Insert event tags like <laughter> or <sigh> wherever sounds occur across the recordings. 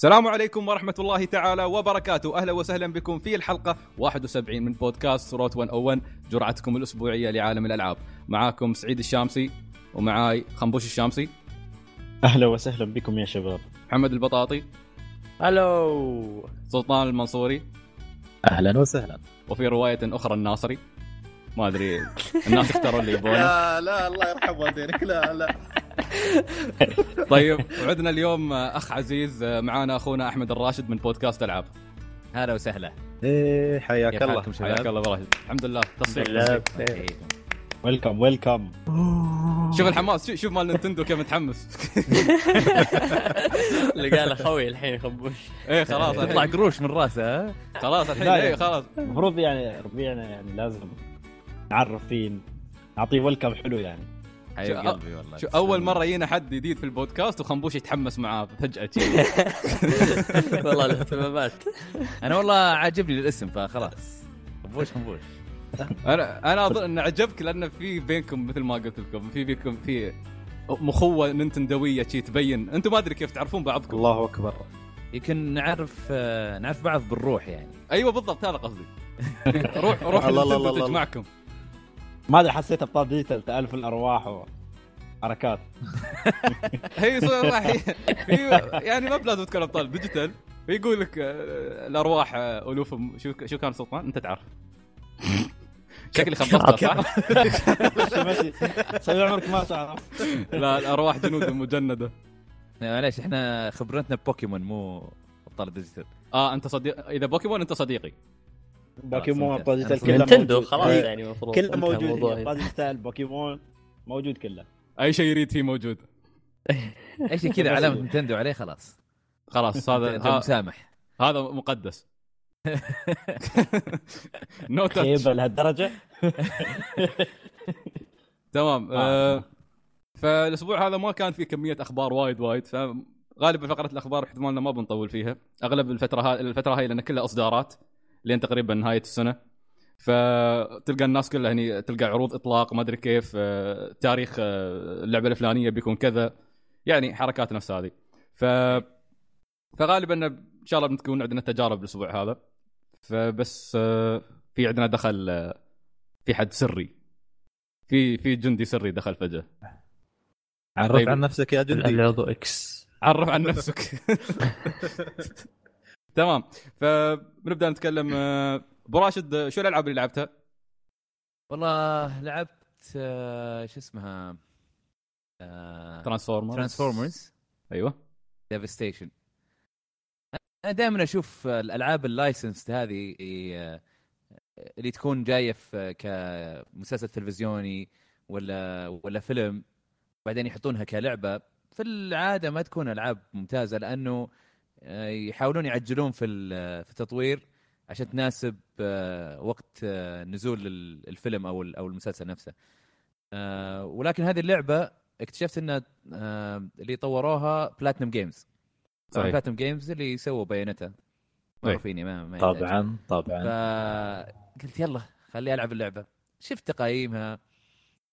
السلام عليكم ورحمة الله تعالى وبركاته. أهلا وسهلا بكم في الحلقة 71 من بودكاست روت 101 جرعتكم الأسبوعية لعالم الألعاب. معاكم سعيد الشامسي ومعاي خنبوش الشامسي. أهلا وسهلا بكم يا شباب. محمد البطاطي. ألو سلطان المنصوري. أهلا وسهلا. وفي رواية أخرى الناصري. ما أدري الناس اختاروا اللي يبونه. <laughs> لا لا الله يرحم والدينك لا لا. <laughs> طيب وعدنا اليوم أخ عزيز معانا أخونا أحمد الراشد من بودكاست ألعاب. هلا وسهلا. إيه حياك الله؟ حياك الله براشد الحمد لله. تصفيق. ويلكم ويلكم شوف الحماس شوف- مال نينتندو كيف متحمس. <laughs> اللي قال أخوي الحين خبوش. إيه خلاص يطلع قروش من راسه ها؟ خلاص الحين إيه يعني. خلاص. المفروض يعني ربيعنا يعني لازم نعرف فيه نعطيه ويلكم حلو يعني. حبيب شو- قلبي والله. شو أول مرة يجينا حد جديد في البودكاست وخنبوش يتحمس معاه فجأة. <laughs> والله الاهتمامات أنا والله عاجبني الاسم فخلاص. خنبوش خنبوش. أنا أنا أظن إنه عجبك لأن في بينكم مثل ما قلت لكم في بينكم في مخوة نينتندويه شي تبين. أنتم ما أدري كيف تعرفون بعضكم. الله أكبر. يمكن نعرف آه، نعرف بعض بالروح يعني. أيوه بالضبط هذا قصدي. <laughs> روح روح <laughs> الله الله الله. تجمعكم ما ادري حسيت ابطال ديجيتال تألف الأرواح وحركات <laughs> هي صراحة في يعني ما بلازم تكون ابطال ديجيتال. فيقول لك آه، الأرواح آه، ألوف شو شو كان سلطان أنت تعرف. <laughs> شكلي خبصتها صح؟ سوي <laughs> عمرك ما تعرف؟ لا الأرواح جنود مجندة. معليش إحنا خبرتنا بوكيمون مو ابطال ديجيتال. آه أنت صديق إذا بوكيمون أنت صديقي. بوكيمون أنا كله نينتندو موجود. خلاص إيه. يعني المفروض كله موجود. أبطال ديجيتال بوكيمون موجود كله. أي شيء يريد فيه موجود. <laughs> أي شيء كذا علامة نينتندو عليه خلاص. خلاص هذا مسامح. هذا مقدس. <laughs> no touch لهالدرجة؟ <laughs> تمام آه. فالأسبوع هذا ما كان في كمية أخبار وايد وايد. فغالبا فقرة الأخبار احتمالنا ما بنطول فيها. أغلب الفترة هاي الفترة هاي لأن كلها إصدارات. لين تقريبا نهاية السنة. فتلقى الناس كلها هني تلقى عروض إطلاق ما أدري كيف آه، تاريخ آه، اللعبة الفلانية بيكون كذا. يعني حركات نفس هذه. ف فغالبا إن شاء الله بتكون عندنا تجارب الأسبوع هذا. فبس آه، في عندنا دخل في حد سري. في في جندي سري دخل فجأة. عرف طيب. عن نفسك يا جندي. العضو X عرف عن نفسك. <laughs> تمام. فبنبدا نتكلم آه، أبو راشد آه، شو الألعاب اللي لعبتها؟ والله لعبت آه، شو اسمها؟ Transformers. Transformers. أيوه. Devastation أنا دائما أشوف الألعاب اللايسنس هذه آه، اللي تكون جاية في كمسلسل تلفزيوني ولا ولا فيلم بعدين يحطونها كلعبة. في العادة ما تكون ألعاب ممتازة لأنه آه، يحاولون يعجلون في في التطوير عشان تناسب آه، وقت آه، نزول ال- الفيلم أو أو المسلسل نفسه. آه، ولكن هذه اللعبة اكتشفت إن آه، اللي طوروها Platinum Games صحيح. Platinum Games اللي سووا Bayonetta معروفين ما ما. طبعا طبعا. فقلت يلا خلي العب اللعبة. شفت تقايمها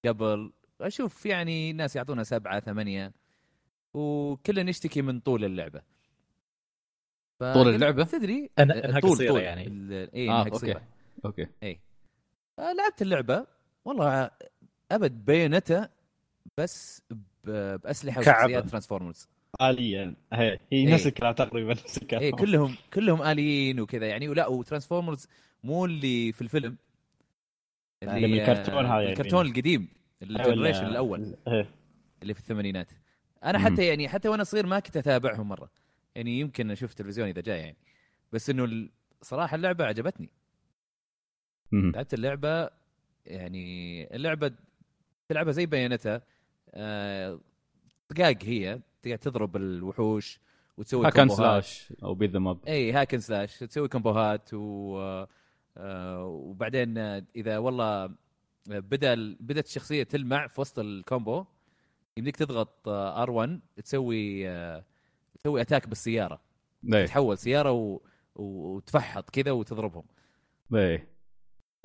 قبل أشوف يعني ناس يعطونا سبعة ثمانية وكلنا نشتكي من طول اللعبة. طول اللعبة؟ تدري أنا- إنها طول قصيرة طول يعني. ال- اي آه، انها okay. قصيره okay آه، لعبت اللعبة والله أبد Bayonetta بس ب- بأسلحة. وشخصيات Transformers اليا هي هي إيه. نفس الكلام تقريبا نفس الكلام إيه كلهم كلهم آليين وكذا يعني ولا و Transformers مو اللي في الفيلم اللي من الكرتون هذا يعني. الكرتون القديم أيوة، ال generation ال- الأول إيه. اللي في الثمانينات أنا. حتى يعني حتى وأنا صغير ما كنت أتابعهم مرة يعني يمكن أشوف تلفزيون إذا جاي يعني بس إنه صراحة اللعبة عجبتني. لعبت اللعبة يعني اللعبة تلعبها زي بايونيتا آه، طقاق هي تقعد تضرب الوحوش وتسوي hack and. slash أو beat them up إي hack and slash تسوي كومبوهات و آه، وبعدين آه، إذا والله بدأ بدأت الشخصية تلمع في وسط ال combo يمديك تضغط R 1 تسوي آه، تسوي attack بالسيارة. إيه. تحول سيارة و... و- وتفحط كذا وتضربهم. إيه.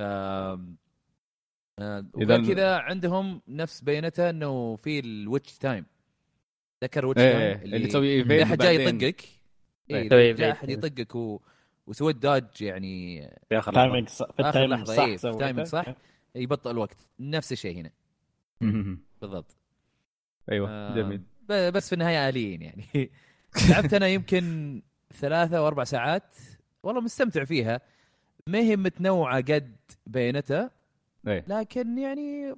آم، آه، ال- كذا عندهم نفس بايونيتا إنه في ال witch time ذكر witch إيه time إيه، اللي تسوي evade أحد جاي يطقك. اي إذا جاء بيت. أحد يطقك و... وسويت dodge يعني في آخر timing ص- في ال timing صح إيه، في سويته. ال timing صح. يبطئ الوقت. نفس الشيء هنا. بالضبط. أيوه آه، جميل. بس في النهاية آليين يعني. <laughs> لعبت أنا يمكن ثلاثة أو أربع ساعات والله مستمتع فيها. ما هي متنوعة قد بايونيتا إيه لكن يعني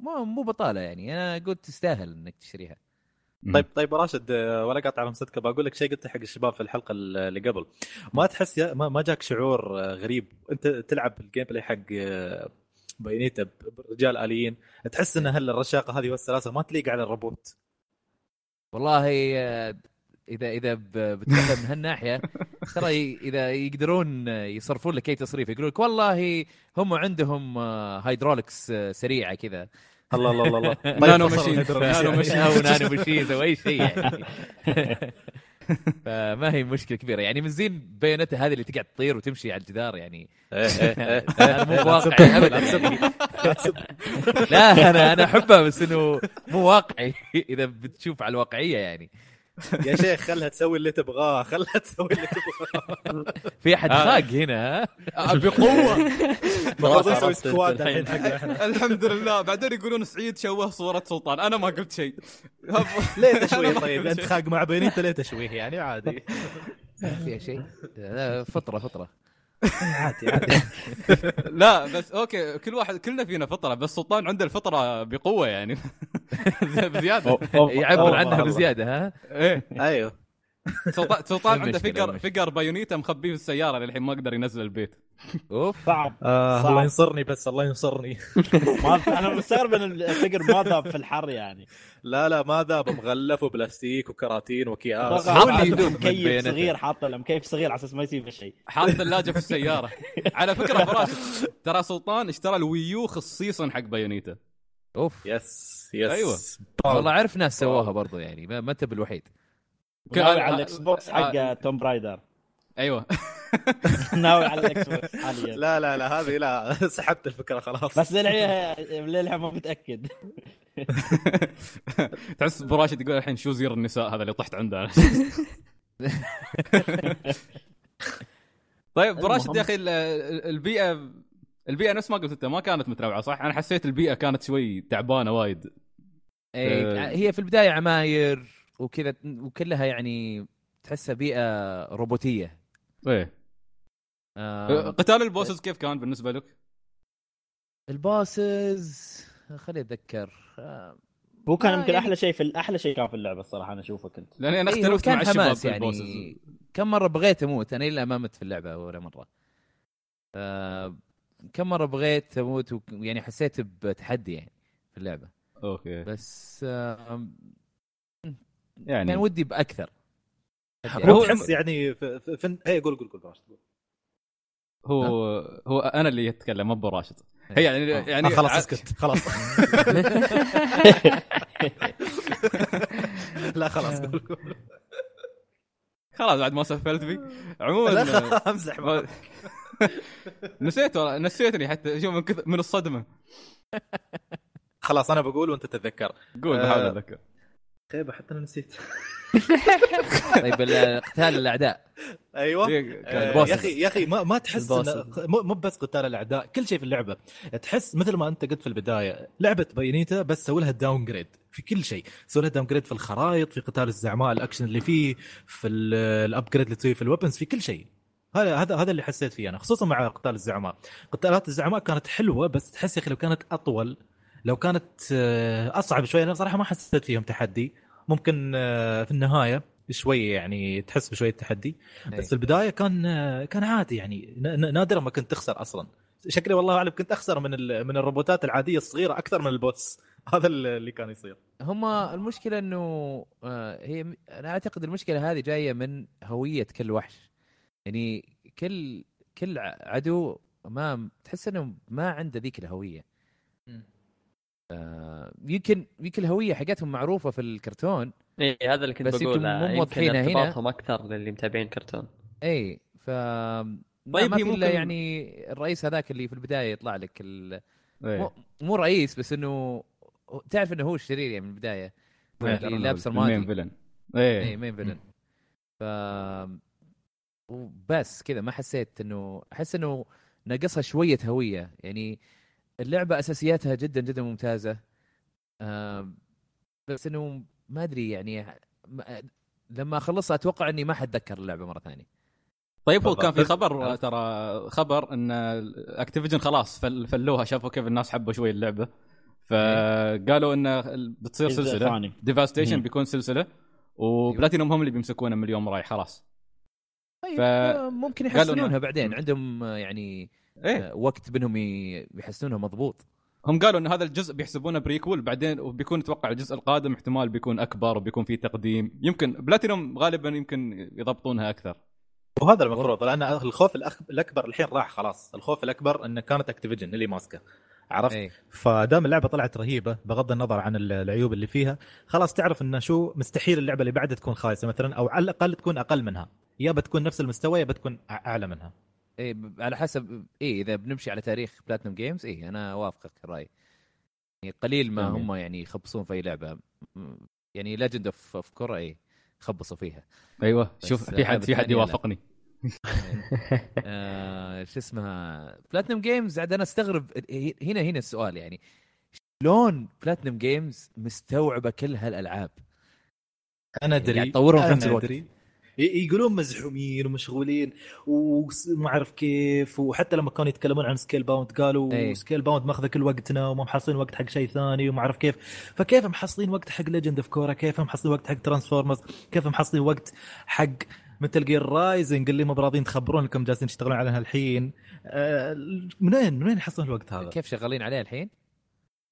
مو مو بطالة يعني. أنا قلت تستاهل إنك تشتريها. طيب طيب راشد آه، ولا قاطع على مسدك بقول لك شيء قلته حق الشباب في الحلقة اللي قبل. ما تحس يا ما, ما جاك شعور آه، غريب؟ أنت تلعب ال gameplay حق آه، بايونيتا برجال آليين. تحس إن هل الرشاقة هذه والسلاسة ما تليق على الروبوت؟ والله اذا إذا ب- بتفهم من هالناحية ترى إذا يقدرون يصرفون لك أي تصريف يقولون لك والله هم عندهم آه، hydraulics آه، سريعة كذا الله الله الله الله <laughs> طيب nano machine. ال hydraulics nano. machine. <laughs> أو nano machines أو أي شيء يعني <laughs> فما هي مشكلة كبيرة يعني من زين بايونيتا هذه اللي تقعد تطير وتمشي على الجدار يعني إيه، إيه، إيه. هذا مو لا واقعي ابدا. لا أنا أنا أحبها بس إنه مو واقعي إذا بتشوف على الواقعية يعني يا شيخ خلها تسوي اللي تبغاه خلها تسوي اللي تبغاه. <laughs> في أحد آه. خاق هنا ها؟ آه، بقوة. <laughs> أنت سكواد <laughs> الحمد لله. بعدين يقولون سعيد شوه صورة سلطان. أنا ما قلت شيء. ليه تشويه؟ طيب أنت خاق مع بينيتا ليه تشويه؟ يعني عادي. فيها شيء. فطرة فطرة. عادي عادي. <laughs> لا بس okay كل واحد كلنا فينا فطرة بس سلطان عنده الفطرة بقوة يعني. <laughs> بزيادة. يعبر عنها. بزيادة ها؟ إيه. أيوه. سلطان <laughs> عنده المشكلة. figure بايونيتا مخبيه في السيارة للحين ما قدر ينزل البيت. أوف. صعب. آه صعب. الله ينصرني بس الله ينصرني. <laughs> ما أنا مستغرب إن ال figure ما ذاب في الحر يعني. لا لا ما ذاب. مغلف وبلاستيك وكراتين من مكيف. صغير حاط له مكيف صغير على أساس ما يصير شيء. حاط ثلاجه في السيارة. <laughs> على فكرة فراش ترى سلطان اشترى ال Wii U خصيصا حق بايونيتا. أوف. yes yes. أيوة. والله اعرف ناس سووها برضو يعني ما ما أنت بالوحيد. على الإكس بوكس حق. Tomb Raider. أيوه. <laughs> ناوي على الاكس بوكس حاليا. لا لا لا هذه لا <laughs> سحبت الفكرة خلاص. بس للحين للحين ما متأكد. <laughs> تحس براشد يقول الحين شو زير النساء هذا اللي طحت عنده؟ طيب براشد يا أخي ال- ال- البيئه البيئة نفس ما قلت أنت ما كانت متنوعة صح؟ أنا حسيت البيئة كانت شوي تعبانة وايد. إيه آه. هي في البداية عماير وكذا وكلها يعني تحسها بيئة روبوتية. إيه. آه قتال البوسز كيف كان بالنسبة لك؟ ال bosses خليني أتذكر. آه هو كان آه، يمكن يعني- أحلى شيء في أحلى شيء كان في اللعبة الصراحة أنا أشوفه كنت. لأني أنا إيه، اختلفت كان مع الشباب حماس في يعني. ال bosses. كم مرة بغيت أموت؟ أنا إلا ما مت في اللعبة ولا مرة. آه كم مرة بغيت أموت وك- يعني حسيت بتحدي يعني في اللعبة. okay. بس آه يعني كان ودي بأكثر. هو تحس يعني في, في, قول قول قول راشد. هو هو أنا اللي أتكلم مو براشد هي يعني آه. يعني آه خلاص ع- اسكت خلاص <laughs> لا خلاص قول قول. خلاص بعد ما سفلت فيه عموما لا أمزح. <laughs> نسيت والله نسيتني حتى شوف من كثر من الصدمة خلاص أنا بقول وأنت تتذكر قول آه. بحاول أتذكر خيبه حتى أنا نسيت. <laughs> طيب ال- قتال الأعداء. أيوه. إيه، آه،. يا أخي يا أخي ما ما تحس. مو بس قتال الأعداء كل شيء في اللعبة. تحس مثل ما أنت قلت في البداية لعبة بايونيتا بس سووا لها downgrade في كل شيء. سووا لها downgrade في الخرائط في قتال الزعماء الأكشن اللي فيه في ال upgrade اللي تسويه في ال weapons في كل شيء. هذا هذا هذا اللي حسيت فيه أنا خصوصا مع قتال الزعماء. قتالات الزعماء كانت حلوة بس تحس يا أخي لو كانت أطول لو كانت آه، أصعب شوية أنا صراحة ما حسيت فيهم تحدي. ممكن آه، في النهاية شوي يعني تحس بشوية تحدي. إيه. بس البداية كان كان عادي يعني. نادرا ما كنت تخسر أصلا. شكلي والله أعلم كنت أخسر من من الروبوتات العادية الصغيرة أكثر من البوس. <laughs> هذا اللي كان يصير. هم المشكلة إنه آه، هي أنا أعتقد المشكلة هذه جاية من هوية كل وحش. يعني كل كل عدو ما تحس إنه ما عنده ذيك الهوية. آه، يمكن يمكن الهوية حقتهم معروفة في الكرتون إيه هذا اللي كنت بس يمكن بقوله مو يمكن موضحينها هنا. ارتباطهم أكثر للي متابعين كرتون. اي ف طيب ما في إلا ممكن- يعني الرئيس هذاك اللي في البداية يطلع لك ال... إيه. مو, مو رئيس بس إنه تعرف إنه هو الشرير يعني من البداية. اللي لابس ال main رمادي villain اي إيه. main villain ف وبس كذا ما حسيت انه أحس إنه ناقصها شوية هوية. يعني اللعبة أساسياتها جدا جدا ممتازة. بس إنه ما أدري يعني ما- لما أخلصها أتوقع إني ما حتذكر اللعبة مرة ثانية. طيب هو. كان في خبر ترى خبر إن أكتيفيجن خلاص فل- فلوها شافوا كيف الناس حبوا شوي اللعبة. فقالوا انه بتصير سلسلة. ديفاستيشن. بيكون سلسلة وبلاتينوم هم اللي بيمسكونه من اليوم رايح خلاص. طيب ف- ممكن يحسنونها بعدين. عندهم يعني إيه. آه، وقت بينهم ي- يحسنونها مضبوط. هم قالوا إن هذا الجزء بيحسبونه prequel بعدين وبيكون أتوقع الجزء القادم احتمال بيكون أكبر وبيكون فيه تقديم. يمكن بلاتينوم غالبا يمكن يضبطونها أكثر. وهذا المفروض لأن الخوف. الأكبر الحين راح خلاص. الخوف الأكبر انه كانت أكتيفيجن اللي ماسكة. عرفت؟ اي فدام اللعبة طلعت رهيبة بغض النظر عن ال- العيوب اللي فيها خلاص تعرف انه شو مستحيل اللعبة اللي بعدها تكون خايسة مثلا أو على الأقل تكون أقل منها. يا بتكون نفس المستوى يا بتكون أعلى منها. اي ب- على حسب اي إذا بنمشي على تاريخ بلاتنم جيمز اي أنا أوافقك الرأي. يعني قليل ما. هم يعني يخبصون في أي لعبة. يعني Legend of of Korra اي خبصوا فيها. أيوه. شوف في حد هذا في حد. يوافقني. <laughs> آه شو اسمها؟ بلاتنم جيمز عاد أنا أستغرب هنا هنا السؤال يعني. شلون بلاتنم جيمز مستوعبة كل هالألعاب؟ أنا ادري قاعد تطورهم في أنا نفس الوقت. يقولون مزحومين ومشغولين وما أعرف كيف وحتى لما كانوا يتكلمون عن Scalebound قالوا إيه. Scalebound ماخذه كل وقتنا وما محصلين وقت حق شيء ثاني وما أعرف كيف فكيف محصلين وقت حق Legend of Korra كيف محصلين وقت حق Transformers كيف محصلين وقت حق Metal Gear Rising اللي ما براضين تخبرون انكم جالسين تشتغلون عليها الحين آه، من وين من وين يحصلون الوقت هذا؟ كيف شغالين عليه الحين؟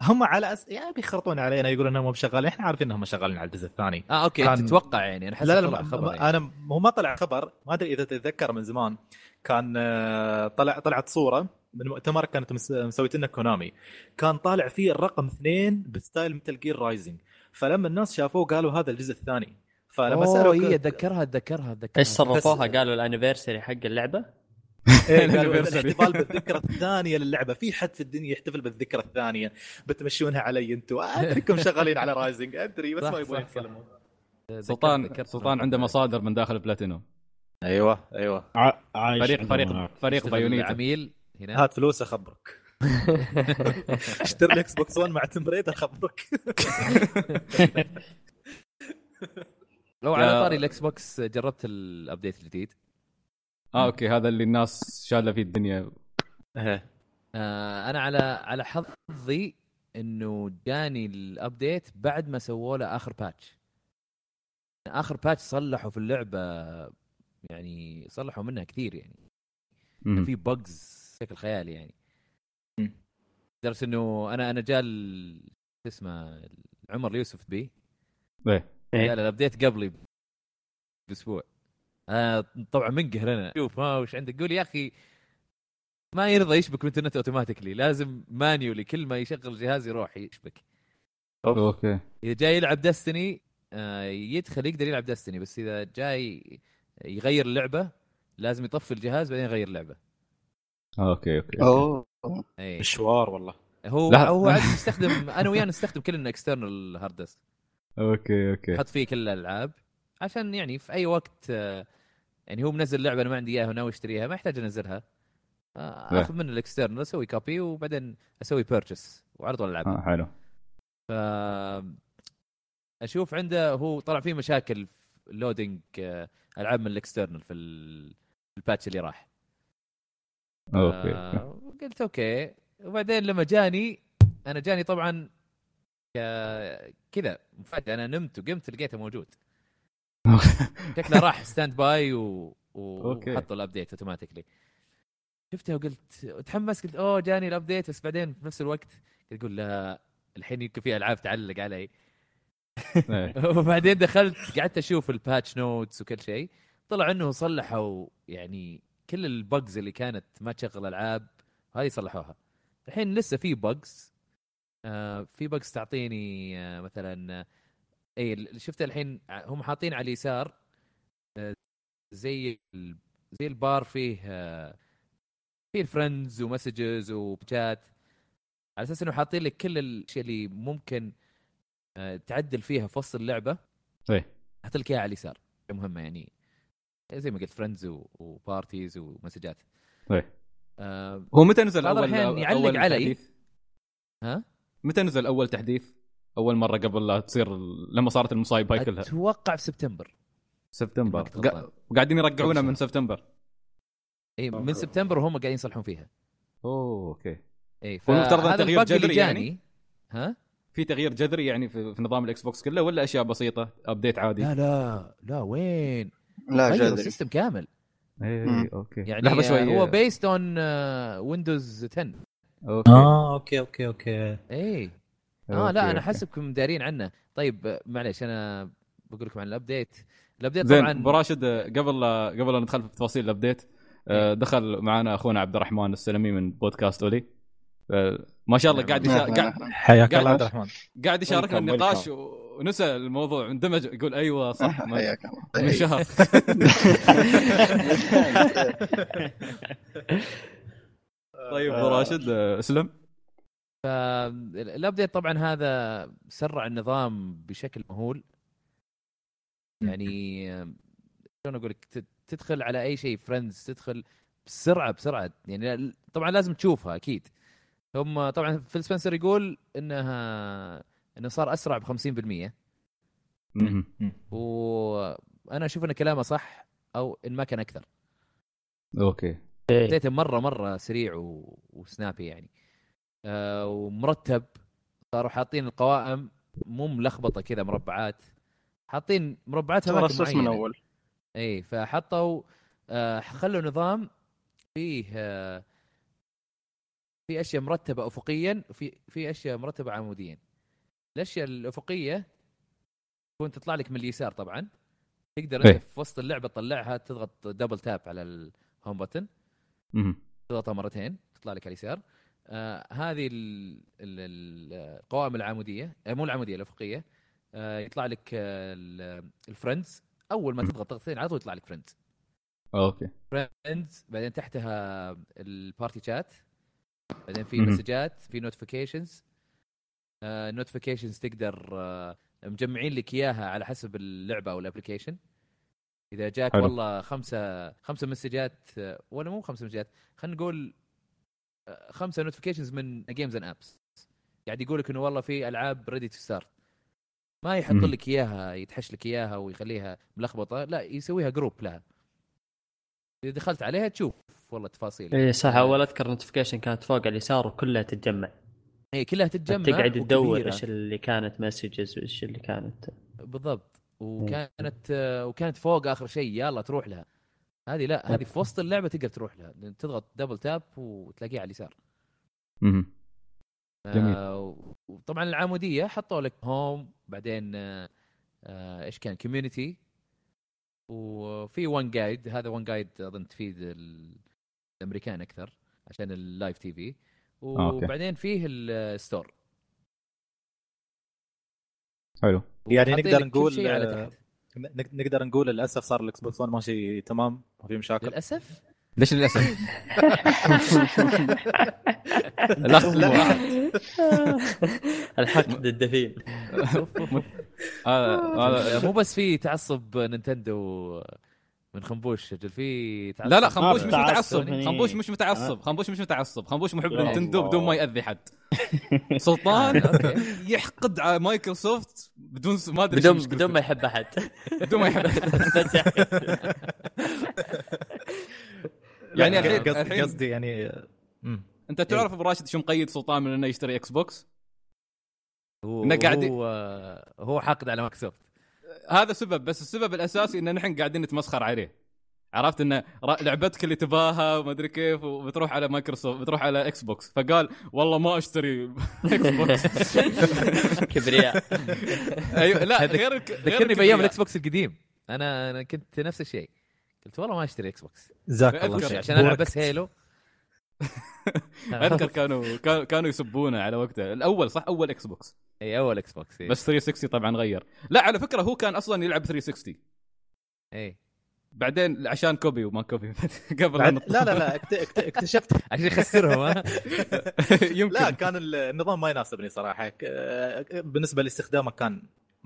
هم على أس... يعني بيخرطون علينا يقولون إنهم مو شغالين إحنا عارفين إنهم شغالين على الجزء الثاني. آه okay كان- تتوقع يعني أنا لا لا, طلع لا خبر ما- يعني. أنا هو ما طلع خبر. ما أدري إذا تتذكر من زمان. كان آه، طلع طلعت صورة من مؤتمر كانت مس- مسويت لنا Konami. كان طالع فيه الرقم اثنين ب style Metal Gear Rising. فلما الناس شافوه قالوا هذا الجزء الثاني. فلما سألوا اي ك- أتذكرها أتذكرها أتذكرها. إيش صرفوها؟ بس- قالوا ال anniversary حق اللعبة. إيه،. <laughs> الاحتفال بالذكرى الثانية للعبة. في حد في الدنيا يحتفل بالذكرى الثانية؟ بتمشونها علي أنتم أدريكم شغالين على Rising. أدري بس ما صح. يتكلمون. سلطان سلطان عنده مصادر من داخل بلاتينوم. أيوه أيوه. عايش فريق فريق. فريق يشتغل Bayonetta. عميل هنا. هات فلوس أخبرك. <laughs> اشتري ال Xbox 1 مع تيم بريد أخبرك. <laughs> لو على طاري ال Xbox جربت ال update الجديد؟ آه okay هذا اللي الناس شاله فيه الدنيا آه أنا على على حظي إنه جاني ال update بعد ما سووا له آخر patch آخر patch صلحوا في اللعبة يعني صلحوا منها كثير يعني. في bugs بشكل خيالي يعني مم. لدرجة إنه أنا أنا جاء شو اسمه عمر اليوسف بي. إيه. جاله ال update قبلي بأسبوع آه طبعا منقهر أنا. شوف ها وش عندك؟ قول يا أخي ما يرضى يشبك الانترنت automatically. لازم manually كل ما يشغل الجهاز يروح يشبك. okay. إذا جاي يلعب Destiny آه يدخل يقدر يلعب Destiny بس إذا جاي يغير اللعبة لازم يطفي الجهاز بعدين يغير اللعبة. okay okay أوه. مشوار والله. هو لا. هو <laughs> عاد يستخدم أنا وياه نستخدم كلنا external hard disk okay okay. نحط فيه كل الألعاب عشان يعني في أي وقت آه، يعني هو منزل لعبة أنا ما عندي إياها وناوي اشتريها ما يحتاج أنزلها. آه،. اخذ من ال external أسوي copy وبعدين أسوي purchase وعلى طول العبها آه حلو. ف أشوف عنده هو طلع فيه مشاكل في loading ألعاب من ال external في ال- في ال patch اللي راح. okay. آه، قلت okay. وبعدين لما جاني أنا جاني طبعا ك- كذا مفاجأة أنا نمت وقمت لقيته موجود. <laughs> شكله راح standby و... وحطوا ال update automatically شفته وقلت تحمس قلت أوه جاني ال update بس بعدين في نفس الوقت قلت أقول لا الحين يمكن في ألعاب تعلق علي. إيه. <laughs> وبعدين دخلت قعدت أشوف ال patch notes وكل شيء. طلع إنه صلحوا يعني كل ال bugs اللي كانت ما تشغل ألعاب هذه صلحوها. الحين لسه في bugs آه في bugs تعطيني آه مثلا آه اي شفت الحين هم حاطين على اليسار آه زي زي البار فيه آه فيه ال friends و messages وبشات على أساس إنه حاطين لك كل الأشياء اللي ممكن آه، تعدل فيها في وسط اللعبة إيه. حط لك إياها على اليسار مهمه يعني زي ما قلت friends و parties ومسجات إيه. آه هو متى نزل أول الأحيان يعلق أول علي. ها متى نزل أول تحديث؟ أول مرة قبل لا تصير لما صارت المصايب هاي كلها. أتوقع في سبتمبر. سبتمبر. قا- وقاعدين يرقعونا من. سبتمبر. اي من سبتمبر وهم قاعدين يصلحون فيها. أوه okay. اي فهذا تغيير جذري يعني؟ جاني. ها؟ في تغيير جذري يعني في, في نظام ال Xbox كله ولا أشياء بسيطة؟ update عادي؟ لا لا لا وين؟ لا جذري. ال system كامل. مم. okay. يعني لحظة شوي. هو based on Windows 10 okay. آه okay okay okay. اي آه لا أنا. حسبكم دارين عنه. طيب معليش أنا بقول لكم عن ال update ال update زين طبعا أبو راشد قبل قبل لا ندخل في تفاصيل ال update آه، دخل معنا أخونا عبد الرحمن السلمي من بودكاست أولي. آه، ما شاء الله قاعد يشا... قاعد. حياك الله عبد الرحمن. قاعد يشاركنا النقاش و- ونسى الموضوع اندمج يقول أيوه صح <laughs> حياك الله. من شهر. <laughs> <laughs> طيب أبو راشد آه، اسلم. ال update طبعا هذا سرع النظام بشكل مهول. يعني شلون أقول لك تدخل على أي شيء friends تدخل بسرعة بسرعة. يعني طبعا لازم تشوفها أكيد. هم طبعا فيل سبنسر يقول إنها إنه صار أسرع ب 50% مهم. وأنا أشوف إن كلامه صح أو إن ما كان أكثر. okay. بديته مرة مرة سريع و... و snappy يعني. آه ومرتب. صاروا حاطين القوائم مو ملخبطة كذا مربعات. حاطين مربعات صار اماكن من أول. إي فحطوا آه خلوا نظام فيه آه في أشياء مرتبة افقيا وفي في أشياء مرتبة عموديا. الأشياء الأفقية تكون تطلع لك من اليسار طبعا. تقدر إيه. انت في وسط اللعبة تطلعها تضغط دبل تاب على الهوم مهم. تضغطها مرتين تطلع لك على اليسار. آه هذه ال- ال- القوائم العمودية آه مو العمودية الأفقية آه يطلع لك آه ال- ال friends أول ما تضغط ضغطتين على طول يطلع لك friends okay. friends بعدين تحتها ال party chat بعدين في. مسجات في notifications notifications تقدر آه مجمعين لك إياها على حسب اللعبة أو ال application. إذا جاك حلو. والله خمسة خمسة مسجات آه، ولا مو خمسة مسجات خلينا نقول آه، خمسة notifications من games and apps قاعد يقول لك إنه والله في ألعاب ready to start ما يحط. لك إياها يحش لك إياها ويخليها ملخبطة لا يسويها group لها. إذا دخلت عليها تشوف والله تفاصيل. اي صح أول أذكر notification كانت فوق على اليسار وكلها تتجمع. هي كلها تتجمع تقعد تدور. إيش اللي كانت messages وإيش اللي كانت. بالضبط. وكانت آه، وكانت فوق آخر شيء يلا تروح لها. هذه لا هذه في وسط اللعبة تقدر تروح لها تضغط double tap وتلاقيها على اليسار. آه وطبعا العمودية حطوا لك home بعدين آه آه إيش كان community وفي OneGuide هذا OneGuide أظن تفيد ال- الأمريكان أكثر عشان ال live TV. وبعدين فيه ال store حلو. يعني نقدر نقول على تحت. نقدر نقول للأسف صار الاكس بوكس 1 ماشي تمام ما في مشاكل. للأسف؟ ليش للأسف؟ الاخ <laughs> لا. الحقد الدفين. <laughs> هذا هذا مو بس في تعصب نينتندو. من خنبوش أجل. في تعصب. لا لا خنبوش مش تعصب متعصب. خنبوش مش متعصب. خنبوش مش متعصب. خنبوش محب يا لنينتندو الله. بدون ما يأذي حد. <laughs> سلطان <laughs> يحقد على مايكروسوفت بدون ما أدري بدون <laughs> بدون ما يحب أحد. بدون ما يحب بس يعني الحين قصدي- يعني. أنت تعرف أبو راشد شو مقيد سلطان من إنه يشتري إكس بوكس؟ هو قاعد- هو هو حاقد على مايكروسوفت. هذا سبب بس السبب الأساسي إن نحن قاعدين نتمسخر عليه. عرفت انه لعبتك اللي تباها وما أدري كيف وبتروح على مايكروسوفت بتروح على إكس بوكس. فقال والله ما أشتري <laughs> إكس بوكس. <laughs> كبرياء. <laughs> أيوه لا غير ذكرني بأيام. الإكس بوكس القديم. أنا أنا كنت نفس الشيء. قلت والله ما أشتري إكس بوكس. جزاك الله خير. عشان العب. بس Halo. أذكر كانوا كانوا- كانوا يسبونه على وقته. الأول صح؟ أول إكس بوكس. إي أول إكس بوكس إي. بس 360 طبعا غير. لا على فكرة هو كان أصلا يلعب 360 إي. بعدين عشان copy وما copy <laughs> قبل بعد لا لا لا اكت- اكت- اكتشفت. <laughs> عشان يخسرهم ها؟ <laughs> يمكن. لا كان النظام ما يناسبني صراحة. بالنسبة لاستخدامه كان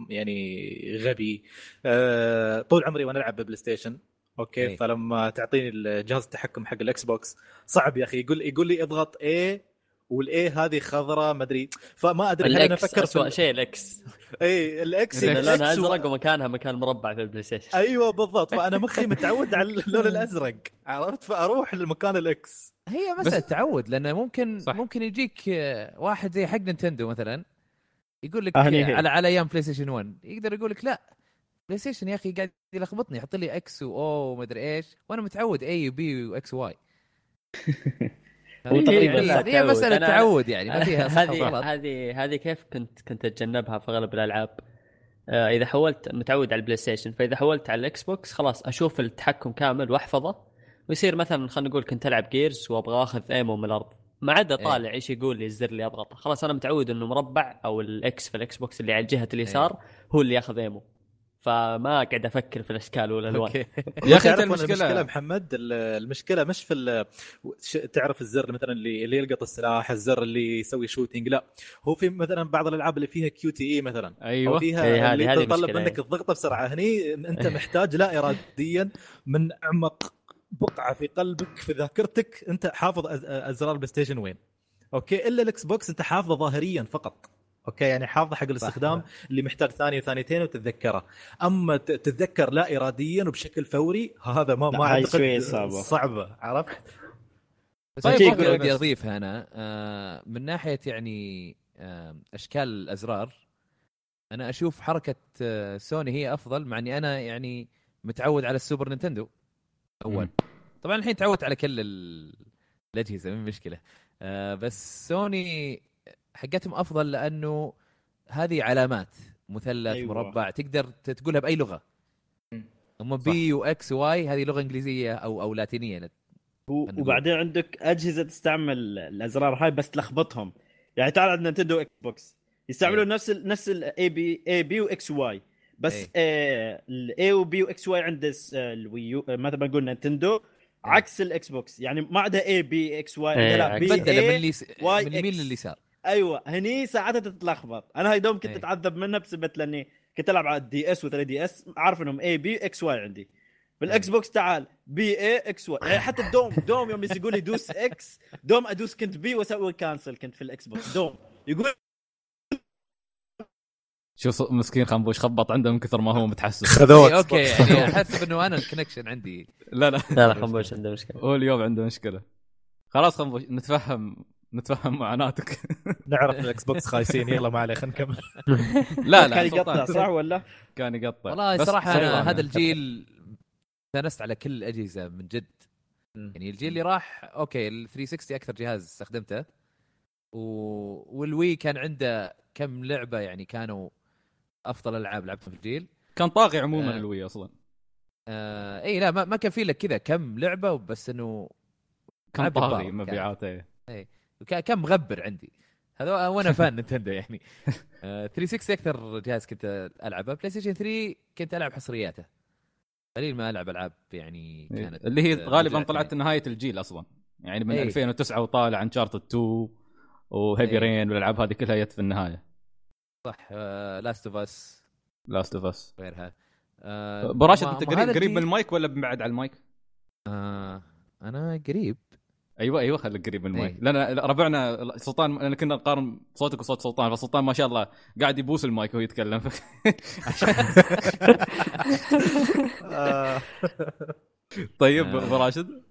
يعني غبي. آه، طول عمري وأنا ألعب ببلاي ستيشن أوكي؟ إيه. فلما تعطيني الجهاز التحكم حق الإكس بوكس صعب يا أخي. يقول يقول لي اضغط A وال A هذه خضراء ما أدري. فما أدري هل أنا أفكر أسوي في شيء الإكس. اي الإكس لونها الإكس و- ازرق ومكانها مكان مربع في البلاي ستيشن. أيوه بالضبط. فأنا مخي متعود على اللون <laughs> الأزرق. عرفت؟ فأروح لمكان ال X. هي مساله تعود لأنه ممكن صح. ممكن يجيك واحد زي حق نينتندو مثلا يقول لك. على على أيام بلاي ستيشن 1 يقدر يقول لك لا. بلاي ستيشن يا أخي قاعد يلخبطني يحط لي X و O ومدري إيش وأنا متعود A و B و X و Y هو تقريباً هي, مسألة تعود يعني ما فيها هذه هذه هذه كيف كنت كنت أتجنبها في أغلب الألعاب. آه، إذا حولت متعود على البلاي ستيشن فإذا حولت على الاكس بوكس خلاص أشوف التحكم كامل وأحفظه. ويصير مثلا خلينا نقول كنت ألعب Gears وأبغى أخذ ammo من الأرض. ما عدا إيه. طالع إيش يقول لي الزر اللي أضغطه. خلاص أنا متعود إنه مربع أو ال X في الاكس بوكس اللي على جهه اليسار هو اللي ياخذ ammo فما قاعد أفكر في الأشكال والالوان أوكي. <laughs> يا أخي المشكلة المشكلة محمد؟ ال- المشكلة مش في تعرف الزر مثلا اللي اللي يلقط السلاح الزر اللي يسوي shooting لا. هو في مثلا بعض الألعاب اللي فيها QTE مثلا. أو أيوه. فيها إيه، هذه- اللي هذه تتطلب منك إيه. الضغطه بسرعة. هني أنت محتاج لا اراديا من أعمق بقعة في قلبك في ذاكرتك أنت حافظ أزرار البلاي ستيشن وين. أوكي؟ إلا الإكس بوكس أنت حافظه ظاهريا فقط. أوكي؟ يعني حافظة حق الاستخدام اللي محتاج ثانية وثانيتين وتتذكره. أما تتذكر لا اراديا وبشكل فوري هذا ما لا، ما أعتقد صعبة. صعبة عرفت؟ بس طيب، طيب ودي بس. أضيف هنا. آه، من ناحية يعني آه، أشكال الأزرار أنا أشوف حركة آه، سوني هي أفضل مع إني أنا يعني متعود على السوبر نينتندو أول. طبعا الحين تعودت على كل ال- الأجهزة من مشكلة. آه، بس سوني حقتهم أفضل لأنه هذه علامات مثلث أيوة. أيوة. مربع تقدر ت- تقولها بأي لغة. هم B و X و Y هذه لغة إنجليزية أو أو لاتينية و- نقول. وبعدين عندك أجهزة تستعمل الأزرار هاي بس تلخبطهم يعني تعال عندنا نينتندو إكس بوكس يستعملوا إيه. نفس ال نفس ال A B A B و X و Y بس. الاي وبي واكس واي عند ال Wii U مثل ما قلنا نينتندو عكس الاكس بوكس يعني ما عندها A B X Y لا. B بدله من اليمين. لليسار أيوه هني ساعتها تتلخبط. أنا هاي دوم كنت إيه. أتعذب منها بسبب لاني كنت ألعب على ال DS و 3DS عارف إنهم A B X Y عندي. بالإكس بوكس تعال B A X Y يعني حتى الدوم دوم يوم يقول لي دوس X دوم أدوس كنت B وأسوي cancel كنت في الإكس بوكس. دوم. يقول شو ص- مسكين خنبوش خبط عنده من كثر ما هو متحسس خذوه إيه، أوكي يعني احسب إنه أنا ال connection عندي. لا لا. لا لا خنبوش عنده مشكلة. هو اليوم عنده مشكلة. خلاص خنبوش نتفهم. نتفهم معاناتك. <laughs> نعرف الاكس بوكس خايسين. يلا ما عليه خلينا نكمل. لا لا كان يقطع صح ولا؟ كان يقطع. والله صراحة يعني. هذا الجيل استانست على كل الاجهزه من جد. يعني الجيل اللي راح أوكي ال 360 أكثر جهاز استخدمته. و... والوي كان عنده كم لعبة يعني كانوا أفضل ألعاب لعبتها في الجيل. كان طاغي عموما آه. الوي أصلا. آه إي لا ما, ما كان في لك كذا كم لعبة بس إنه كان طاغي مبيعاته. وكا- كان مغبر عندي. هذا وأنا فان نينتندو يعني. <laughs> آه 360 أكثر جهاز كنت ألعبه. بلاي ستيشن 3 كنت ألعب حصرياته. قليل ما ألعب ألعاب يعني كانت اللي هي آه، غالبا طلعت يعني. نهاية الجيل أصلا. يعني من إيه. 2009 وطالع انشارتد 2 وهيفي رين والألعاب هذه كلها جت في النهاية. صح لاست اوف اس لاست اوف اس غيرها. آه ابو راشد ما- أنت قريب قريب من المايك ولا بعد على المايك؟ آه أنا قريب. أيوه أيوه خليك قريب من المايك إيه. لأن ربعنا سلطان لأن كنا نقارن صوتك وصوت سلطان فسلطان ما شاء الله قاعد يبوس المايك وهو يتكلم <laughs> آه، طيب آه. ابو راشد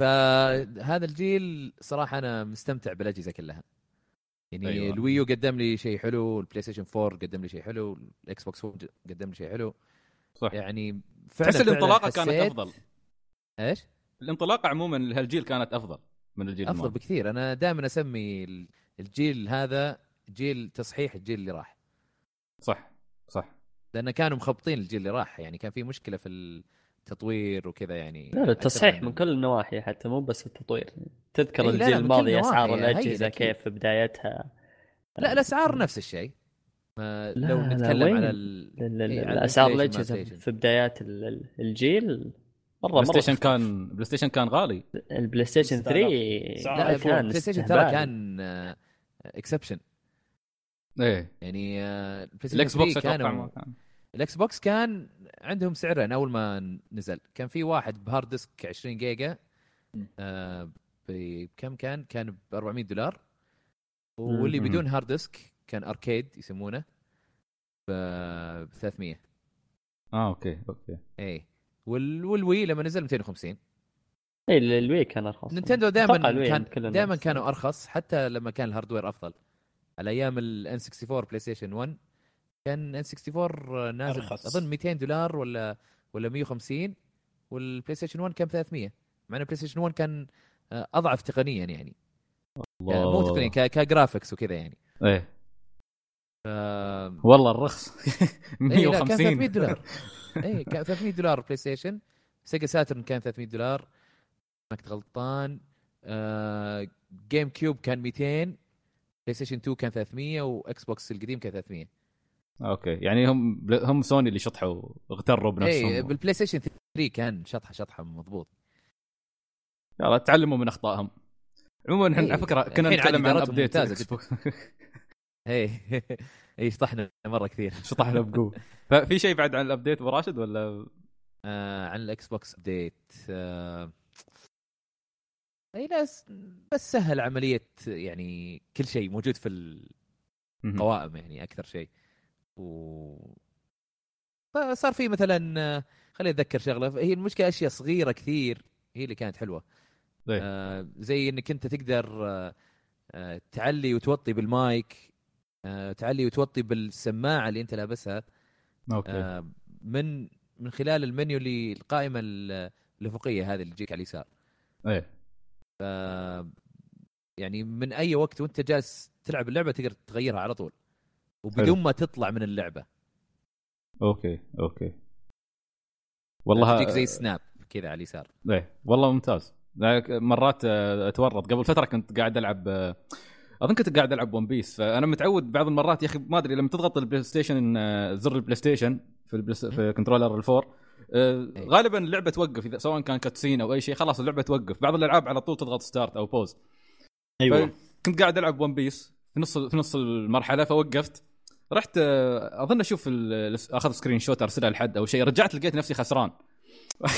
فهذا الجيل صراحة أنا مستمتع بالأجهزة كلها يعني أيوة. الوي يو قدم لي شيء حلو البلاي ستيشن 4 قدم لي شيء حلو الإكس بوكس 4 قدم لي شيء حلو صح يعني فعلا تحس الانطلاقة كانت أفضل إيش؟ الانطلاقة عموما لهالجيل كانت أفضل من الجيل أفضل الماضي بكثير. أنا دائما أسمي ال- الجيل هذا جيل تصحيح الجيل اللي راح. صح صح. لأن كانوا مخبطين الجيل اللي راح. يعني كان في مشكلة في التطوير وكذا يعني. لا لا التصحيح من كل النواحي حتى مو بس التطوير. تذكر إيه، لا، لا، الجيل الماضي أسعار الأجهزة. كيف في بدايتها. لا الأسعار نفس الشيء. ما لو لا، نتكلم؟ على ال... إيه، على الأسعار الأجهزة في بدايات ال- ال- الجيل مرة بلاي ستيشن كان بلاي ستيشن كان غالي. البلاي ستيشن 3 لا، كان البلاي ستيشن ترى. كان exception إيه. يعني آه، الإكس بوكس 3 أتوقع كانوا ما كان. الإكس بوكس كان عندهم سعرين أول ما نزل. كان في واحد ب hard disk 20 جيجا آه بكم كان؟ كان ب 400 دولار واللي. بدون hard disk كان Arcade يسمونه ب 300 آه أوكي أوكي. اي وال... والوي لما نزل 250 اي الوي كان أرخص. نينتندو دائما كان. دائما كانوا أرخص حتى لما كان ال hardware أفضل. على أيام ال N64 بلاي ستيشن 1 كان N64 نازل أرخص. أظن 200 دولار ولا ولا 150 والبلاي ستيشن 1 كان 300 مع ان البلاي ستيشن 1 كان آه، أضعف تقنيا يعني. يعني مو تقنيا ك- ك graphics وكذا يعني. إيه. ف... والله الرخص. <laughs> اي لا كان 300 150 دولار. <laughs> اي كان 300 دولار بلاي ستيشن. سيجا ساترن كان 300 دولار. ما كنت غلطان. آه... جيم كيوب كان 200 بلاي ستيشن 2 كان 300 وإكس بوكس القديم كان 300 أوكي. يعني هم هم سوني اللي شطحوا اغتروا بنفسهم. اي بالبلاي ستيشن 3 كان شطحة شطحة مضبوط. يلا تعلموا من أخطائهم. عموما إحنا إيه، على فكرة كنا الحين عاد نتكلم عن update بوكس. اي إي شطحنا مرة كثير. <laughs> شطحنا بقوة. <laughs> ففي شيء بعد عن ال update أبو راشد ولا؟ آه عن الإكس بوكس update آه إي ناس بس سهل عملية يعني كل شيء موجود في القوائم يعني أكثر شيء. و فصار في مثلا آه، خليني أتذكر شغلة. هي المشكلة أشياء صغيرة كثير. هي اللي كانت حلوة. إيه. آه زي إنك أنت تقدر آه آه تعلي وتوطي بالمايك. تعلي وتوطي بالسماعة اللي أنت لابسها. أوكي. آه من من خلال المنيو اللي القائمة ال- الأفقية هذه اللي تجيك على اليسار. إيه. ف- يعني من أي وقت وأنت جالس تلعب اللعبة تقدر تغيرها على طول. وبدون حلو. ما تطلع من اللعبة. أوكي أوكي. والله تجيك زي snap كذا على اليسار. إيه. والله ممتاز. مرات آه، أتورط. قبل فترة كنت قاعد ألعب آه، أظن كنت قاعد ألعب ون بيس فأنا متعود بعض المرات يا أخي ما أدري لما تضغط البلاي ستيشن آه، زر البلاي ستيشن في البلاي في controller ال four آه، إيه. غالبا اللعبة توقف إذا سواء كان cutscene أو أي شيء خلاص اللعبة توقف. بعض الألعاب على طول تضغط start أو pause أيوه. كنت قاعد ألعب ون بيس في نص في نص المرحلة فوقفت. رحت آه، أظن أشوف أخذ screenshot أرسلها لحد أو شيء رجعت لقيت نفسي خسران. <laughs>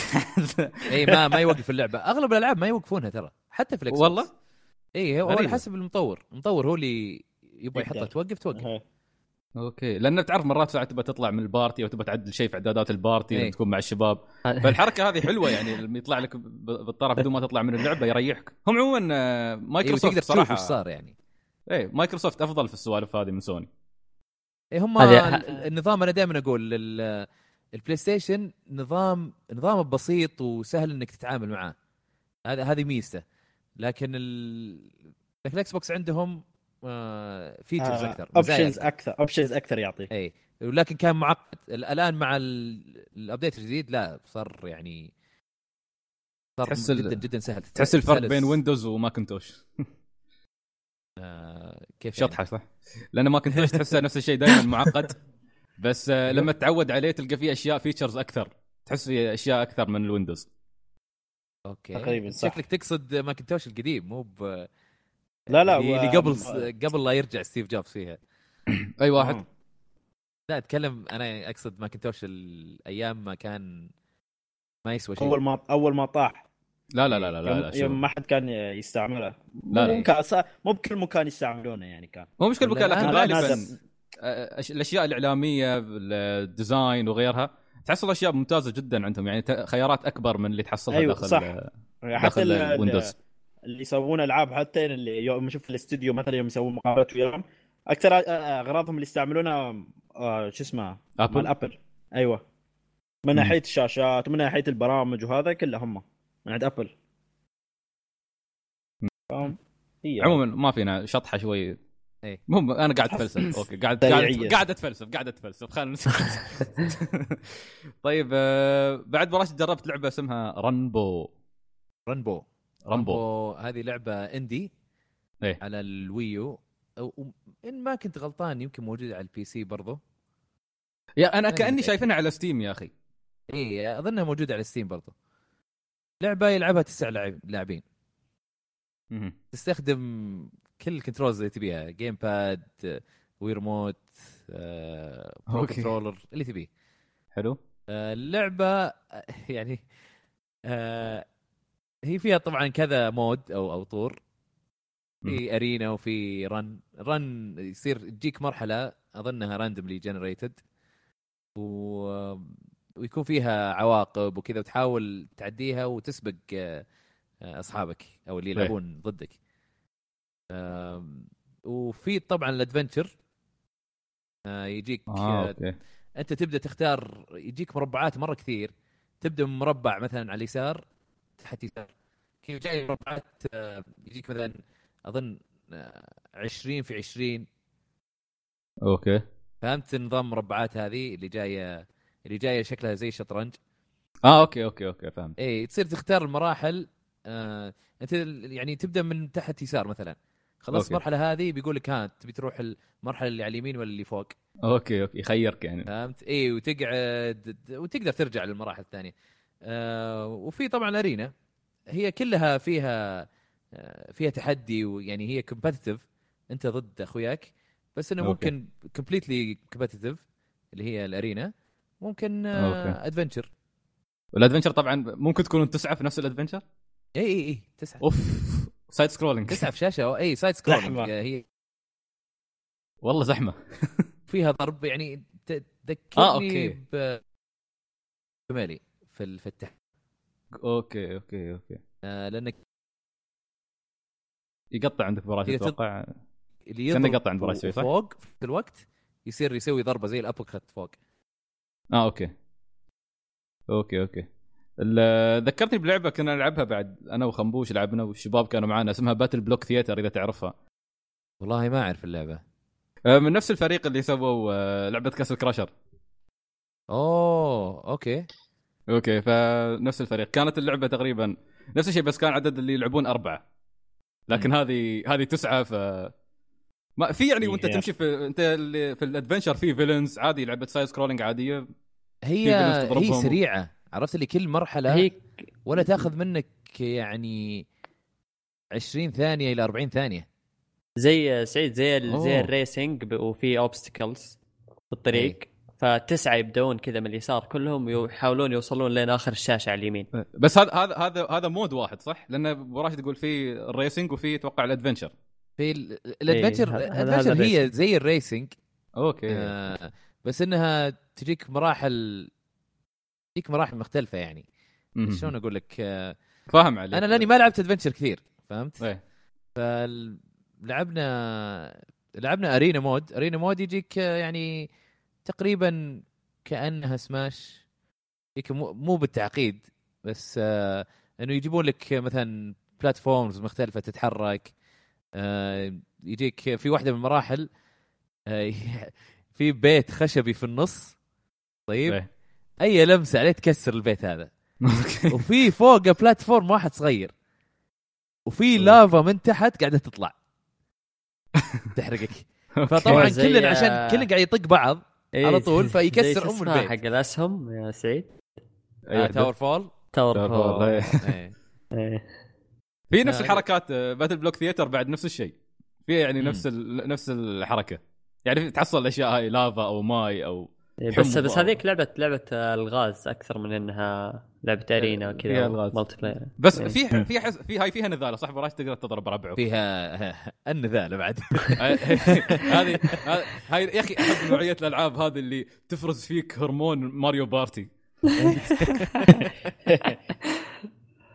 اي ما ما يوقف اللعبة. أغلب الألعاب ما يوقفونها ترى حتى في والله؟ اي هو. على حسب المطور. المطور هو اللي يبغى يحطها. توقف توقف. إيه. أوكي. لأن تعرف مرات ساعات تبغى تطلع من ال party أو تبغى تعدل شيء في إعدادات ال party إيه. لما تكون مع الشباب. <laughs> فالحركة هذه حلوة يعني لما يطلع لك بالطرف بدون ما تطلع من اللعبة يريحك. هم عموما آه، أيوه مايكروسوفت تقدر تشوف صراحة إيش صار يعني. إيه مايكروسوفت أفضل في السوالف هذه من سوني. إيه هم النظام أنا دائما أقول ال- البلاي ستيشن نظام نظام بسيط وسهل إنك تتعامل معاه. هذا هذه ميزته. لكن ال... لكن الاكس بوكس عندهم features أكثر مزايا options أكثر. أكثر options أكثر يعطيك إي ولكن كان معقد. ال- الآن مع ال- ال update الجديد لا صار يعني صار تحس جدا جدا سهل. تحس الفرق. بين ويندوز وماكنتوش آه كيف يعني؟ شطحة صح؟ لأن ماكنتوش تحسها نفس الشيء دائما معقد. بس آه، <laughs> لما تتعود عليه تلقى فيه أشياء features أكثر. تحس فيه أشياء أكثر من الويندوز أوكي. تقريباً صح. شكلك تقصد ماكنتوش القديم مو ب لا لا اللي و- اللي قبل قبل لا يرجع ستيف جوبز فيها. <coughs> أي واحد. لا أتكلم أنا أقصد ماكنتوش الأيام ما كان ما يسوى شيء. أول ما أول ما طاح. لا لا لا لا, لا, لا يوم, ما حد كان يستعمله. لا، لا. مو مو بكل مكان يستعملونه يعني كان. مو مشكله بكاء لكن الآن غالبا. آه، الأشياء الإعلامية ال design وغيرها تحصل أشياء ممتازة جدا عندهم يعني خيارات أكبر من اللي تحصلها أيوة، داخل صح. حتى داخل ال- ال Windows. اللي يسوون ألعاب حتى اللي يوم أشوف في الاستوديو مثلا يوم يسوون مقابلات وياهم أكثر أغراضهم اللي يستعملونها آه، شو اسمه Apple Apple أيوه من. ناحية الشاشات ومن ناحية البرامج وهذا كله هم من عند Apple فاهم؟ عموما ما فينا شطحة شوي إيه. المهم أنا قاعد أتفلسف. okay قاعد قاعد. قاعد أتفلسف قاعد أتفلسف. خلينا <laughs> طيب آه، بعد براش جربت لعبة اسمها Runbow. Runbow. Runbow. هذه لعبة indie إيه. على ال Wii U. أو إن ما كنت غلطان يمكن موجودة على ال PC برضو. يا أنا أنا كأني. شايفينها على Steam يا أخي. اي أظنها موجودة على Steam برضو. لعبة يلعبها تسع لاعب- لاعبين. مهم. تستخدم كل ال controls اللي تبيها GamePad Wii Remote آه Pro okay. controller اللي تبيه. حلو. آه، اللعبة آه، يعني آه، هي فيها طبعا كذا mode أو أو طور. في arena وفي run run يصير تجيك مرحلة أظنها randomly generated و... ويكون فيها عواقب وكذا وتحاول تعديها وتسبق آه، آه، أصحابك أو اللي يلعبون ضدك. وفي طبعا ال adventure. آه، يجيك آه آه، okay. أنت تبدأ تختار يجيك مربعات مرة كثير. تبدأ من مربع مثلا على اليسار تحت يسار. كيف جاي مربعات آه، يجيك مثلا أظن آه، 20 في 20 okay. فهمت نظام مربعات هذه اللي جاية اللي جاية شكلها زي الشطرنج آه okay okay okay فهمت. اي تصير تختار المراحل آه أنت يعني تبدأ من تحت يسار مثلا. خلصت. المرحلة هذه بيقول لك ها تبي تروح المرحلة اللي على اليمين ولا اللي فوق okay okay يخيرك يعني فهمت؟ إي وتقعد وتقدر ترجع للمراحل الثانية. آه وفي طبعا arena هي كلها فيها آه فيها تحدي ويعني هي competitive أنت ضد أخوياك بس إنه. ممكن completely competitive اللي هي ال arena ممكن okay. آه adventure وال adventure طبعا ممكن تكونون تسعة في نفس ال adventure إي إي إي تسعة أوف side scrolling تسعة في شاشة. إي side scrolling زحمة. هي والله زحمة. فيها ضرب يعني تذكرني آه، okay. ب جمالي في ال- في التحدي. okay okay okay. آه لأنك يقطع عندك براش هي تض- أتوقع. اللي يضرب يقطع عند براش شوي، صح؟ فوق في الوقت يصير يسوي ضربة زي ال uppercut فوق. آه okay. okay okay. ذكرتني بلعبة كنا نلعبها بعد أنا وخنبوش لعبنا والشباب كانوا معنا اسمها BattleBlock Theater إذا تعرفها. والله ما أعرف اللعبة. آه، من نفس الفريق اللي سووا آه، لعبة Castle Crashers أوه okay. okay فنفس الفريق. كانت اللعبة تقريبا نفس الشيء بس كان عدد اللي يلعبون أربعة. لكن هذه هذه تسعة ف ما في يعني وأنت هي- تمشي في أنت اللي في ال adventure في villains عادي لعبة side scrolling عادية. هي هي. سريعة. عرفت اللي كل مرحلة هي ولا تاخذ منك يعني 20 ثانية إلى 40 ثانية. زي سعيد زي ال- زي أوه. ال racing وفي obstacles في الطريق. فتسعه يبدون كذا من اليسار كلهم يحاولون يوصلون لين آخر الشاشة على اليمين. بس هذا هذا هذا هذا mode واحد صح؟ لأن ابو راشد يقول في ال racing وفي أتوقع ال adventure في ال- الادفنشر الادفنشر هي الريسنج. زي ال racing okay. آه بس إنها تجيك مراحل تجيك مراحل مختلفة يعني. شلون أقول لك فاهم عليك أنا لأني ما لعبت adventure كثير فهمت؟ إيه. فلعبنا لعبنا arena mode arena mode يجيك يعني تقريبا كأنها سماش يجيك مو, مو بالتعقيد بس آه إنه يجيبون لك مثلا platforms مختلفة تتحرك آه يجيك في واحدة من المراحل آه <laughs> في بيت خشبي في النص طيب إيه. أي لمسة عليه تكسر البيت هذا. okay. وفي فوقه platform واحد صغير. وفي لافا من تحت قاعدة تطلع. <laughs> تحرقك. فطبعا كلنا عشان كلنا قاعد يطق بعض إيه، على طول فيكسر أم البيت. حق الأسهم يا سعيد. TowerFall TowerFall. في نفس آه، الحركات BattleBlock Theater بعد نفس الشيء. في يعني. نفس. نفس الحركة. يعني تحصل الأشياء هاي لافا أو ماي أو بس حمض بس أو- هذيك لعبه لعبة الغاز أكثر من إنها لعبة arena فيها وكذا الغاز. multiplayer بس إيه. في في حس... في هاي فيها نذالة صح براش؟ تقدر تضرب ربعك فيها <laughs> النذالة بعد. <laughs> <laughs> هذه هاي يا أخي احب نوعية الألعاب هذه اللي تفرز فيك هرمون Mario Party.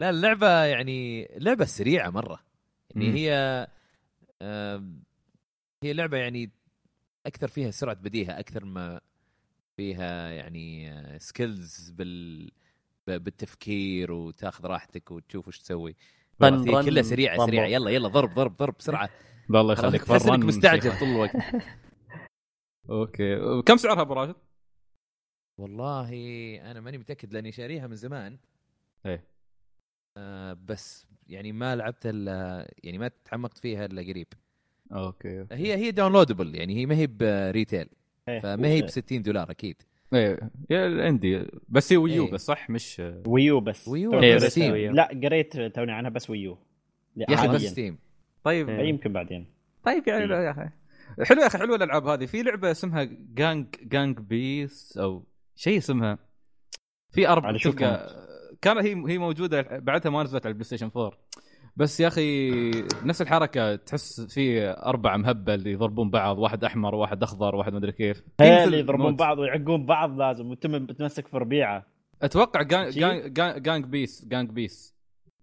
لا اللعبة يعني لعبة سريعة مرة. يعني. هي هي لعبة يعني أكثر فيها سرعة بديهة أكثر ما فيها يعني skills بال بالتفكير وتاخذ راحتك وتشوف وش تسوي. طن- كلها سريعه سريعه يلا يلا ضرب ضرب ضرب بسرعة. الله يخليك تحس إنك مستعجل. طول الوقت. <laughs> أوكي. كم سعرها أبو راشد؟ والله أنا ماني متأكد لأني شاريها من زمان. إيه. آه بس يعني ما لعبت إلا يعني ما تعمقت فيها إلا قريب. أوكي هي هي downloadable يعني هي ما هي retail. فما هي ب 60 دولار أكيد. إيه. ال indie بس هي Wii U إيه. بس صح؟ مش Wii U بس. Wii U إيه، بس. لا قريت توني عنها بس Wii U. يا أخي بس. Steam. طيب. إيه. يمكن بعدين. طيب يعني يا أخي. حلو يا أخي حلوة الألعاب هذه. في لعبة اسمها Gang Gang Beasts أو شيء اسمها. في أربع تلقى كان هي هي موجودة بعدها ما نزلت على ال PlayStation 4 بس يا أخي نفس الحركة تحس في أربع مهبل يضربون بعض واحد أحمر واحد أخضر واحد مدري كيف. اللي يضربون. بعض ويعقون بعض لازم وتم بتمسك في ربيعة. أتوقع Gang Beasts Gang Beasts.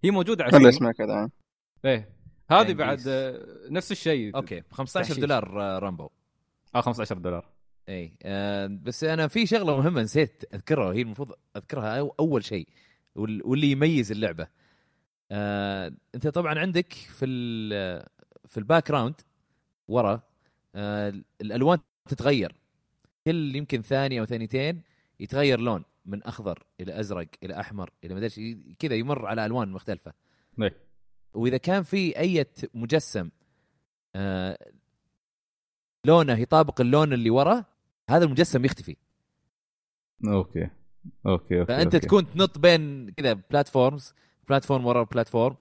هي موجودة على اسمها كذا إيه. هذه بعد. آه، نفس الشيء. أوكي. 15 تحشيش. دولار آه، Runbow. آه 15 دولار. اي آه بس أنا في شغلة مهمة نسيت أذكرها هي المفروض أذكرها أول شيء وال- واللي يميز اللعبة. آه انت طبعا عندك في ال- في ال background ورا آه الألوان تتغير كل يمكن ثانية أو ثانيتين يتغير لون من أخضر إلى أزرق إلى أحمر إلى مدري كذا يمر على ألوان مختلفة إيه. وإذا كان في أي مجسم آه لونه يطابق اللون اللي ورا هذا المجسم يختفي أوكي أوكي أوكي فأنت أوكي. تكون تنط بين كذا platforms platform ورا platform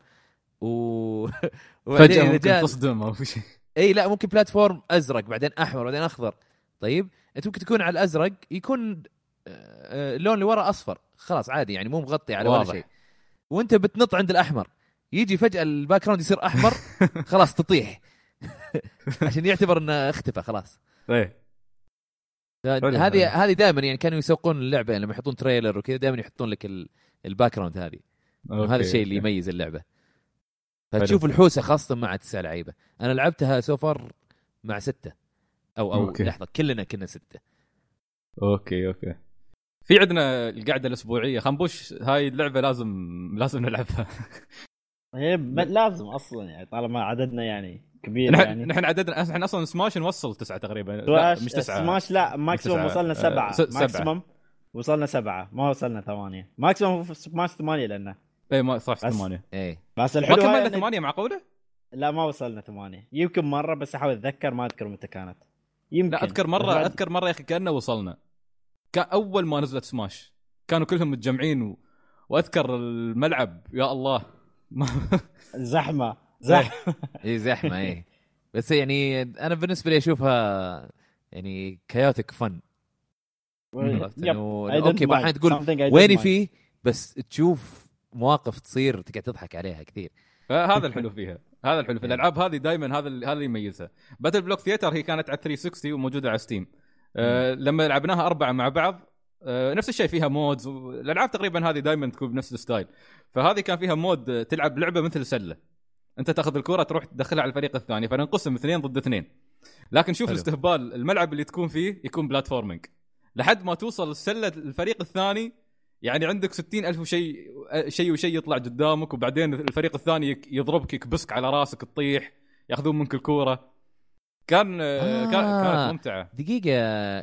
و <laughs> فجأة ممكن جاء- تصدم أو شيء. إي لا ممكن platform أزرق بعدين أحمر بعدين أخضر. طيب؟ أنت ممكن تكون على الأزرق يكون آه، اللون اللي ورا أصفر. خلاص عادي يعني مو مغطي على ولا. شيء. وأنت بتنط عند الأحمر. يجي فجأة ال background يصير أحمر <laughs> خلاص تطيح. <laughs> عشان يعتبر إنه اختفى خلاص. إيه. هذه. هذه دائما يعني كانوا يسوقون اللعبة يعني لما يحطون trailer وكذا دائما يحطون لك ال- ال background هذه. أوكي، هذا الشيء اللي. يميز اللعبة. فتشوف. الحوسة خاصة مع تسع لعيبة. أنا لعبتها so far مع ستة. أو أو أوكي. لحظة كلنا كنا ستة. أوكي أوكي. في عندنا القعده الأسبوعية. خنبوش هاي اللعبة لازم لازم نلعبها. هي ب- لازم أصلا يعني طالما عددنا يعني كبير نحن يعني. نحن عددنا إحنا أصلا سماش نوصل تسعة تقريبا. لا مش تسعة. سماش لا maximum. وصلنا آه، سبعة. س- سبعة. maximum وصلنا سبعة. ما وصلنا ثمانية. ماكسيموم في سماش ثمانية لأنه. اي ما صح بس. ثمانية. إيه. بس ما الحلو كملنا هاي إن- ثمانيه معقوله؟ لا ما وصلنا ثمانية. يمكن مرة بس أحاول أتذكر ما أذكر متى كانت. يمكن. لا أذكر مرة بعد- أذكر مرة يا أخي كأنه وصلنا. كان أول ما نزلت سماش. كانوا كلهم متجمعين و... وأذكر الملعب. يا الله. ما... زحمة. زحمة <laughs> اي زحمة إيه. بس يعني أنا بالنسبة لي أشوفها يعني كيوتك فن عرفت. إنه أوكي. الأحيان تقول ويني. فيه؟ بس تشوف مواقف تصير تقعد تضحك عليها كثير. فهذا الحلو فيها. هذا الحلو في الألعاب هذه دائما هذا هذا اللي يميزها. BattleBlock Theater هي كانت على 360 وموجودة على Steam آه لما لعبناها أربعة مع بعض آه نفس الشيء فيها modes الألعاب تقريبا هذه دائما تكون بنفس ال style. فهذه كان فيها mode تلعب لعبة مثل سلة. أنت تأخذ الكرة تروح تدخلها على الفريق الثاني فننقسم اثنين ضد اثنين. لكن شوف حلو. الاستهبال الملعب اللي تكون فيه يكون platforming لحد ما توصل السله الفريق الثاني يعني عندك ستين ألف وشيء شيء وشيء يطلع قدامك وبعدين الفريق الثاني يضربك يكبسك على راسك تطيح ياخذون منك الكورة كان آه. كان آه. كانت ممتعة دقيقة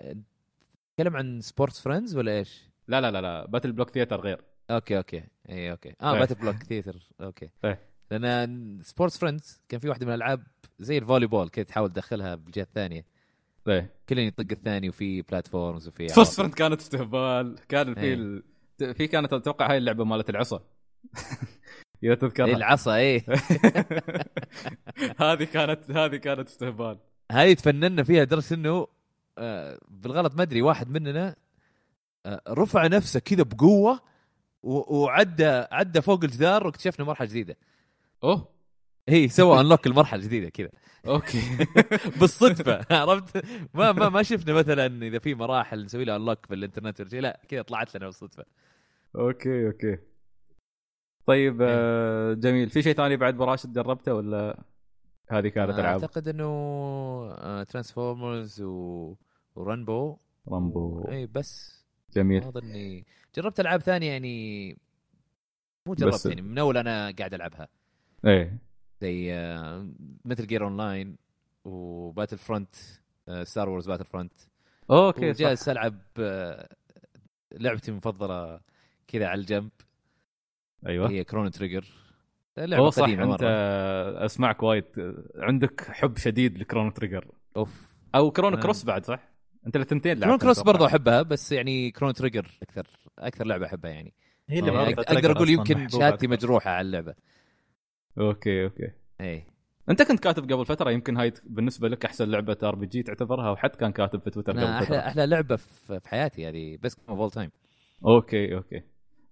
تتكلم عن Sportsfriends ولا إيش؟ لا لا لا لا BattleBlock Theater غير أوكي أوكي إي أوكي آه إيه. BattleBlock Theater أوكي <laughs> إيه. لأن Sportsfriends كان في واحدة من الألعاب زي ال volleyball كذا تحاول تدخلها بالجهه الثانية إيه كلنا يطق الثاني وفي platforms وفي Sportsfriends كانت استهبال كان في إيه. في كانت أتوقع هاي اللعبة مالت العصا. <laughs> إذا تذكرها. العصا إيه. <laughs> هذه كانت هذه كانت استهبال. هذه تفننا فيها لدرجه إنه آه، بالغلط ما أدري واحد مننا آه، رفع نفسه كذا بقوة وعدى عدى فوق الجدار واكتشفنا مرحلة جديدة. أوه. هي سوى unlock المرحلة الجديده كذا. أوكي. <laughs> بالصدفة عرفت؟ ما ما ما شفنا مثلا إذا في مراحل نسوي لها unlock بالانترنت ولا شيء لا كذا طلعت لنا بالصدفة. أوكي أوكي. طيب آه، جميل. في شيء ثاني بعد براشد جربته ولا هذه كانت العاب؟ أعتقد إنه آه، Transformers و... و Runbow. Runbow اي بس جميل. أظني. جربت ألعاب ثانية يعني مو جربت بس- يعني من أول أنا قاعد ألعبها. إيه. زي مثل Gear Online و Battlefront Star Wars Battlefront أوكي صح. وجالس ألعب آه، لعبتي المفضلة كذا على الجنب. أيوه. هي Chrono Trigger. لعبة صح قديمة أنت مرة. أسمعك وايد. عندك حب شديد ل Chrono Trigger. أوف. أو Chrono آه. Cross بعد صح؟ أنت الثنتين Chrono Cross. برضو أحبها بس يعني Chrono Trigger أكثر أكثر لعبة أحبها يعني, هي اللي يعني برضه أقدر أقول يمكن شهادتي. مجروحة على اللعبة. أوكي أوكي. اي أنت كنت كاتب قبل فترة يمكن هاي بالنسبة لك أحسن لعبة RPG تعتبرها وحد كان كاتب في تويتر قبل أحلى فترة؟ أحلى لعبة في في حياتي هذه بس of all time أوكي أوكي.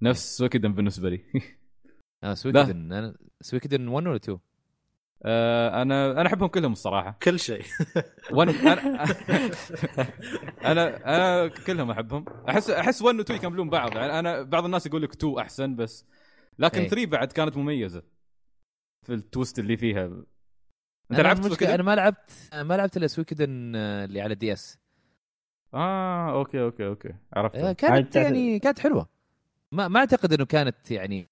نفس Suikoden بالنسبة لي. <laughs> آه Suikoden أنا Suikoden 1 ولا 2 آه، أنا أنا أحبهم كلهم الصراحة. كل شيء. <laughs> ون أنا <laughs> أنا أنا كلهم أحبهم. احس أحس 1 و 2 يكملون بعض. يعني أنا بعض الناس يقول لك 2 أحسن بس. لكن إيه. 3 بعد كانت مميزة. في ال twist اللي فيها. أنت أنا لعبت Suikoden؟ أنا ما لعبت ما لعبت إلا Suikoden آه، اللي على ال DS آه okay okay okay. عرفت. آه، كانت يعني كانت حلوة. ما ما أعتقد إنه كانت يعني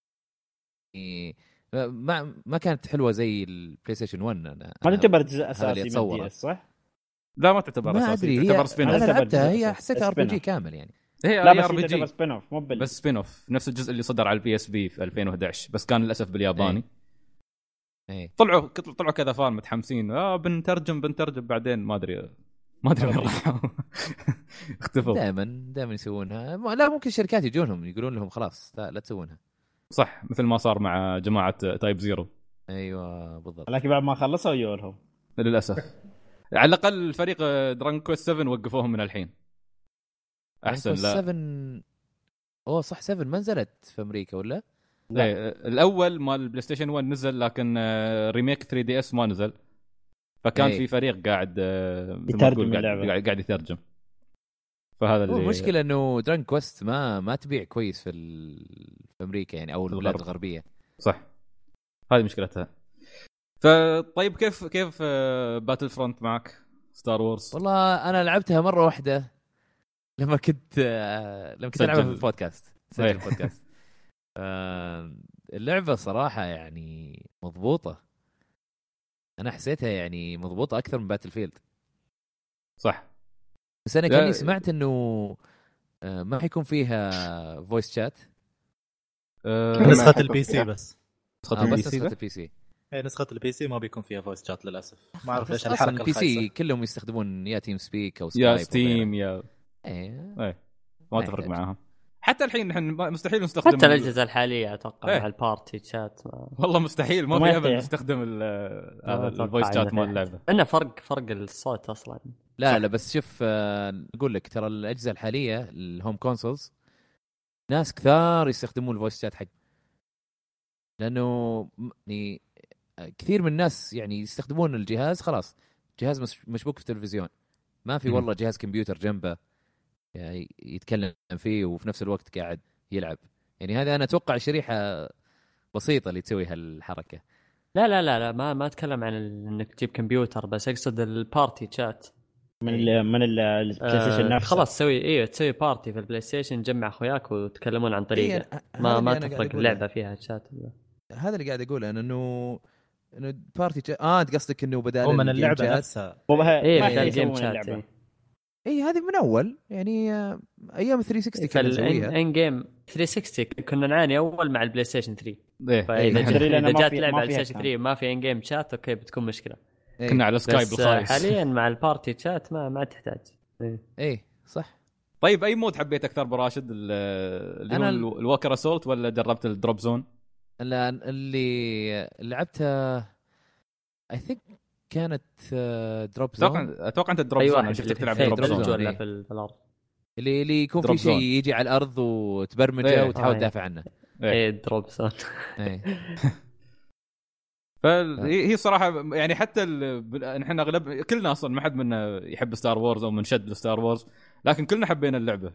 ما ما كانت حلوة زي ال PlayStation 1 أنا. ما تعتبر جزء أساسي من. DS صح؟ لا ما تعتبر ما أساسي أدري هي تعتبر spin أنا off أنا لعبتها هي حسيتها R spin PG off. كامل يعني. هي لا بس R هي PG spin off مو بال بس spin off نفس الجزء اللي صدر على ال PSP في 2011 بس كان للأسف بالياباني. إيه. طلعوا طلعوا كذا fan متحمسين. آه بنترجم بنترجم بعدين ما أدري. ما أدري وين راحوا. <laughs> اختفوا. دائما دائما يسوونها. لا ممكن الشركات يجونهم يقولون لهم خلاص لا لا تسوونها. صح مثل ما صار مع جماعة Type Zero أيوه بالضبط. لكن بعد ما خلصوا يولهم للأسف. <laughs> على الأقل فريق Dragon Quest 7 وقفوهم من الحين. أحسن لا. 7 أوه صح 7 ما نزلت في أمريكا ولا؟ لا. إيه، الأول مال ال PlayStation 1 نزل لكن remake 3 DS ما نزل. فكان إيه. في فريق قاعد آه، يترجم قاعد. قاعد يترجم فهذا هو اللي المشكلة إنه Dragon Quest ما ما تبيع كويس في, ال... في أمريكا يعني أو البلاد الغرب. الغربية صح هذه مشكلتها فطيب كيف كيف Battlefront معك Star Wars والله أنا لعبتها مرة واحدة لما كنت آه، لما كنت ألعبها في. البودكاست إيه. سجل البودكاست <laughs> آه، اللعبة صراحة يعني مضبوطة أنا حسيتها يعني مضبوطة أكثر من Battlefield صح. بس أنا كأني سمعت إنه آه، ما حيكون فيها voice chat آه، نسخة ال PC بس. نسخة آه ال PC نسخة؟ ال PC هي نسخة ال PC ما بيكون فيها voice chat للأسف. ما أعرف ليش أصلا ال PC كلهم يستخدمون يا TeamSpeak أو Skype يا أو Steam يا. إيه. إيه. ما تفرق. معاهم. حتى الحين نحن مستحيل نستخدم حتى ال- الأجهزة الحالية أتوقع. مع ال party chat ما والله مستحيل ما في يحتاج. نستخدم هذا ال voice chat مال. اللعبة إنه فرق فرق الصوت أصلا لا صح. لا بس شوف آه، أقول لك ترى الأجهزة الحالية ال home consoles ناس كثار يستخدمون ال voice chat حق لأنه يعني آه، كثير من الناس يعني يستخدمون الجهاز خلاص جهاز مش- مشبوك في التلفزيون ما في. والله جهاز كمبيوتر جنبه يعني يتكلم فيه وفي نفس الوقت قاعد يلعب يعني هذا أنا أتوقع شريحة بسيطة اللي تسوي هالحركة لا لا لا لا ما ما أتكلم عن إنك تجيب كمبيوتر بس أقصد ال party chat من ال من ال- ال Play Station آه نفسه خلاص تسوي أيوه تسوي party في ال PlayStation تجمع أخوياك وتتكلمون عن طريقة إيه، ما ما تفرق. اللعبة فيها شات هذا اللي قاعد أقوله أنا انه إنه party. آه أنت قصدك إنه بدال هو من chat- نفسها إيه بدل يحتاج game chat. إيه. اي هذه من أول. يعني آه، أيام 360 كنا نسويها. فال in game 360 كنا نعاني أول مع ال PlayStation 3 إيه فاذا إذا ما جات في- لعبة على ال PlayStation 3 ما في in game chat okay بتكون مشكلة. إيه. كنا على Skype بس آه، الخايس حاليا مع ال party chat ما ما تحتاج. إيه. إيه صح. طيب أي mode حبيت أكثر بوراشد ال- اللي أنا هو ال- ال- ال walker assault ولا جربت ال drop zone؟ لا، اللي لعبتها I think كانت drop أتوقع zone أتوقع أنت ال drop اي zone شفتك اللي تلعب في drop zone إيه. في ال- في الأرض. اللي اللي يكون drop في شيء. يجي على الأرض وتبرمجه إيه. وتحاول آه، تدافع عنه. إيه. إيه drop zone إيه. <laughs> فهي هي صراحة يعني حتى نحن اغلب كلنا أصلا ما حد منا يحب Star Wars أو منشد ل Star Wars لكن كلنا حبينا اللعبة.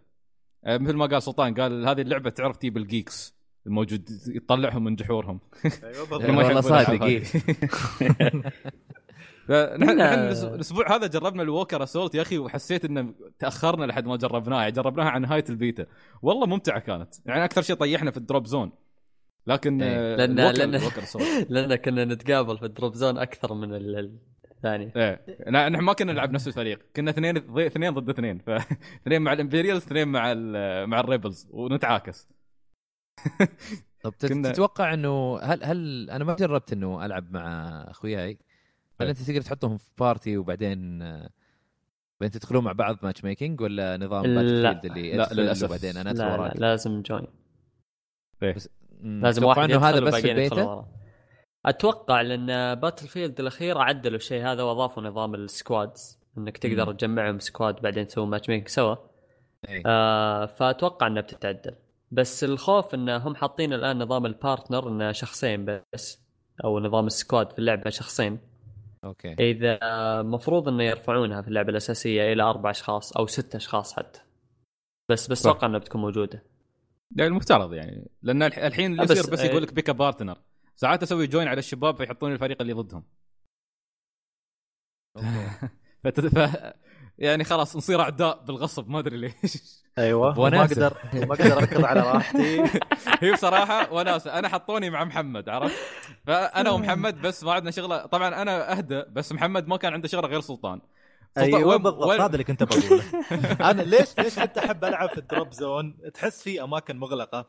آه، مثل ما قال سلطان قال هذه اللعبة تعرف تجيب ال geeks الموجود يطلعهم من جحورهم. أيوه <laughs> إيه، والله <laughs> صادق، نحن الأسبوع هذا جربنا ال walker assault يا أخي وحسيت إنه تأخرنا لحد ما جربناها يعني جربناها عن نهايه البيتا. والله ممتعة كانت. يعني أكثر شيء طيحنا في ال drop zone. لكن إيه. آه، لأن- ال walker- لأن- ال walker assault. <laughs> لأن كنا نتقابل في ال drop zone أكثر من ال- ال- الثاني. إيه. نحن ما كنا نلعب نفس الفريق. كنا اثنين اثنين ضد اثنين. فاثنين <laughs> مع ال Imperials اثنين مع ال- مع ال Rebels ونتعاكس. <laughs> طب كنا- تتوقع انه هل هل أنا ما جربت إنه ألعب مع أخوياي. هل إيه. انت تقدر تحطهم في party وبعدين بعدين تدخلون مع بعض matchmaking ولا نظام لا. اللي لا، ادخل للأسف. وبعدين أنا لا, لا لازم join مم، لازم تتوقع واحد إنه هذا بس في البيتا وراه. أتوقع لأن Battlefield الاخيره عدلوا الشيء هذا وأضافوا نظام ال squads إنك تقدر. تجمعهم squad بعدين تسوي matchmaking سوا إيه. آه فأتوقع إنها بتتعدل بس الخوف إن هم حاطين الآن نظام ال partner إنه شخصين بس أو نظام ال squad في اللعبة شخصين okay إذا مفروض إنه يرفعونها في اللعبة الأساسية إلى أربع أشخاص أو ست أشخاص حتى بس بس. أتوقع إنها بتكون موجودة يعني المفترض يعني لأن الح- الحين اللي بس- يصير بس إيه. يقول لك pick partner ساعات أسوي join على الشباب فيحطون الفريق اللي ضدهم Okay. فت... <laughs> ف... يعني خلاص نصير أعداء بالغصب ما أدري ليش. أيوه. <laughs> وما وناسة. أقدر ما أقدر أركض على راحتي. <laughs> هي بصراحة وناسة. أنا حطوني مع محمد عرفت؟ فأنا ومحمد بس ما عندنا شغلة. طبعا أنا اهدى بس محمد ما كان عنده شغلة غير سلطان. أيوه وين- بالضبط. وين- هذا اللي كنت بقوله <laughs> أنا ليش ليش حتى أحب ألعب في ال Drop Zone؟ تحس في أماكن مغلقة.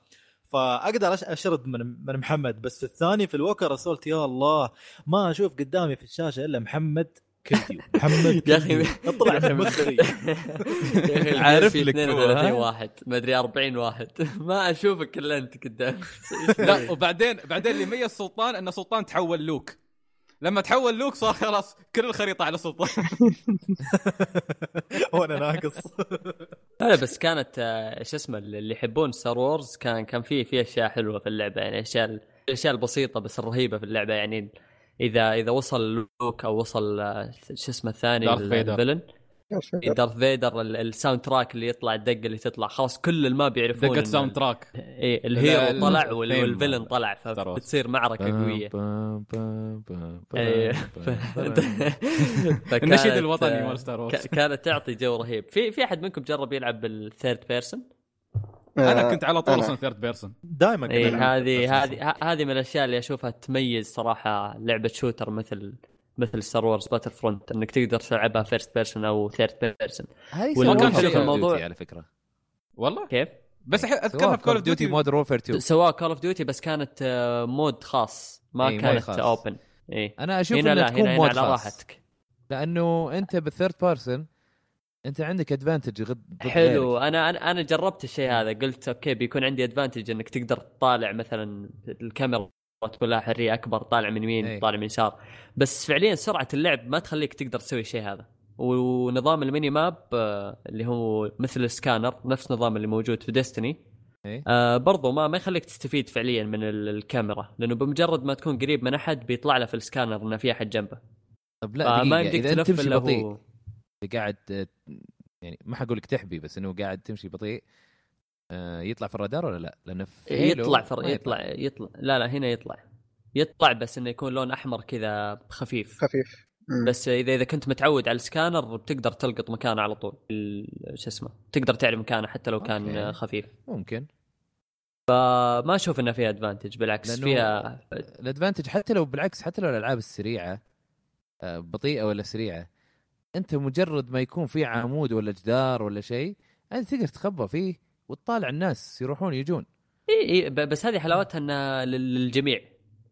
فأقدر أش- أشرد من من محمد. بس الثاني في الوكر صرت يا الله ما أشوف قدامي في الشاشة إلا محمد. محمد يا أخي- كلتيو. اطلع من مخي عارف في لك هو، 32 ها؟ واحد. ما أدري 40 واحد. <laughs> ما أشوفك إلا أنت قدام. <laughs> لا وبعدين بعدين اللي ميز سلطان إن سلطان تحول لوك. لما تحول لوك صار خلاص كل الخريطة على سلطان. <laughs> وأنا ناقص. لا بس كانت آه، شو اسمه اللي يحبون ستار وورز كان كان في في أشياء حلوة في اللعبة يعني اشياء الاشياء البسيطة بس الرهيبة في اللعبة يعني إذا إذا وصل لوك أو وصل آه، شو اسمه الثاني Darth Vader. ال villain. Darth Vader ال- ال soundtrack اللي يطلع الدقة اللي تطلع. خلاص كل ال map يعرفون إن soundtrack إيه لا، ال hero طلع وال villain طلع. فبتصير معركة قوية. إيه. <laughs> <laughs> النشيد الوطني مال Star كانت تعطي جو رهيب. في في أحد منكم جرب يلعب بال third person أنا كنت على طول. أصلا ثيرد بيرسون دائما كنت إيه، هذه هذه ه- هذه من الأشياء اللي أشوفها تميز صراحة لعبة shooter مثل مثل Star Wars Battlefront إنك تقدر تلعبها first person أو third person سووها حلو في الموضوع- Call of Duty على فكرة. والله؟ كيف؟ بس أح- أذكرها في Call of Duty Modern Warfare 2 سواء Call of Duty بس كانت آه، mode خاص ما mode كانت خاص. open اي أنا أشوف هنا إنها لا تكون هنا, mode على خاص. راحتك. لأنه أنت بال third person انت عندك advantage ضد حلو. أنا أنا أنا جربت الشيء هذا قلت okay بيكون عندي advantage إنك تقدر تطالع مثلا الكاميرا تكون لها حرية أكبر طالع من يمين إي. طالع من يسار. بس فعليا سرعة اللعب ما تخليك تقدر تسوي الشيء هذا. ونظام ال mini map آه، اللي هو مثل السكانر نفس نظام اللي موجود في Destiny إيه. آه برضو ما ما يخليك تستفيد فعليا من ال- الكاميرا لأنه بمجرد ما تكون قريب من أحد بيطلع له في السكانر إنه في أحد جنبه. طب لا دقيقة يمديك تلف إلا هو. قاعد يعني ما حقول لك تحبي بس إنه قاعد تمشي بطيء آه، يطلع في الرادار ولا لا؟ لأنه في يطلع فر... ما يطلع. يطلع لا لا هنا يطلع. يطلع بس إنه يكون لون أحمر كذا خفيف. خفيف. مم. بس إذا إذا كنت متعود على السكانر بتقدر تلقط مكانه على طول. ال- شو اسمه تقدر تعرف مكانه حتى لو كان okay. خفيف. ممكن. فما أشوف إنه فيها advantage بالعكس لأنه- فيها ال advantage حتى لو بالعكس حتى لو الألعاب السريعة آه، بطيئة ولا سريعة أنت مجرد ما يكون في عمود ولا جدار ولا شيء أنت تقدر تخبى فيه وتطالع الناس يروحون يجون. إي إي ب- بس هذه حلاوتها انها لل- للجميع.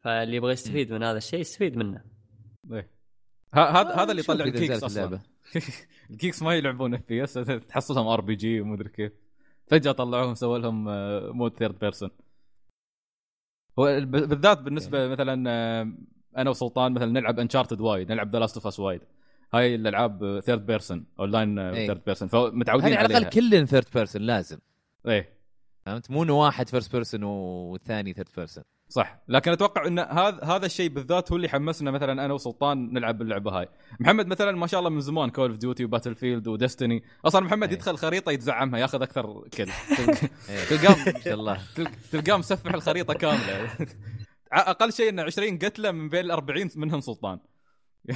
فاللي يبغى يستفيد من هذا الشيء يستفيد منه. إيه. هذا آه، هذا اللي يطلع ال geeks أصلا. ال geeks <laughs> ما يلعبون FPS تحصلهم RPG ومدري كيف. فجأة طلعوهم سووا لهم آه، mode third person بالذات بالنسبة مثلا آه، أنا وسلطان مثلا نلعب Uncharted وايد نلعب The Last of Us وايد. هاي الألعاب third person online. Third person فمتعودين هذه على عليها. الاقل كلن third person لازم. إيه. فهمت؟ مو إنه واحد first person والثاني third person صح. لكن أتوقع إن هذا هذا الشيء بالذات هو اللي حمسنا مثلا أنا وسلطان نلعب اللعبه هاي. محمد مثلا ما شاء الله من زمان Call of Duty و Battlefield و Destiny أصلا محمد إيه. يدخل خريطة يتزعمها ياخذ أكثر كل <laughs> إيه. تلقاه ما شاء الله. تل- تلقاه مسفح الخريطة كاملة. <laughs> أقل شيء انه 20 قتلة من بين ال 40 منهم سلطان. ما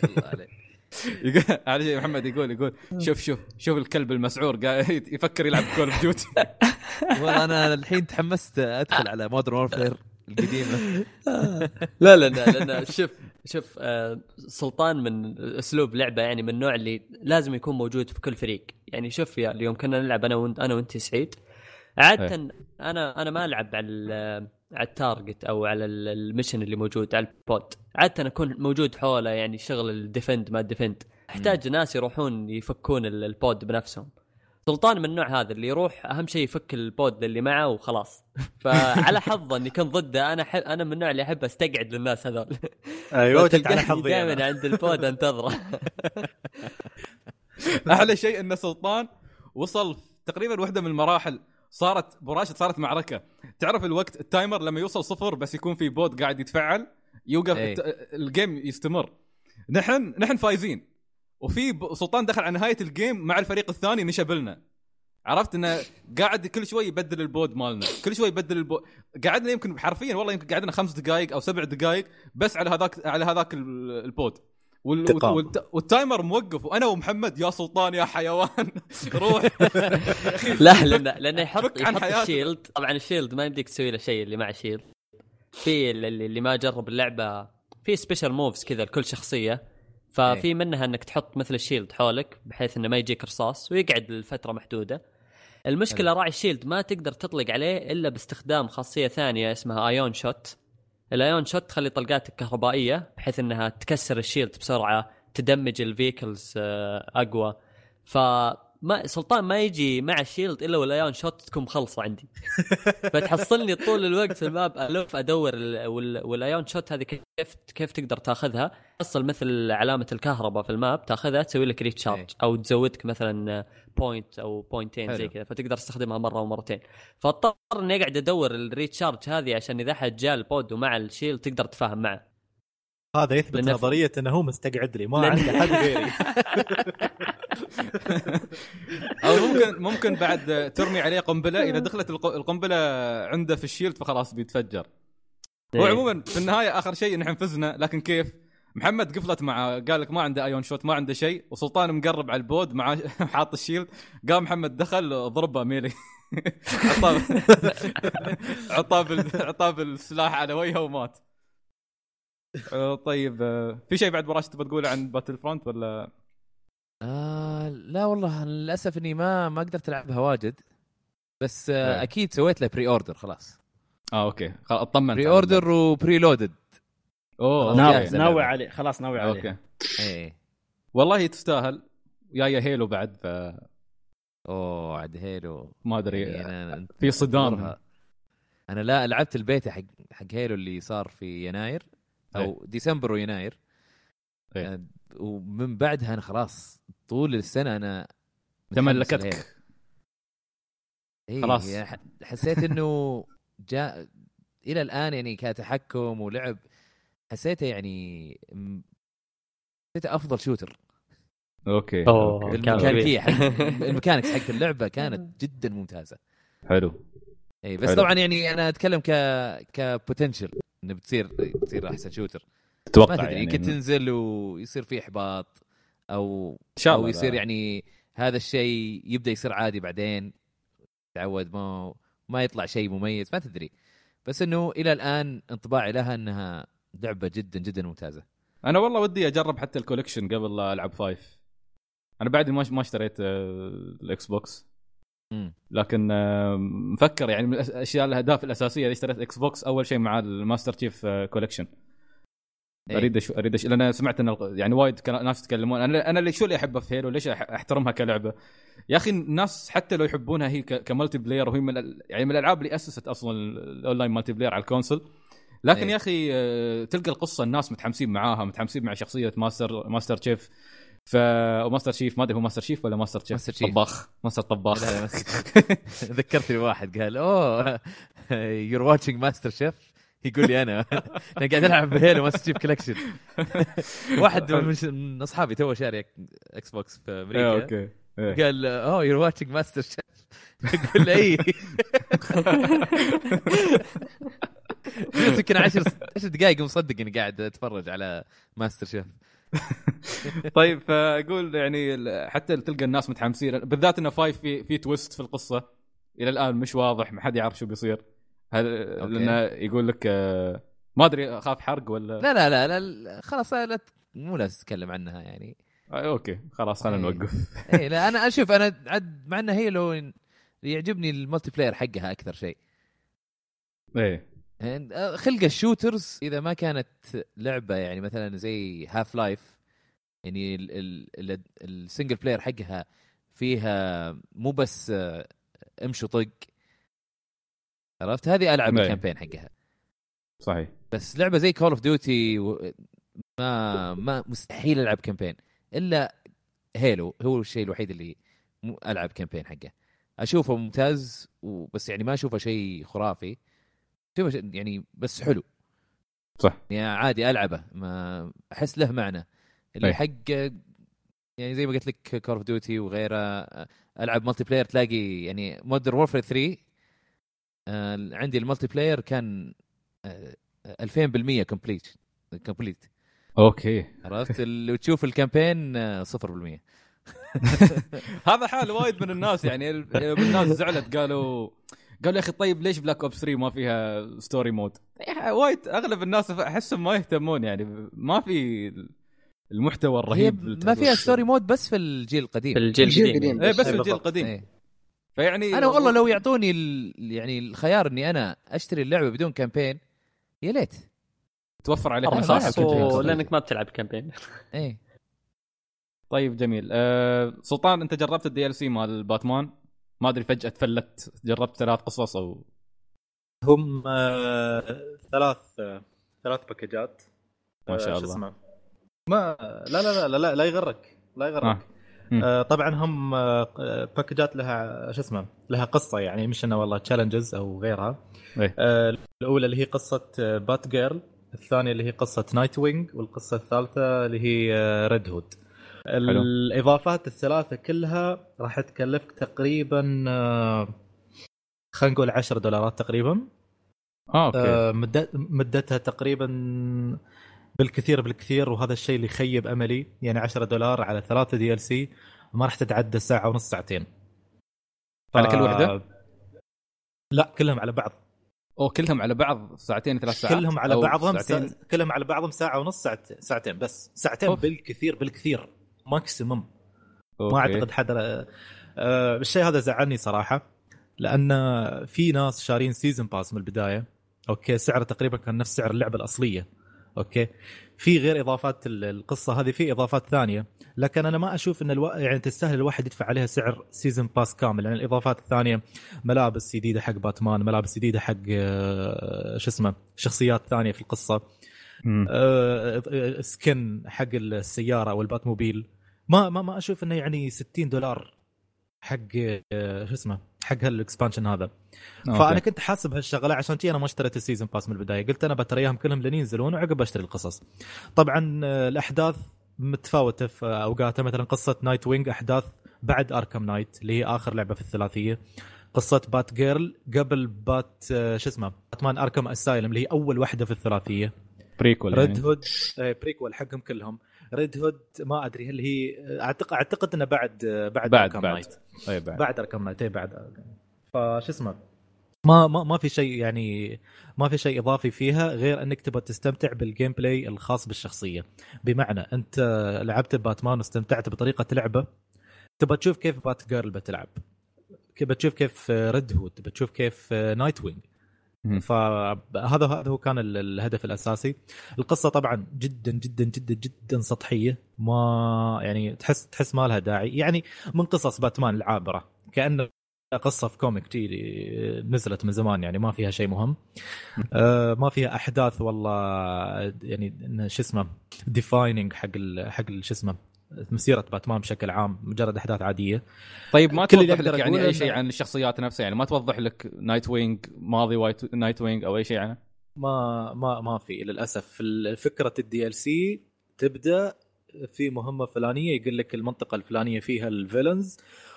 شاء الله عليك يقول- على شيء محمد يقول يقول شوف شوف شوف الكلب المسعور قاعد <laughs> يفكر يلعب Call of Duty والله أنا الحين تحمست أدخل على Modern Warfare القديمة. <laughs> لا لا لا لأن شوف شوف آه، سلطان من أسلوب لعبة يعني من النوع اللي لازم يكون موجود في كل فريق. يعني شوف يا اليوم كنا نلعب أنا وأنت أنا وأنت سعيد. عادة أنا أنا ما ألعب على على ال target أو على ال- ال mission اللي موجود على ال pod عادة أكون موجود حوله يعني شغل ال defend ما ال defend أحتاج ناس يروحون يفكون ال- ال pod بنفسهم. سلطان من النوع هذا اللي يروح أهم شيء يفك ال pod اللي معه وخلاص. <laughs> فعلى حظه إني كنت ضده أنا حب أنا من النوع اللي أحب أستقعد للناس هذول. أيوه <laughs> جت على حظي دائما. عند ال pod أنتظره. <laughs> أحلى شيء إن سلطان وصل تقريبا واحدة من المراحل صارت براشد صارت معركة. تعرف الوقت ال timer لما يوصل صفر بس يكون في pod قاعد يتفعل يوقف. الت- ال game يستمر. نحن نحن فايزين. وفي سلطان دخل على نهاية ال game مع الفريق الثاني نشب لنا عرفت إنه قاعد كل شوي يبدل ال pod مالنا. كل شوي يبدل ال pod قعدنا يمكن حرفيا والله يمكن قعدنا خمس دقائق أو سبع دقائق بس على هذاك على هذاك ال- ال pod وال... والت... وال timer موقف وأنا ومحمد يا سلطان يا حيوان. <laughs> روح. <laughs> لا لأن لأنه يحط يحط. ال shield طبعا ال shield ما يمديك تسوي له شيء اللي مع shield في اللي, اللي ما جرب اللعبة في special moves كذا لكل شخصية. ففي منها إنك تحط مثل ال shield حولك بحيث إنه ما يجيك رصاص ويقعد لفترة محدودة. المشكلة راعي ال shield ما تقدر تطلق عليه إلا باستخدام خاصية ثانية اسمها ion shot ال ion shot تخلي طلقاتك كهربائية بحيث إنها تكسر ال shield بسرعة تدمج ال vehicles آه، أقوى. فما سلطان ما يجي مع ال shield إلا وال ion shot تكون مخلصة عندي. <laughs> فتحصلني طول الوقت في ال map ألف أدور ال- وال- وال ion shot هذه كيف كيف تقدر تاخذها. تحصل مثل علامة الكهرباء في ال map تاخذها تسوي لك recharge إيه. أو تزودك مثلا point أو بوينتين زي. كذا. فتقدر تستخدمها مرة ومرتين. فاضطر إني أقعد أدور ال recharge هذه عشان إذا أحد جاء ال pod ومع ال shield تقدر تتفاهم معه. هذا يثبت نظرية إنه هو مستقعد لي ما عنده حد غيري. <laughs> <laughs> أو ممكن ممكن بعد ترمي عليه قنبلة إذا دخلت الق- القنبلة عنده في ال shield فخلاص بيتفجر هو إيه. عموما في النهاية آخر شيء نحن فزنا لكن كيف؟ محمد قفلت معه قال لك ما عنده ion shot ما عنده شيء وسلطان مقرب على ال pod مع <laughs> حاط ال shield قام محمد دخل ضربه melee <laughs> عطاه عطاه عطاه بالسلاح على وجهه ومات طيب آه، في شيء بعد براش تبغى تقوله عن Battlefront ولا آه لا والله للأسف إني ما ما قدرت العبها واجد. بس آه إيه. أكيد سويت له pre-order خلاص. آه okay. اطمنت. pre-order و pre-loaded أوه ناوي- ناوي. عليه خلاص ناوي عليه. okay. إيه. والله تستاهل جاية Halo بعد ف أوه عاد Halo. ما أدري يعني في صدام. أنا لا لعبت البيتا حق حق Halo اللي صار في يناير أو ديسمبر ويناير. إيه. ومن بعدها أنا خلاص طول السنة أنا. تملكتك إيه خلاص. يعني حسيت إنه جاء إلى الآن يعني كتحكم ولعب حسيته يعني حسيته أفضل shooter okay. أوكي. الميكانيكيه. حق <laughs> ال mechanics حق اللعبة كانت جدا ممتازة حلو اي بس حلو. طبعا يعني أنا أتكلم ك potential إنه بتصير بتصير أحسن shooter ما أتوقع تدري يعني يمكن تنزل ويصير في إحباط أو إن شاء الله أو يصير. يعني هذا الشيء يبدأ يصير عادي بعدين تعود ما ما يطلع شيء مميز ما تدري بس إنه إلى الآن انطباعي لها إنها لعبة جدا جدا ممتازة أنا والله ودي أجرب حتى ال collection قبل لا ألعب five أنا بعد ما ما اشتريت آه، ال Xbox. لكن آه، مفكر يعني من الأشياء الأهداف الأساسية اللي اشتريت Xbox أول شيء مع ال Master Chief Collection إيه. أريد أشو... أريد أشو... لأن سمعت إن يعني وايد ناس يتكلمون. أنا أنا اللي شو اللي أحبه في Halo ليش أحترمها كلعبة؟ يا أخي الناس حتى لو يحبونها هي. ك multiplayer وهي من ال... يعني من الألعاب اللي أسست أصلا ال online multiplayer على ال console لكن إيه. يا أخي آه، تلقى القصة الناس متحمسين معاها متحمسين مع شخصية master Master Chief. ف Master Chief ما أدري هو Master Chief ولا Master Chef. Master Chef. طباخ. ماستر طباخ. لا، لا، <laughs> ذكرتني بواحد قال oh <laughs> you're watching MasterChef؟ يقول لي أنا. أنا قاعد ألعب ب Halo Master Chief Collection واحد من أصحابي تو شاري Xbox في إيه، أمريكا okay. إيه. قال oh you're watching MasterChef يقول لي اي <laughs> يمكن 10 10 دقائق مصدق اني قاعد أتفرج على MasterChef <laughs> طيب فأقول يعني حتى تلقى الناس متحمسين بالذات إنه five في في twist في القصة. إلى الآن مش واضح ما حد يعرف شو بيصير. هل. لأنه يقول لك آه، ما أدري أخاف حرق ولا؟ لا لا لا, لا خلاص لا مو لازم تتكلم عنها يعني. آه، okay خلاص خلينا إيه. نوقف. <laughs> اي لا أنا أشوف أنا عد مع إنها هي لو يعجبني ال multiplayer حقها أكثر شيء. إيه. آه، خلق ال shooters إذا ما كانت لعبة يعني مثلا زي Half-Life يعني ال- ال- ال- ال single player حقها فيها مو بس امشي طق عرفت؟ هذه العب إيه. ال campaign حقها. صحيح. بس لعبة زي Call of Duty ما ما مستحيل ألعب campaign. إلا Halo هو الشيء الوحيد اللي ألعب campaign حقه. أشوفه ممتاز وبس يعني ما أشوفه شيء خرافي. شوفه شيء- يعني بس حلو. صح. يعني عادي ألعبه. ما أحس له معنى. اللي أي. حق يعني زي ما قلت لك Call of Duty وغيره ألعب multiplayer تلاقي يعني Modern Warfare 3 آه، عندي ال multiplayer كان آه، 2000% complete complete okay. عرفت؟ اللي تشوف ال campaign آه، 0% <laughs> هذا حال وايد من الناس يعني الناس زعلت قالوا قالوا يا أخي طيب ليش Black Ops 3 ما فيها story mode؟ وايد أغلب الناس أحسهم ما يهتمون يعني ما في المحتوى هي الرهيب ما فيها ستوري مود بس في الجيل القديم. في الجيل القديم. بس في الجيل. القديم. إيه. فيعني أنا والله لو يعطوني ال... يعني الخيار إني أنا أشتري اللعبة بدون campaign يا ليت. توفر عليك. campaign. لأنك ما بتلعب campaign. <laughs> إيه. طيب جميل. أه سلطان أنت جربت ال DLC مال باتمان؟ ما أدري فجأة تفلت جربت ثلاث قصص أو؟ هم آه، ثلاث آه، ثلاث package ات. ما شاء آه، شو الله. ما لا لا لا لا لا يغرك لا يغرك. آه. آه. طبعا هم آه، package ات لها شو اسمه لها قصة يعني مش إنه والله challenges أو غيرها. إيه. آه الأولى اللي هي قصة آه، بات جيرل الثانية اللي هي قصة نايت وينج والقصة الثالثة اللي هي آه، ريد هود الإضافات الثلاثة كلها راح تكلفك تقريبا آه، خلينا نقول 10 دولارات تقريبا. آه أوكي. آه، مدتها تقريبا بالكثير بالكثير وهذا الشيء اللي يخيب أملي. يعني 10 دولار على ثلاثة DLC ما راح تتعدى ساعه ونص ساعتين. على كل ف- وحدة؟ لا كلهم على بعض. أو كلهم على بعض ساعتين ثلاث ساعات؟ كلهم على بعضهم ساعتين؟ سا... كلهم على بعضهم ساعة ونص ساعتين ساعتين بس. ساعتين أوف. بالكثير بالكثير. maximum. ما أعتقد حدا آه، الشيء هذا زعلني صراحة. لأن في ناس شارين season pass من البداية. أوكي سعره تقريبا كان نفس سعر اللعبة الأصلية. أوكي؟ في غير إضافات ال- القصة هذه في إضافات ثانية. لكن أنا ما أشوف إن ألو... يعني تستاهل الواحد يدفع عليها سعر season pass كامل. يعني الإضافات الثانية ملابس جديدة حق باتمان ملابس جديدة حق آه، شو اسمه شخصيات ثانية في القصة. مم. آه، آه، skin حق السيارة أو الباتموبيل. ما ما ما أشوف إنه يعني 60 دولار حق آه، شو اسمه حق هال expansion هذا. أوكي. فأنا كنت حاسب هالشغلة عشان كذي أنا ما اشتريت ال season pass من البداية. قلت أنا بترياهم كلهم لين ينزلون وعقب أشتري القصص. طبعا آه، الأحداث متفاوتة في أوقاتها. مثلا قصة نايت وينج أحداث بعد اركم نايت اللي هي آخر لعبة في الثلاثية. قصة بات جيرل قبل بات آه، شو اسمه باتمان اركم اسايلم اللي هي أول واحدة في الثلاثية. prequel ريد يعني. هود prequel حقهم كلهم. ريد هود ما أدري هل هي اعتقد أعتقد إنه بعد بعد بعد- بعد. Knight. طيب بعد. بعد اركم نايت بعد فشو اسمه ما ما ما في شيء يعني ما في شيء إضافي فيها غير إنك تبغى تستمتع بال gameplay الخاص بالشخصية بمعنى أنت لعبت باتمان واستمتعت بطريقة لعبة تبغى تشوف كيف بات جيرل بتلعب بتشوف كيف ريد هود بتشوف كيف نايت وينج. فهذا هذا هو كان ال- الهدف الأساسي. القصة طبعا جدا جدا جدا جدا سطحية. ما يعني تحس تحس ما لها داعي. يعني من قصص باتمان العابرة. كأنه قصة في comic جي نزلت من زمان يعني ما فيها شيء مهم. آه ما فيها أحداث والله يعني شو اسمه defining حق ال- حق شو اسمه مسيرة باتمان بشكل عام مجرد أحداث عادية. طيب ما توضح لك يعني أي شيء عن الشخصيات نفسها؟ يعني ما توضح لك نايت وينج ماضي وايت نايت وينج أو أي شيء عنه؟ ما ما ما في للأسف. فكره ال DLC تبدأ في مهمة فلانية يقول لك المنطقة الفلانية فيها ال villains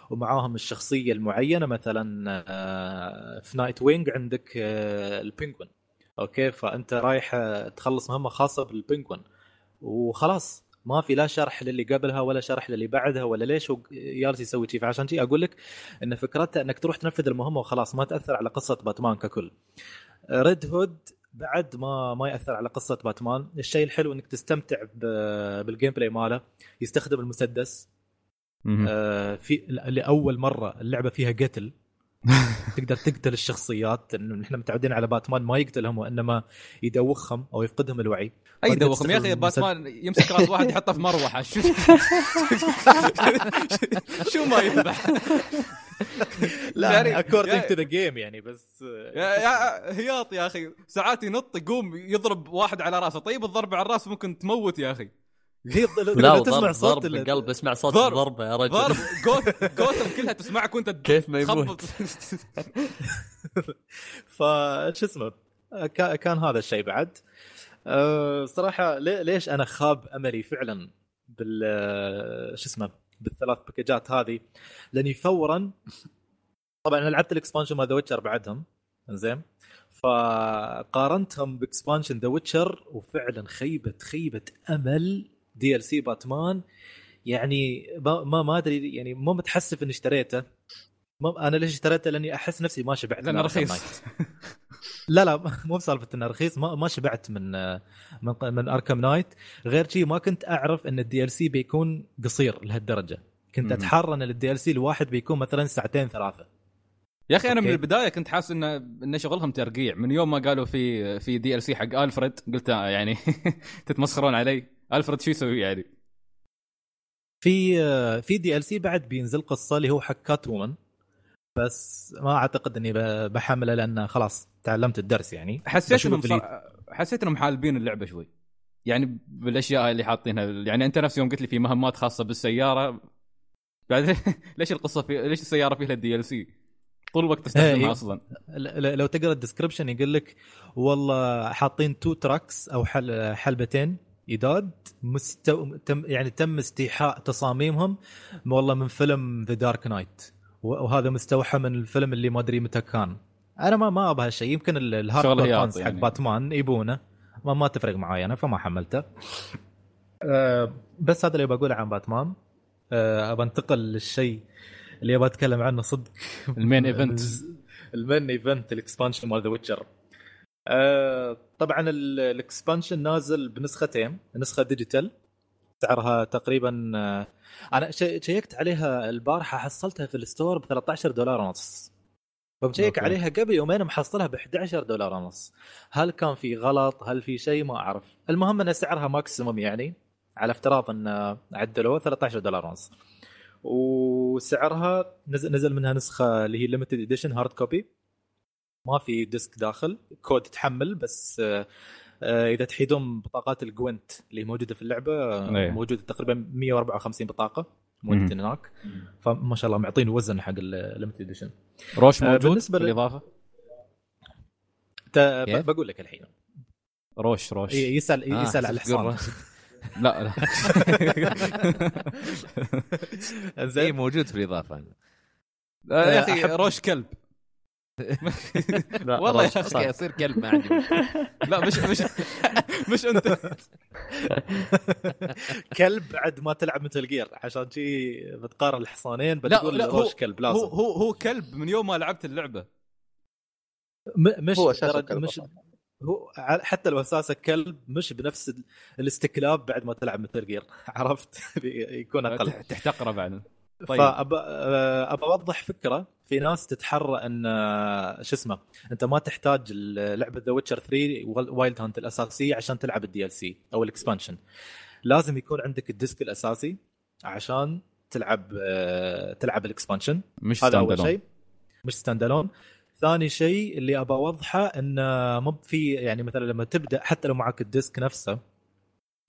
ومعاهم الشخصية المعينة مثلا آه، في نايت وينج عندك آه، البنجوين. أوكي فأنت رايح آه، تخلص مهمة خاصة بالبنجوين. وخلاص. ما في لا شرح للي قبلها ولا شرح للي بعدها ولا ليش جالس يسوي شيء فعشان شيء أقول لك إن فكرتها إنك تروح تنفذ المهمة وخلاص ما تأثر على قصة باتمان ككل. ريد هود بعد ما ما يأثر على قصة باتمان الشيء الحلو إنك تستمتع بال gameplay ماله يستخدم المسدس. آه، في لأول مرة اللعبة فيها قتل. <laughs> تقدر تقتل الشخصيات انه نحن متعودين على باتمان ما يقتلهم وإنما يدوخهم أو يفقدهم الوعي. أي تقدر دوخهم يا أخي باتمان يمسك راس واحد يحطه في مروحة. شو شو ما يذبح؟ لا according to the game يعني بس يا يا هياط يا أخي. ساعات ينط يقوم يضرب واحد على راسه. طيب الضرب على الراس ممكن تموت يا أخي. هي لا تسمع صوت ضرب ال- القلب. اسمع صوت ضرب. الضربه يا رجل. ضرب. <laughs> جوثم كلها تسمعك وأنت كيف ما يموت. <laughs> فشو اسمه؟ كا- كان هذا الشيء بعد. أه، صراحة لي- ليش أنا خاب أملي فعلا بال شو اسمه؟ بالثلاث package ات هذه؟ لأني فورا طبعا أنا لعبت ال expansion مال ذا ويتشر بعدهم. زين فقارنتهم ب expansion ذا ويتشر وفعلا خيبه خيبة أمل DLC باتمان يعني ما ما, أدري يعني مو متحسف إني اشتريته. ما أنا ليش اشتريته؟ لأني أحس نفسي ما شبعت لأنه رخيص. لا لا <laughs> مو بسالفة إنه رخيص. ما ما شبعت من من من اركم نايت غير شيء ما كنت أعرف إن ال DLC بيكون قصير لهالدرجة. كنت. اتحرى إن ال DLC الواحد بيكون مثلا ساعتين ثلاثة. يا أخي أنا من. البداية كنت حاسس إن إن شغلهم ترقيع. من يوم ما قالوا في في DLC حق ألفريد قلت يعني <laughs> تتمسخرون علي. ألفريد شو يسوي يعني؟ في في DLC بعد بينزل قصة اللي هو حق كات وومن بس ما أعتقد إني بحمله لأن خلاص تعلمت الدرس يعني. حسيت إنهم صار... حسيت إنهم حالبين اللعبة شوي. يعني بالأشياء اللي حاطينها. يعني أنت نفس يوم قلت لي في مهمات خاصة بالسيارة. بعد <laughs> ليش القصة في ليش السيارة فيها ال DLC طول الوقت تستخدمها إيه. أصلا. لو تقرأ ال description يقول لك والله حاطين two tracks أو حل حلبتين. ايداد مستو... تم يعني تم استيحاء تصاميمهم. والله من فيلم ذا دارك نايت وهذا مستوحى من الفيلم اللي ما أدري متى كان. أنا ما ما أبغى هالشيء. يمكن ال- ال hard fans حق يعني. باتمان يبونه. ما ما تفرق معي أنا فما حملته. أه. بس هذا اللي بقوله عن باتمان. أه بنتقل للشيء اللي أبغى أتكلم عنه صدق. ال main <laughs> event. ال main event ال expansion مال The Witcher آه طبعا ال- ال expansion نازل بنسختين نسخة digital. سعرها تقريبا آه أنا شي- شيكت عليها البارحة حصلتها في ال store ب 13 دولار ونص. فمشيك. عليها قبل يومين محصلها ب 11 دولار ونص. هل كان في غلط؟ هل في شيء؟ ما أعرف. المهم إن سعرها maximum يعني على افتراض إن عدلوه 13 دولار ونص. وسعرها نزل نزل منها نسخة اللي هي limited edition hard copy ما في disc داخل كود تحمل بس آه، إذا تحيدون بطاقات ال Gwent اللي موجودة في اللعبة آه، إيه. موجودة تقريبا 154 بطاقة موجودين هناك. فما شاء الله معطين وزن حق ال limited edition Roach آه، موجود بالنسبة ل- بالإضافة؟ ت- بقول لك الحين. Roach Roach. ي- يسال آه، يسأل على الحصان. <laughs> لا لا. <laughs> زين. موجود في الإضافة. يا أخي Roach كلب. <laughs> لا والله يا صح. يصير كلب ما عندي. لا مش مش <laughs> مش أنت. <laughs> كلب بعد ما تلعب Metal Gear عشان شي بتقارن الحصانين لا بتقول لا هو Roach كلب لازم. هو هو هو كلب من يوم ما لعبت اللعبة. م- مش هو مش. هو حتى لو اساسه كلب مش بنفس ال- الاستكلاب بعد ما تلعب Metal Gear. عرفت؟ يكون أقل. تحتقره بعد طيب. فابى ابى أوضح فكرة. في ناس تتحرى إن آه، شو اسمه أنت ما تحتاج لعبة The Witcher 3 Wild Hunt الأساسية عشان تلعب ال DLC أو ال expansion. لازم يكون عندك ال disc الأساسي عشان تلعب آه، تلعب ال expansion. مش هذا أول شيء. مش stand alone ثاني شيء اللي ابى أوضحه انه مو في يعني مثلا لما تبدأ حتى لو معك ال disc نفسه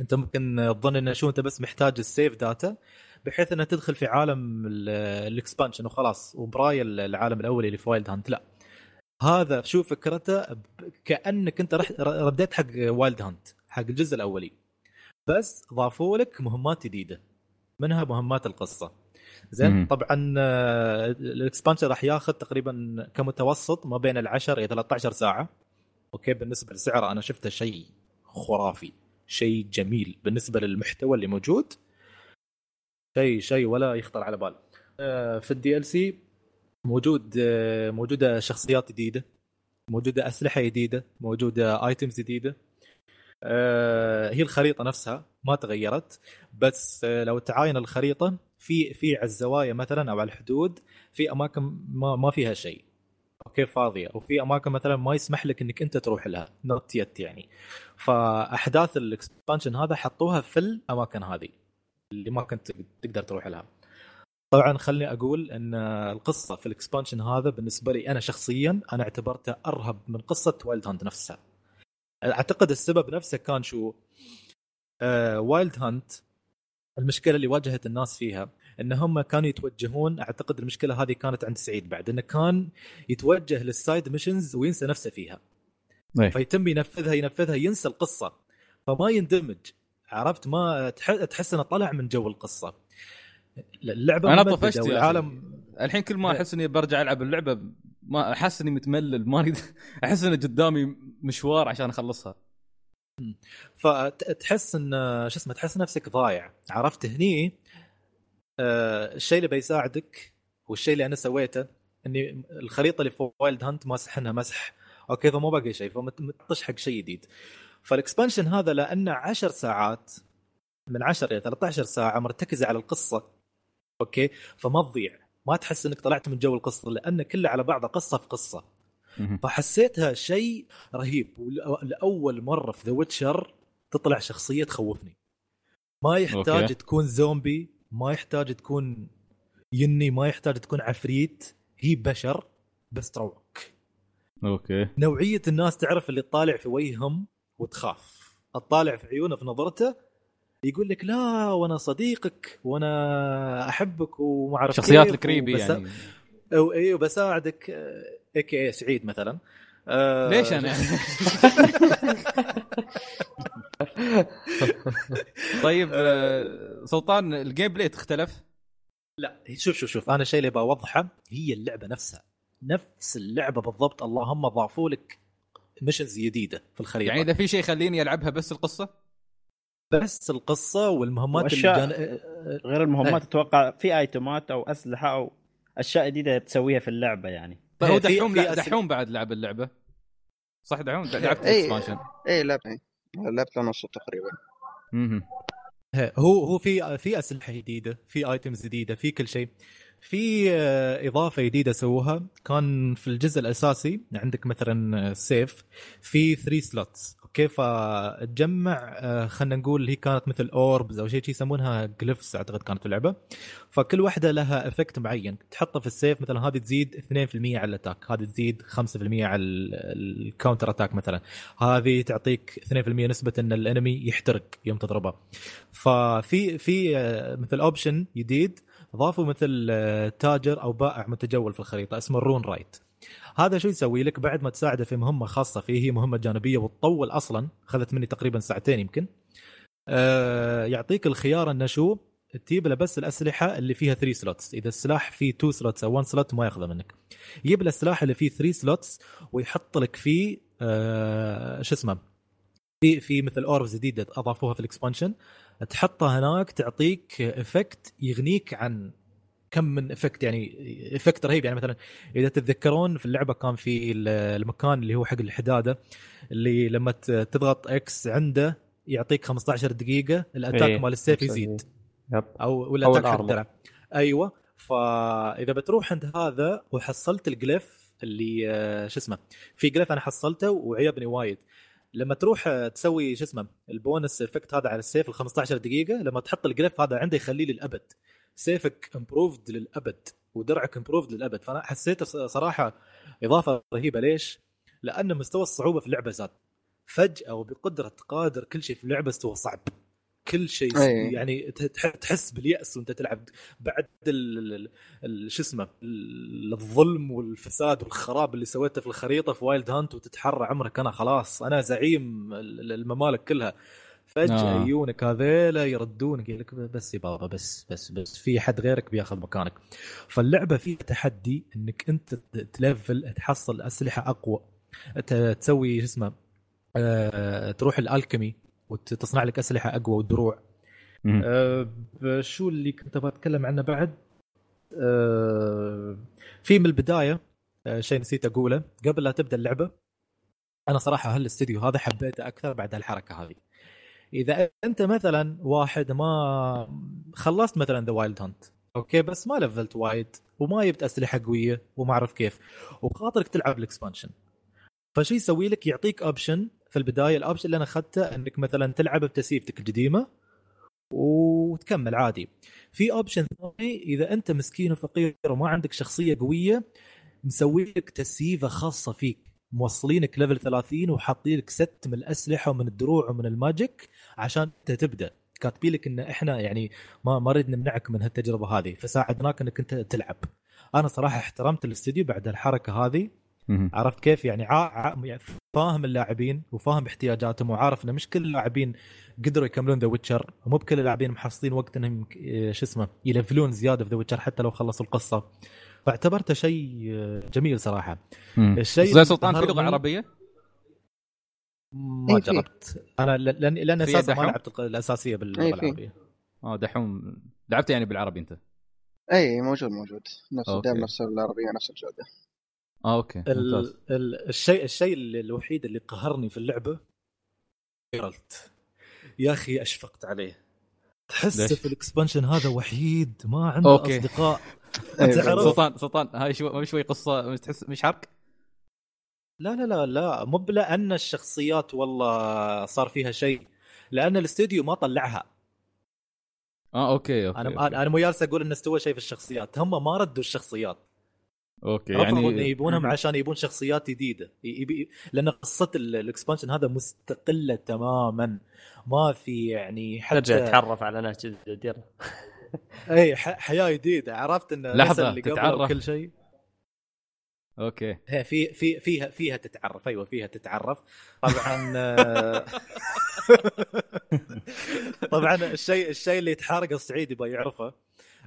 أنت ممكن تظن انه شو أنت بس محتاج ال save data بحيث إنها تدخل في عالم ال- ال expansion وخلاص وبراي العالم الأولي اللي في Wild Hunt لا. هذا شو فكرته؟ كأنك أنت رحت رديت حق Wild Hunt حق الجزء الأولي. بس ضافوا لك مهمات جديدة. منها مهمات القصة. زين. طبعا آه، ال expansion راح ياخذ تقريبا كمتوسط ما بين ال 10 إلى 13 ساعة. okay؟ بالنسبة لسعره أنا شفته شيء خرافي شيء جميل بالنسبة للمحتوى اللي موجود. شيء شيء ولا يخطر على بال. آه، في ال DLC موجود آه، موجودة شخصيات جديدة موجودة أسلحة جديدة موجودة items جديدة. آه، هي الخريطة نفسها ما تغيرت بس لو تعاين الخريطة في في على الزوايا مثلا أو على الحدود في أماكن ما ما فيها شيء. okay فاضية. وفي أماكن مثلا ما يسمح لك إنك أنت تروح لها not yet يعني. فأحداث ال expansion هذا حطوها في الأماكن هذه. اللي ما كنت تقدر تروح لها. طبعا خلني أقول إن القصة في ال expansion هذا بالنسبة لي أنا شخصيا أنا اعتبرته أرهب من قصة Wild Hunt نفسها. أعتقد السبب نفسه كان شو؟ آه Wild Hunt المشكلة اللي واجهت الناس فيها إن هم كانوا يتوجهون أعتقد المشكلة هذه كانت عند سعيد بعد إنه كان يتوجه لل side missions وينسى نفسه فيها. إيه. فيتم ينفذها ينفذها ينسى القصة. فما يندمج. عرفت ما تح- تحس إنه طلع من جو القصة. اللعبة أنا طفشت والعالم الحين كل ما. أحس إني برجع ألعب اللعبة ما أحس إني متملل ما <laughs> أحس إن قدامي مشوار عشان أخلصها. فتحس إن شو اسمه تحس نفسك ضايع. عرفت هني؟ آه، الشيء اللي بيساعدك والشيء اللي أنا سويته إني الخريطه اللي في Wild Hunt ماسحنها مسح okay فمو باقي شيء فمتعطش حق شيء جديد. فال expansion هذا لأنه 10 ساعات من 10 إلى 13 ساعة مرتكزه على القصة okay؟ فما تضيع. ما تحس إنك طلعت من جو القصة لأن كله على بعضه قصة في قصة. فحسيتها شيء رهيب. ولأول مرة في The Witcher تطلع شخصية تخوفني. ما يحتاج okay. تكون زومبي ما يحتاج تكون يني ما يحتاج تكون عفريت. هي بشر بس تروعك. okay. نوعية الناس تعرف اللي تطالع في وجههم وتخاف. تطالع في عيونه في نظرته يقول لك لا وأنا صديقك وأنا أحبك وما اعرف شخصيات ال creepy وبس- يعني. أيوه بساعدك a.k.a. سعيد مثلا. آه، ليش أنا؟ <laughs> طيب آه، سلطان ال gameplay تختلف لا شوف شوف شوف أنا الشيء اللي بوضحه هي اللعبة نفسها. نفس اللعبة بالضبط. اللهم ضافوا لك missions جديدة في الخريطة يعني إذا في شيء يخليني ألعبها بس القصة بس القصة والمهمات اللي جان... غير المهمات إيه. أتوقع في آيتمات أو أسلحة أو أشياء جديدة تسويها في اللعبة يعني طيب هو إيه، دحوم في. دحوم بعد لعب اللعبة صح دحوم لعبت إيه. ال expansion إيه لعبة لعبة نص تقريبا. هي- هو هو في في أسلحة جديدة في items جديدة في كل شيء في آه، إضافة جديدة سووها. كان في الجزء الأساسي عندك مثلا سيف في 3 slots أوكي فتجمع آه، خلينا نقول هي كانت مثل orbs أو شيء شي يسمونها glyphs أعتقد كانت اللعبة. فكل واحدة لها effect معين. تحطها في السيف مثلا هذه تزيد 2% على ال attack هذه تزيد 5% على ال- ال counter attack مثلا. هذه تعطيك 2% نسبة إن ال enemy يحترق يوم تضربه ففي في آه، مثل option جديد. ضافوا مثل آه، تاجر أو بائع متجول في الخريطة اسمه ال runewright. هذا شو يسوي لك؟ بعد ما تساعده في مهمة خاصة فيه هي مهمة جانبية وتطول أصلا أخذت مني تقريبا ساعتين يمكن آه، يعطيك الخيار إنه شو؟ تجيب له بس الأسلحة اللي فيها 3 slots إذا السلاح فيه 2 slots أو 1 slot ما يأخذه منك. يجيب له السلاح اللي فيه 3 slots ويحط لك فيه آه شو اسمه؟ في في مثل orbs جديده أضافوها في ال expansion تحطها هناك تعطيك effect يغنيك عن كم من effect يعني effect رهيب. يعني مثلا إذا تتذكرون في اللعبة كان في ال- المكان اللي هو حق الحدادة اللي لما تضغط X عنده يعطيك 15 دقيقة ال attack إيه، مال السيف يزيد. yep. أو ولا attack حق. الدرع أيوه. فإذا بتروح عند هذا وحصلت ال glyph اللي آه، شو اسمه في glyph أنا حصلته وعجبني وايد. لما تروح تسوي شو اسمه ال bonus effect هذا على السيف ال 15 دقيقة لما تحط ال glyph هذا عنده يخليه للأبد. سيفك improved للأبد ودرعك improved للأبد. فأنا حسيت صراحة إضافة رهيبة. ليش؟ لأن مستوى الصعوبة في اللعبة زاد. فجأة وبقدرة قادر كل شيء في اللعبة استوى صعب. كل شيء أي. يعني تح- تحس باليأس وانت تلعب. بعد ال- ال- ال- شو اسمه؟ ال- الظلم والفساد والخراب اللي سويته في الخريطة في وايلد هانت وتتحرى عمرك أنا خلاص أنا زعيم ال- الممالك كلها. فجأة آه. يجونك هذيلا يردونك يقول لك بس يا بابا بس بس بس في حد غيرك بياخذ مكانك. فاللعبة فيها تحدي إنك أنت تلفل تحصل أسلحة أقوى تسوي شو اسمه؟ آه، تروح ال alchemy وتصنع لك أسلحة أقوى ودروع. أه شو اللي كنت أبغى أتكلم عنه بعد؟ أه في من البداية أه شيء نسيت أقوله. قبل لا تبدأ اللعبة أنا صراحة هالاستديو هذا حبيته أكثر بعد هالحركه هذه. إذا أنت مثلا واحد ما خلصت مثلا the Wild Hunt okay بس ما لفلت وايد وما جبت أسلحة قوية وما أعرف كيف وبخاطرك تلعب ال expansion. فشو يسوي لك يعطيك option في البداية. ال option اللي أنا أخذته إنك مثلا تلعب بتسييفتك القديمة وتكمل عادي. في option ثاني إذا أنت مسكين وفقير وما عندك شخصية قوية مسوي لك تسييفة خاصة فيك. موصلينك level 30 وحاطين لك set من الأسلحة ومن الدروع ومن ال magic عشان أنت تبدأ. كاتبين لك إن إحنا يعني ما ما نريد نمنعك من هالتجربة هذه فساعدناك إنك أنت تلعب. أنا صراحة احترمت الاستديو بعد الحركه هذه. عرفت كيف؟ يعني, عا... ع... يعني فاهم اللاعبين وفاهم احتياجاتهم وعارف انه مش كل اللاعبين قدروا يكملون The Witcher ومو بكل اللاعبين محصلين وقت إنهم ي- شو اسمه يلفلون زيادة في The Witcher حتى لو خلصوا القصة. فاعتبرته شيء آه، جميل صراحة. مم. الشيء زي سلطان في لغة عربية؟ ما إيه،. جربت. أنا ل- لأن لأن في أساسا ما؟ لعبت الأساسية باللغة إيه،. العربيه آه دحوم. لعبت يعني بالعربي أنت؟ اي موجود موجود. نفس. دائما نفس العربية نفس الجودة. آه okay ال... ال... الشيء الشيء الوحيد اللي قهرني في اللعبة جيرالت يا أخي أشفقت عليه. تحس ليش؟ في ال expansion هذا وحيد ما عنده okay. أصدقاء. <laughs> أي تعرف-. سلطان سلطان هاي شوي ما شوي قصة تحس مش حرق لا لا لا لا مو لأن الشخصيات والله صار فيها شيء لأن الاستوديو ما طلعها. آه أوكي أوكي أنا أوكي, أنا مو جالس أقول إنه استوى شيء في الشخصيات. هم ما ردوا الشخصيات. انه يعني يبونهم عشان يبون شخصيات جديدة. يبي لأن قصة ال- الإكسبانشن هذا مستقلة تماما. ما في يعني حتى ترجع تتعرف على ناس جدد يلا اي ح- حياة جديدة. عرفت ان لحظة، نسأل اللي تتعرف. وكل شيء. أوكي. هي في في فيها فيها تتعرف. أيوه فيها تتعرف. طبعا <laughs> <laughs> طبعا الشيء الشيء اللي يتحارق الصعيد يبغى يعرفه.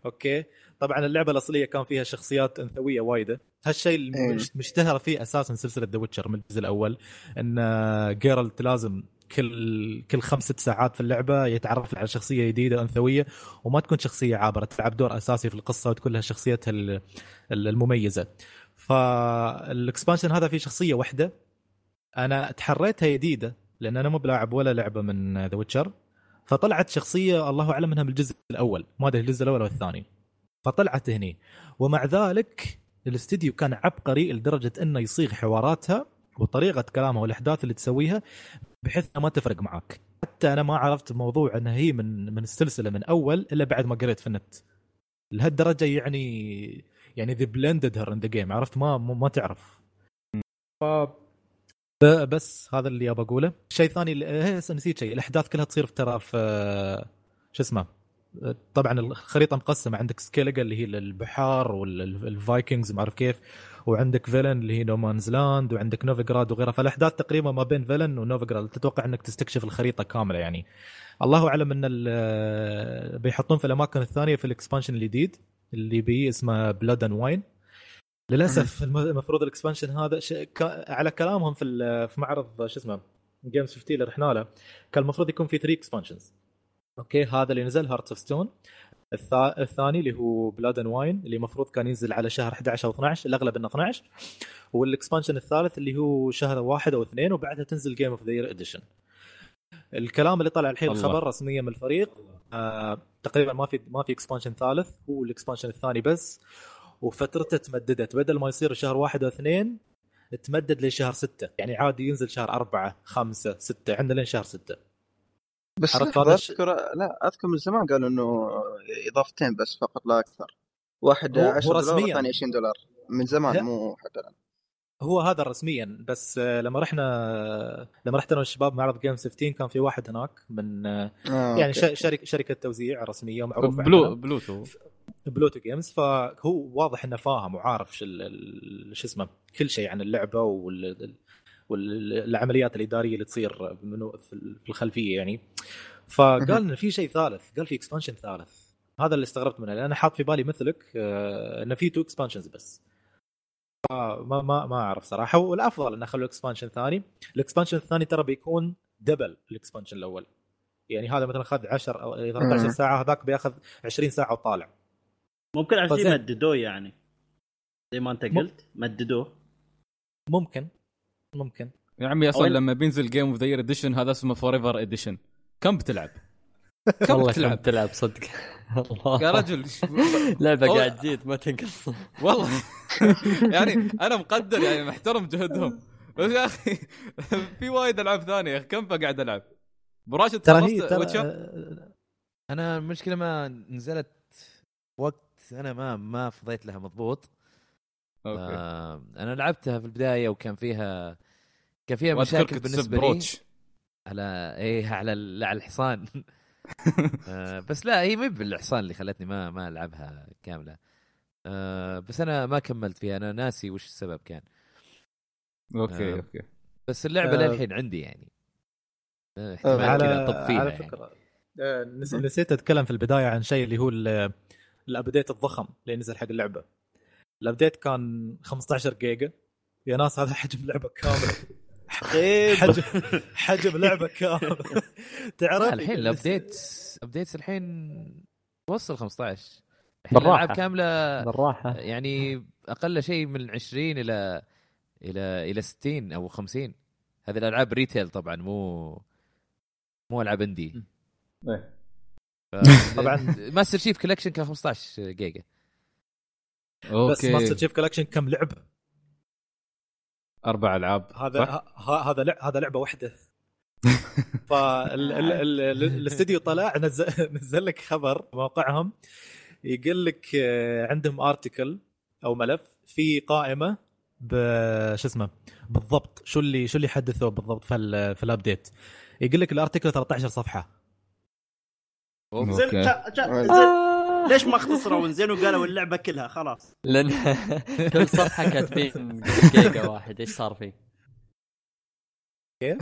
أوكي. طبعا اللعبة الأصلية كان فيها شخصيات انثويه وايدة. هالشيء اللي إيه. مشتهره فيه أساسا سلسلة ذا ويتشر من الجزء الأول إن آه، جيرالت لازم كل كل خمس ست ساعات في اللعبة يتعرف على شخصية جديدة انثويه وما تكون شخصية عابرة تلعب دور أساسي في القصة وتكون لها شخصيتها ال- ال- المميزة. فال expansion هذا فيه شخصية واحدة. أنا تحريتها جديده لأن أنا مو بلاعب ولا لعبة من The Witcher فطلعت شخصية الله أعلم منها من الجزء الأول. ما أدري الجزء الأول أو الثاني. فطلعت هني. ومع ذلك الاستديو كان عبقري لدرجة إنه يصيغ حواراتها وطريقة كلامها والأحداث اللي تسويها بحيث ما تفرق معك حتى أنا ما عرفت موضوع إنها هي من من السلسلة من أول إلا بعد ما قريت في النت. لهالدرجة يعني يعني they blended her in the game عرفت؟ ما ما تعرف. ف بس هذا اللي ابى أقوله. شيء ثاني اللي- إيه، نسيت شيء. الأحداث كلها تصير في ترى في شو اسمه؟ طبعا الخريطة مقسمة. عندك سكيلجا اللي هي البحار والفايكنجز ما أعرف كيف. وعندك فيلن اللي هي no man's land وعندك نوفيغراد وغيرها. فالأحداث تقريبا ما بين فيلن ونوفيغراد تتوقع إنك تستكشف الخريطة كاملة يعني. الله أعلم إن بيحطون في الأماكن الثانية في ال expansion الجديد اللي بي اسمه Blood and Wine للأسف. الم- المفروض ال expansion هذا ش... ك... على كلامهم في ال- في معرض شو اسمه Games 15 اللي رحنا له كان المفروض يكون في 3 expansions okay هذا اللي نزل Hearts of Stone الثا... الثاني اللي هو Blood and Wine اللي المفروض كان ينزل على شهر 11 أو 12 الأغلب إنه 12 وال expansion الثالث اللي هو شهر واحد أو اثنين وبعدها تنزل Game of the Year Edition الكلام اللي طلع الحين. الخبر رسميا من الفريق آه تقريبا ما في ما في expansion ثالث هو ال expansion الثاني بس. وفترته تمددت. بدل ما يصير شهر واحد أو اثنين تمدد لشهر ستة. يعني عادي ينزل شهر أربعة خمسة ستة. عندنا لين شهر ستة. بس اذكر لا أذكر من زمان قالوا إنه إضافتين بس فقط لا أكثر. واحد هو- هو 10 دولار. والثاني 20 دولار. من لا. زمان مو حتى الآن. هو هذا رسميا. بس آه، لما رحنا لما رحت أنا والشباب معرض Game 15 كان في واحد هناك من آه، آه يعني okay. ش- شركه شركة توزيع رسمية ومعروفة بلو. Pluto Pluto Games فهو واضح إنه فاهم وعارف شو اسمه كل شيء عن اللعبة وال والعمليات الإدارية اللي تصير في ال- في الخلفية يعني. فقال إنه في شيء ثالث قال في expansion ثالث. هذا اللي استغربت منه لأن أنا حاط في بالي مثلك آه، إنه في two expansions بس. ما ما ما أعرف صراحة. والأفضل إنه خلوا expansion ثاني. ال expansion الثاني ترى بيكون double ال expansion الأول. يعني هذا مثلا اخذ 10 أو 13 مم. ساعة هذاك بيأخذ 20 ساعة وطالع. ممكن عشان فزين. يمددوه يعني زي ما انت مم. قلت مددوه ممكن ممكن يا عمي أصلا؟ لما بينزل Game of the Year Edition هذا اسمه forever edition كم بتلعب؟ <laughs> كم والله كم بتلعب؟ تلعب صدق الله <laughs> يا رجل لعبة قاعد تزيد ما تنقص والله <laughs> يعني أنا مقدر يعني محترم جهدهم بس يا أخي في وايد ألعاب ثانية يا أخي كم قاعد ألعب؟ براشد ترى هي ترى؟ أنا المشكلة ما نزلت وقت أنا ما ما فضيت لها مضبوط. أوكي. آه أنا لعبتها في البداية وكان فيها كان فيها مشاكل بالنسبة لي. على إيه على ال- على الحصان. <laughs> آه بس لا هي مي بالحصان اللي خلتني ما ما ألعبها كاملة. آه بس أنا ما كملت فيها. أنا ناسي وش السبب كان. okay آه. okay. بس اللعبة آه. للحين عندي يعني. آه، احتمال على- كذا طب فيها على يعني. فكرة. آه، نس- نسيت أتكلم في البداية عن شيء اللي هو ال update الضخم اللي نزل حق اللعبة. ال update كان 15 جيجا. يا ناس هذا حجم لعبة كامله حجم حجم لعبة كامله <laughs> تعرف؟ الحين ال update updates الحين توصل 15 الحين. الألعاب كاملة بالراحة. يعني أقل شيء من 20 إلى إلى إلى 60 أو 50 هذه الألعاب retail طبعا مو مو ألعاب indie. <laughs> طبعاً. Master Chief Collection كان 15 جيجا. بس Master okay Chief Collection كم لعبه أربع ألعاب. هذا؟ ه- ه- هذا لع- هذا لعبة واحدة <laughs> فالاستديو طلع نزل <laughs> نزل لك خبر موقعهم يقول لك آه، عندهم article أو ملف في قائمة ب شو اسمه؟ بالضبط. شو اللي شو اللي حدثوه بالضبط في ال- في ال update يقول لك ال article 13 صفحة. زين okay. شا- شا- زين. ليش ما اختصروا زين وقالوا اللعبة كلها؟ خلاص. لأن <laughs> كل صفحة كاتبين جيجا واحد. إيش صار فيه؟ كيف؟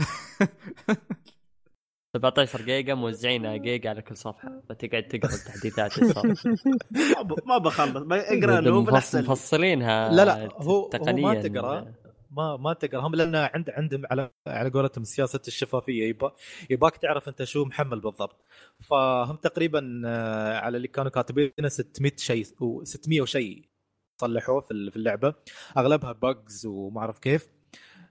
17 جيجا موزعينها جيجا على كل صفحة. فتقعد تقرا التحديثات إيش صار. ما بخلص. أقرأ له مفصلينها لا لا هو هو ما تقرأ. ما ما تقرأ. هم لأن عند عندهم على على قولتهم سياسه الشفافية. يبا يباك تعرف أنت شو محمل بالضبط. فهم تقريبا آه، على اللي كانوا كاتبينه 600 شيء و600 وشيء صلحوه في ال- في اللعبة. أغلبها bugs وما أعرف كيف.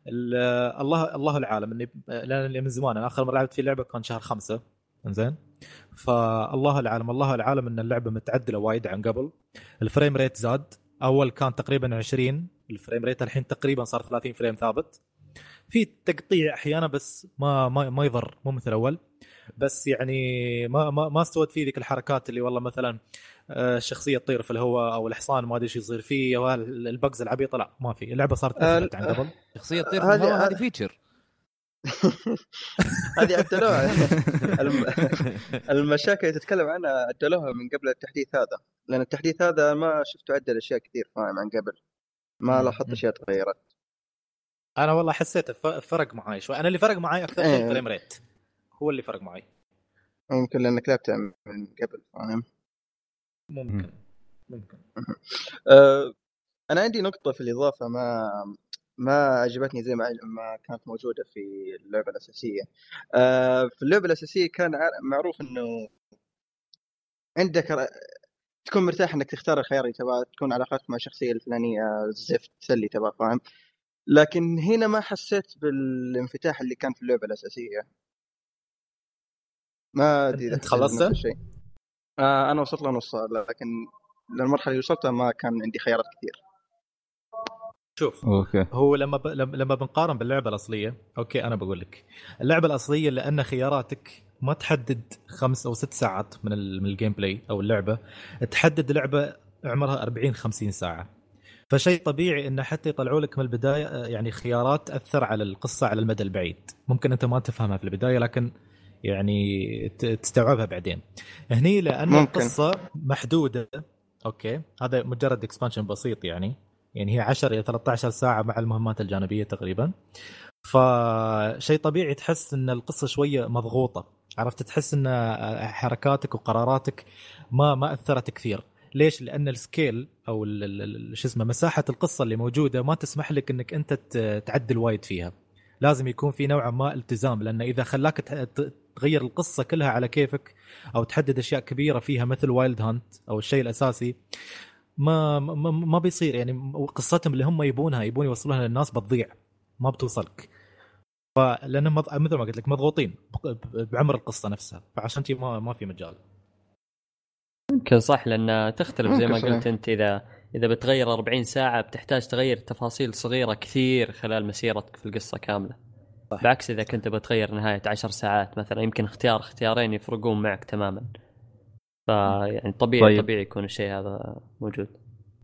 ال- الله الله العالم. إني لأن اللي من زمان أنا آخر مرة لعبت في اللعبة كان شهر خمسة. إنزين. فالله العالم الله العالم إن اللعبة متعدلة وايد عن قبل. ال frame rate زاد. أول كان تقريبا 20 ال frame rate الحين تقريبا صار 30 frame ثابت. في تقطيع أحيانا بس ما ما ما يضر مو مثل اول بس يعني ما ما ما استوت فيه ذيك الحركات اللي والله مثلا آه، الشخصية تطير في الهواء أو الحصان ما أدري إيش يصير فيه أو ال bugs العبيطة لا ما في. اللعبة صارت آه، عن قبل. <laughs> شخصيه تطير في هذه- الهواء هذه feature هذه <laughs> عدلوها الم- المشاكل اللي تتكلم عنها عدلوها من قبل التحديث هذا. لأن التحديث هذا ما شفته عدل اشياء كثير فاهم عن قبل. ما. لاحظت أشياء تغيرت. أنا والله حسيت فرق معاي شوي. أنا اللي فرق معاي أكثر شيء إيه. الفريم rate. هو اللي فرق معاي. ممكن لأنك لعبتها من قبل فاهم؟ ممكن. ممكن. <laughs> أه أنا عندي نقطة في الإضافة ما ما عجبتني زي ما ما كانت موجودة في اللعبة الأساسية. أه في اللعبة الأساسية كان ع- معروف إنه عندك تكون مرتاح إنك تختار الخيار اللي تبغاه تكون علاقتك مع الشخصية الفلانية زفت اللي تبغاه فاهم؟ لكن هنا ما حسيت بالانفتاح اللي كان في اللعبة الأساسية. ما أدري حسيت خلصت؟ آه أنا وصلت لنصها لكن للمرحلة اللي وصلتها ما كان عندي خيارات كثير. شوف okay. هو لما ب... لما لما بنقارن باللعبة الأصلية okay أنا بقول لك. اللعبة الأصلية لأن خياراتك ما تحدد خمس أو ست ساعات من. من ال gameplay أو اللعبة. تحدد لعبة عمرها 40 50 ساعة. فشيء طبيعي انه حتى يطلعوا لك من البداية آه، يعني خيارات تاثر على القصة على المدى البعيد. ممكن أنت ما تفهمها في البداية لكن يعني تستوعبها بعدين. هني لأن ممكن. القصة محدودة. okay. هذا مجرد expansion بسيط يعني. يعني هي 10 إلى 13 ساعة مع المهمات الجانبية تقريبا. فشيء طبيعي تحس إن القصة شوية مضغوطة. عرفت؟ تحس إن حركاتك وقراراتك ما ما أثرت كثير. ليش؟ لأن scale أو شو اسمه مساحة القصة اللي موجودة ما تسمح لك إنك أنت تعدل وايد فيها. لازم يكون في نوعا ما التزام لأن إذا خلاك تغير القصة كلها على كيفك أو تحدد أشياء كبيرة فيها مثل Wild Hunt أو الشيء الأساسي ما ما, ما بيصير. يعني قصتهم اللي هم يبونها يبون يوصلونها للناس بتضيع ما بتوصلك. فلانهم مض- مثل ما قلت لك مضغوطين ب- ب- بعمر القصة نفسها فعشان شي ما ما في مجال يمكن صح لأن تختلف زي ما. قلت أنت إذا إذا بتغير 40 ساعة بتحتاج تغير تفاصيل صغيرة كثير خلال مسيرتك في القصة كاملة صح. بعكس إذا كنت بتغير نهاية 10 ساعات مثلا يمكن اختيار اختيارين يفرقون معك تماما فيعني طبيعي طيب. طبيعي يكون الشيء هذا موجود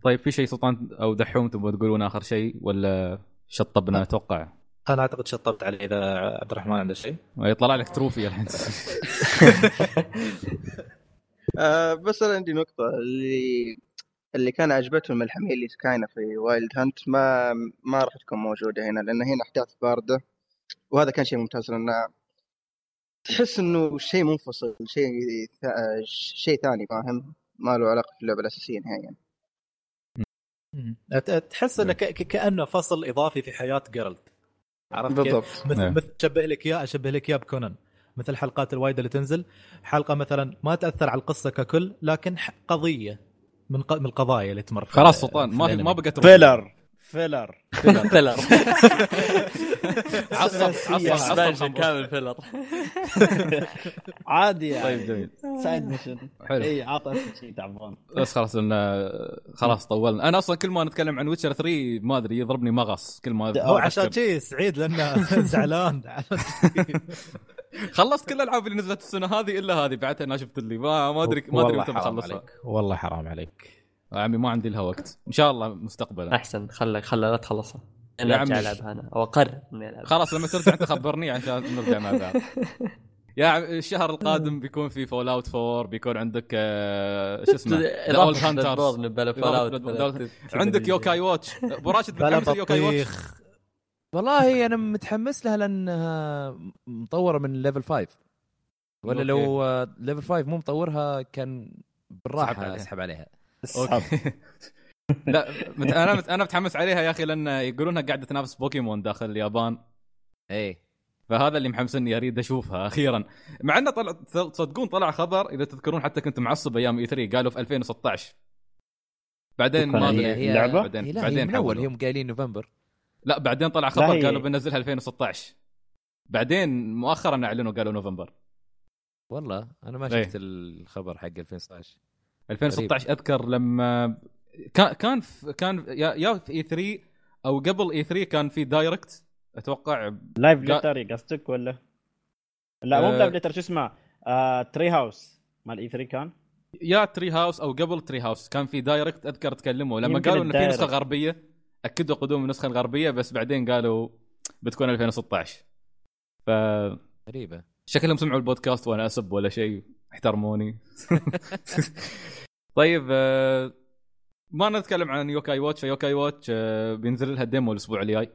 طيب في شيء سلطان أو دحوم تبغوا تقولون آخر شيء ولا شطبنا أتوقع أنا أعتقد شطبت علي إذا عبد الرحمن عنده شيء. <laughs> يطلع لك trophy الحين. <laughs> آه بس أنا عندي نقطة اللي اللي كان عجبتهم ملحمية اللي سكاينا في Wild Hunt ما ما راح تكون موجودة هنا لأن هنا أحداث باردة وهذا كان شيء ممتاز لأن تحس إنه شيء منفصل شيء ث- شيء ثاني فاهم؟ ما له علاقة في اللعبة الأساسية نهائيا. تحس إنه ك- ك- كأنه فصل إضافي في حياة جيرالت عرفت كيف؟ بالضبط مثل نعم. مثل شبه لك اياه أشبه لك اياه بكونان مثل حلقات الوايد اللي تنزل حلقة مثلا ما تأثر على القصة ككل لكن قضية من من القضايا اللي تمر خلاص سلطان ما. ما تروفي فيلر فيلر. فيلر. <laughs> <laughs> عصب عصب. كامل filler. عادي يعني. طيب جميل. side mission. حلو. إي عطى شيء تعبان. بس خلاص لأن خلاص طولنا. أنا أصلا كل ما نتكلم عن ويتشر 3 ما أدري يضربني مغص كل ما هو. عشان شيء سعيد لأنه <laughs> زعلان. خلصت كل الألعاب اللي نزلت السنة هذه إلا هذه. بعدها أنا شفت اللي ما ما ادري ما أدري والله متى حرام بخلصها. عليك. والله حرام عليك. يا عمي ما عندي لها وقت. إن شاء الله مستقبلا. أحسن. خلك خلها لا تخلصها. أنا عمي. ارجع ألعبها أنا. أو أقرر إني العب خلاص لما ترجع أنت <laughs> خبرني عشان نرجع مع بعض. يا الشهر القادم <laughs> بيكون في Fallout 4 بيكون عندك آه، شو اسمه؟ The Old Hunters. عندك Yo-kai Watch ابو راشد متحمس ل Yo-kai Watch والله أنا متحمس لها لانها مطورة من Level 5 ولا لو آه، Level 5 مو مطورها كان بالراحة عليها. اسحب عليها. <laughs> لا مت... أنا مت... أنا متحمس عليها يا أخي لأن يقولونها قاعدة تنافس بوكيمون داخل اليابان. إيه. فهذا اللي محمسني أريد أشوفها أخيرا. مع انه طلع تصدقون طلع خبر إذا تذكرون حتى كنت معصب أيام إي 3 قالوا في 2016 بعدين ما هي- أدري. هي اللعبة؟ بعدين هي لا هي بعدين من أول حولوا. هم قايلين نوفمبر. لا بعدين طلع خبر هي- قالوا بننزلها 2016 بعدين مؤخرا أعلنوا قالوا نوفمبر. والله أنا ما إيه. شفت الخبر حق 2016 2016 أذكر لما كان كان في- كان يا يا في اي 3 أو قبل E3 كان في Direct أتوقع Live Letter قصدك ولا؟ لا مو آه. Live Letter شو اسمه؟ آه، Treehouse مال E3 كان يا Treehouse أو قبل Treehouse كان في Direct أذكر تكلموا لما قالوا إنه في نسخة. غربية أكدوا قدوم النسخة الغربية بس بعدين قالوا بتكون 2016 ف غريبة شكلهم سمعوا البودكاست وأنا أسب ولا شيء احترموني. طيب آه، ما نتكلم عن Yo-kai Watch. ف Yo-kai Watch آه، بينزل لها demo الأسبوع الجاي.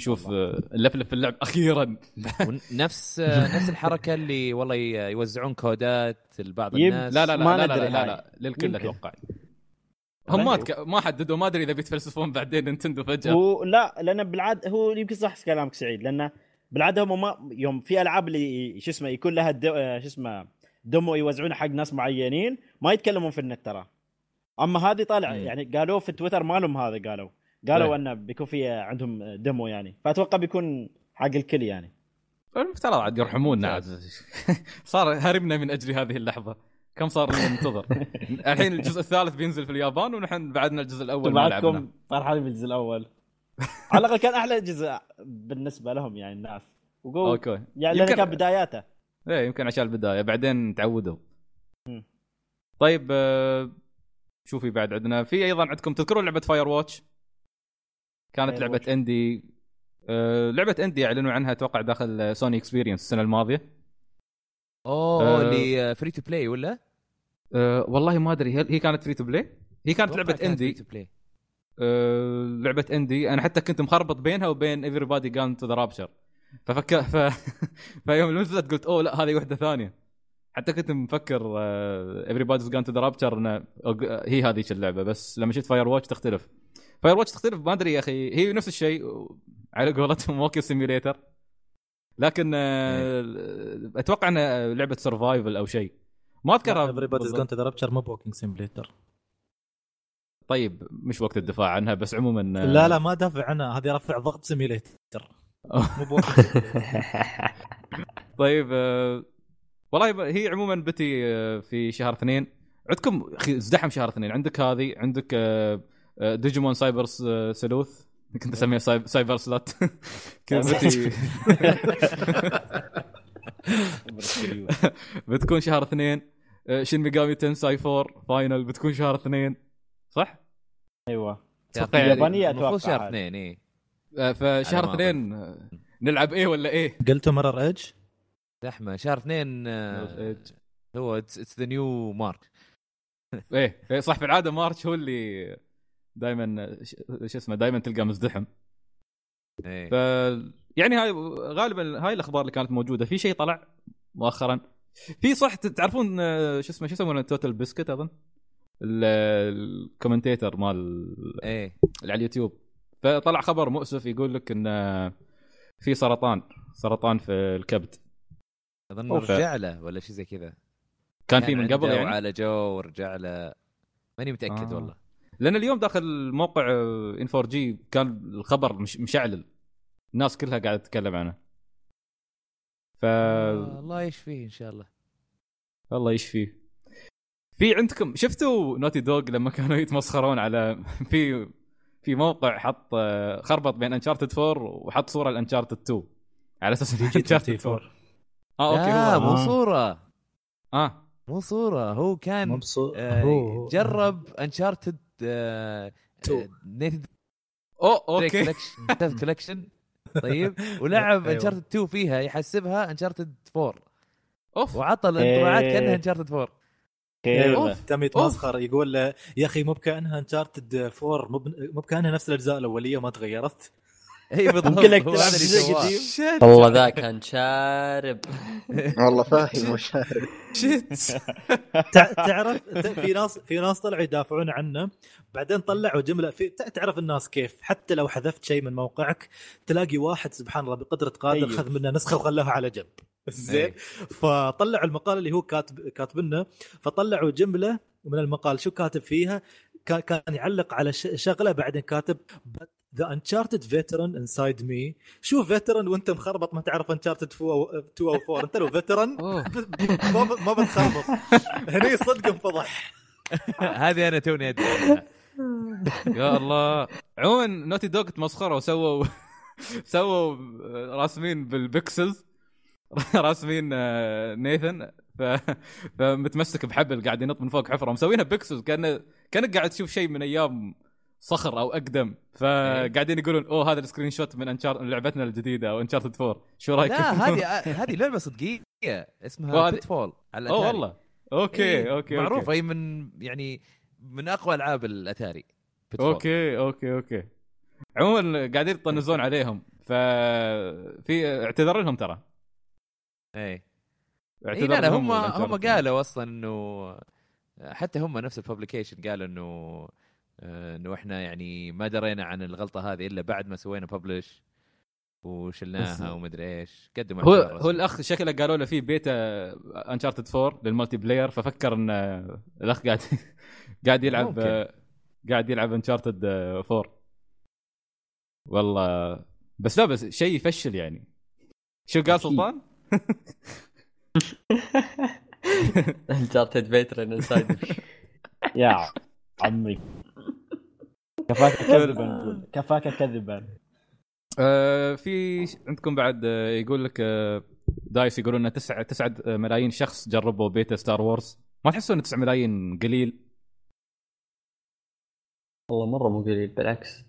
نشوف آه، نلفلف في اللعب <laughs> أخيرا. ونفس نفس الحركة اللي والله يوزعون كودات لبعض الناس. لا لا لا ما لا لا, لا, هاي. لا للكل. أتوقع. هم ما تك... ما حددوا ما أدري إذا بيتفلسفون بعدين نينتندو فجأة. لا لأن بالعادة هو يمكن صح كلامك سعيد لأن بالعادة هم ما يوم في ألعاب اللي شو اسمه يكون لها. آه، شو اسمه دمو يوزعونها حق ناس معينين ما يتكلمون في النت ترى. أما هذه طالع. يعني قالوا في تويتر مالهم هذا قالوا. قالوا. إنه بيكون في عندهم دمو يعني. فأتوقع بيكون حق الكل يعني. المفترض عاد يرحمونا عاد. <laughs> صار هربنا من أجل هذه اللحظة. كم صار ننتظر؟ <laughs> الحين الجزء الثالث بينزل في اليابان ونحن بعدنا الجزء الأول ما لعبنا. بعدكم فرحانين بالجزء الأول. <laughs> على الأقل كان أحلى جزء بالنسبة لهم يعني الناس. وقول okay. يعني يمكن- كان بداياته. إيه يمكن عشان البداية. بعدين تعودوا. طيب آه، شوفي بعد عندنا. في أيضا عندكم تذكرون لعبة Firewatch كانت Firewatch. لعبه indie آه، لعبة indie أعلنوا عنها أتوقع داخل سوني Experience السنة الماضية. أوه آه. اللي free to play ولا؟ أه والله ما أدري. هل هي كانت free to play؟ هي كانت لعبة indie free to play أه لعبة indie أنا حتى كنت مخربط بينها وبين Everybody's Gone to the Rapture ففك ف... <laughs> فيوم نزلت قلت أوه لا هذه واحدة ثانية. حتى كنت مفكر Everybody's Gone to the Rapture هي هذيك اللعبة. بس لما شفت Firewatch تختلف. Firewatch تختلف ما أدري يا أخي هي نفس الشيء على قولتهم walking simulator لكن أه أتوقع إنها لعبة survival أو شيء. ما أذكرها everybody's بالضبط. gone to the rapture مو walking simulator طيب مش وقت الدفاع عنها بس عموما لا لا ما دافع عنها. هذه رفع ضغط simulator <laughs> <laughs> طيب آه، والله هي عموما بتي آه، في شهر اثنين. عندكم ازدحم شهر اثنين. عندك هذه عندك آه، آه، ديجيمون سايبر آه، Sleuth كنت أسميها Cyb- Cyber Sleuth كنت بتي <laughs> بتكون شهر اثنين. آه، شين ميجامي تنساي 4 Final بتكون شهر اثنين. صح؟ أيوه اثنين. اليابانية المفروض أتوقع شهر. اثنين اي فشهر اثنين نلعب إيه ولا إيه؟ قلتوا مرر إيدج زحمة شهر اثنين آه، هو اتس ذا نيو مارك إيه إيه، صح في العادة مارش هو اللي دائما شو اسمه دائما تلقى مزدحم إيه. ف يعني هاي غالبا هاي الأخبار اللي كانت موجودة في شيء طلع مؤخرا في صح تعرفون آه، شو اسمه شو يسمونه TotalBiscuit أظن ال commentator مال إيه. اللي على اليوتيوب. فطلع خبر مؤسف يقول لك إن آه، في سرطان سرطان في الكبد. أظن. رجع له ولا شيء زي كذا. كان في من عنده قبل يعني؟ وعالجوه ورجع له. ماني متأكد آه. والله. لأن اليوم داخل موقع N4G كان الخبر مش مشعلل. الناس كلها قاعدة تتكلم عنه. ف آه، الله يشفيه إن شاء الله. الله يشفيه. في عندكم شفتوا Naughty Dog لما <laughs> كانوا يتمسخرون على في في موقع حط آه، خربط بين Uncharted 4 وحط صورة ل Uncharted 2 على أساس جي Uncharted 4 4 آه okay لا مو آه. صورة. آه. مو صورة. هو كان مبسوط آه هو- جرب Uncharted Two. نيثن اوه okay. Collection Collection <laughs> طيب. <laughs> ولعب. Uncharted 2 فيها يحسبها Uncharted 4 أوف. وعطى الانطباعات إيه. كأنها Uncharted 4 أيوه تم يتمسخر. يقول يا أخي مو بكأنها Uncharted 4 مو بكأنها نفس الأجزاء الأولية ما تغيرت. <laughs> إي بالضبط. لك. والله ذا كان شارب والله فاهم وش عارف. شيت تع- تعرف في ناس في ناس طلعوا يدافعون عنه بعدين طلعوا جملة في تع- تعرف الناس كيف؟ حتى لو حذفت شيء من موقعك تلاقي واحد سبحان الله بقدرة قادر طيب. خذ منه نسخة وخلاها على جنب. زين. إيه. فطلعوا المقال اللي هو كاتب كاتبنه فطلعوا جملة من المقال شو كاتب فيها؟ كا- كان يعلق على ش- شغلة بعدين كاتب ذا Uncharted veteran inside me شو veteran وانت مخربط ما تعرف Uncharted 2 أو 2 أو 4 انت لو veteran. <laughs> ما بتخربط. <laughs> هني صدق انفضح. <laughs> هذه أنا توني أدري. يا الله. عموما Naughty Dog تمسخروا وسووا سووا راسمين بال pixels. <laughs> راسمين آه، Nathan. <laughs> فمتمسك بحبل قاعد ينط من فوق حفره مسوينها pixels كان كأنك قاعد تشوف شيء من أيام صخر أو أقدم. فقاعدين يقولون أوه هذا ال screenshot من Uncharted لعبتنا الجديدة أو Uncharted 4 شو رايكم؟ لا <laughs> هذه هذه لعبة صدقية اسمها Pitfall على أوه. والله. أوكي إيه، أوكي معروفة هي من يعني من أقوى ألعاب الأتاري. أوكي أوكي أوكي. عموما قاعدين يطنزون عليهم. ففي اعتذر لهم ترى. اي اعتذر لا لا هم. هم قالوا أصلا إنه حتى هم نفس ال publication قالوا إنه آه، إنه إحنا يعني ما درينا عن الغلطة هذه إلا بعد ما سوينا publish وشلناها ومدري إيش قدموا هو هو. الأخ شكله قالوا له في beta Uncharted 4 لل multiplayer ففكر إن الأخ قاعد <laughs> قاعد يلعب ممكن. قاعد يلعب Uncharted 4 والله بس لا بس شيء يفشل يعني شو قال سلطان؟ Uncharted veteran inside يا عمي. كفاك كذبا. كفاك كذبا. آه في عندكم بعد آه يقول لك آه DICE يقولون إن 9 9 ملايين شخص جربوا beta Star Wars. ما تحسون إن 9 ملايين قليل؟ والله مرة مو قليل بالعكس.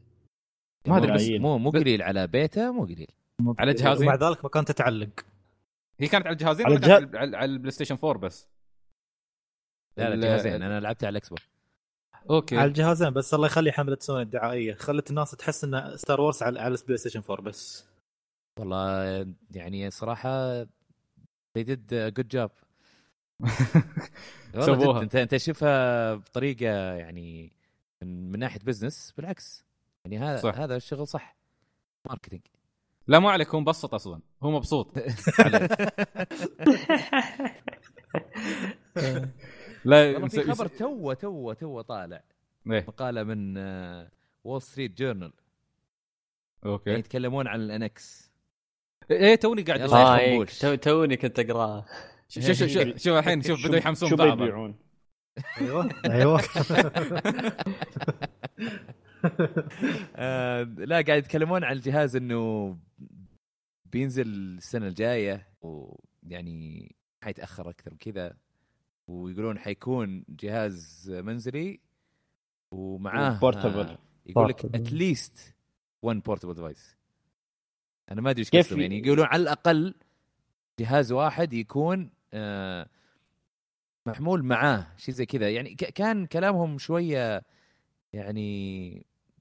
ما أدري بس. مو مو قليل على بيتا مو قليل. على جهازين ومع ذلك ما تتعلق. هي كانت على الجهازين على الجهاز- على, ال PlayStation 4 بس؟ لا لا ال- جهازين أنا لعبتها على ال Xbox أوكي. على الجهازين بس الله يخلي حملة سوني الدعائية. خلت الناس تحس إن Star Wars على على ال PlayStation 4 بس. والله يعني صراحة they did a good job. سووها. انت أنت تشوفها بطريقة يعني من, من ناحية business بالعكس. يعني هذا صح. هذا الشغل صح. marketing لا ما عليك هو مبسط أصلا. هو مبسوط. <laughs> لا في خبر تو تو تو طالع. إيه، مقالة من Wall Street Journal يعني أوكي. يتكلمون عن ال NX إيه توني قاعد يخربوش. إيه، تو- توني كنت أقرأه. شوف شوف شوف شوف الحين شوف بدوا يحمسون بعض. بيبيعون؟ أيوه. <laughs> أيوه. <laughs> آه لا قاعد يتكلمون عن الجهاز إنه بينزل السنة الجاية ويعني حيتأخر أكثر من كذا ويقولون حيكون جهاز منزلي ومعاه. آه، يقول لك Portable. at least one portable device أنا ما أدري إيش كيف قصدهم يعني يقولون على الأقل جهاز واحد يكون آه، محمول معاه شيء زي كذا يعني ك- كان كلامهم شوية يعني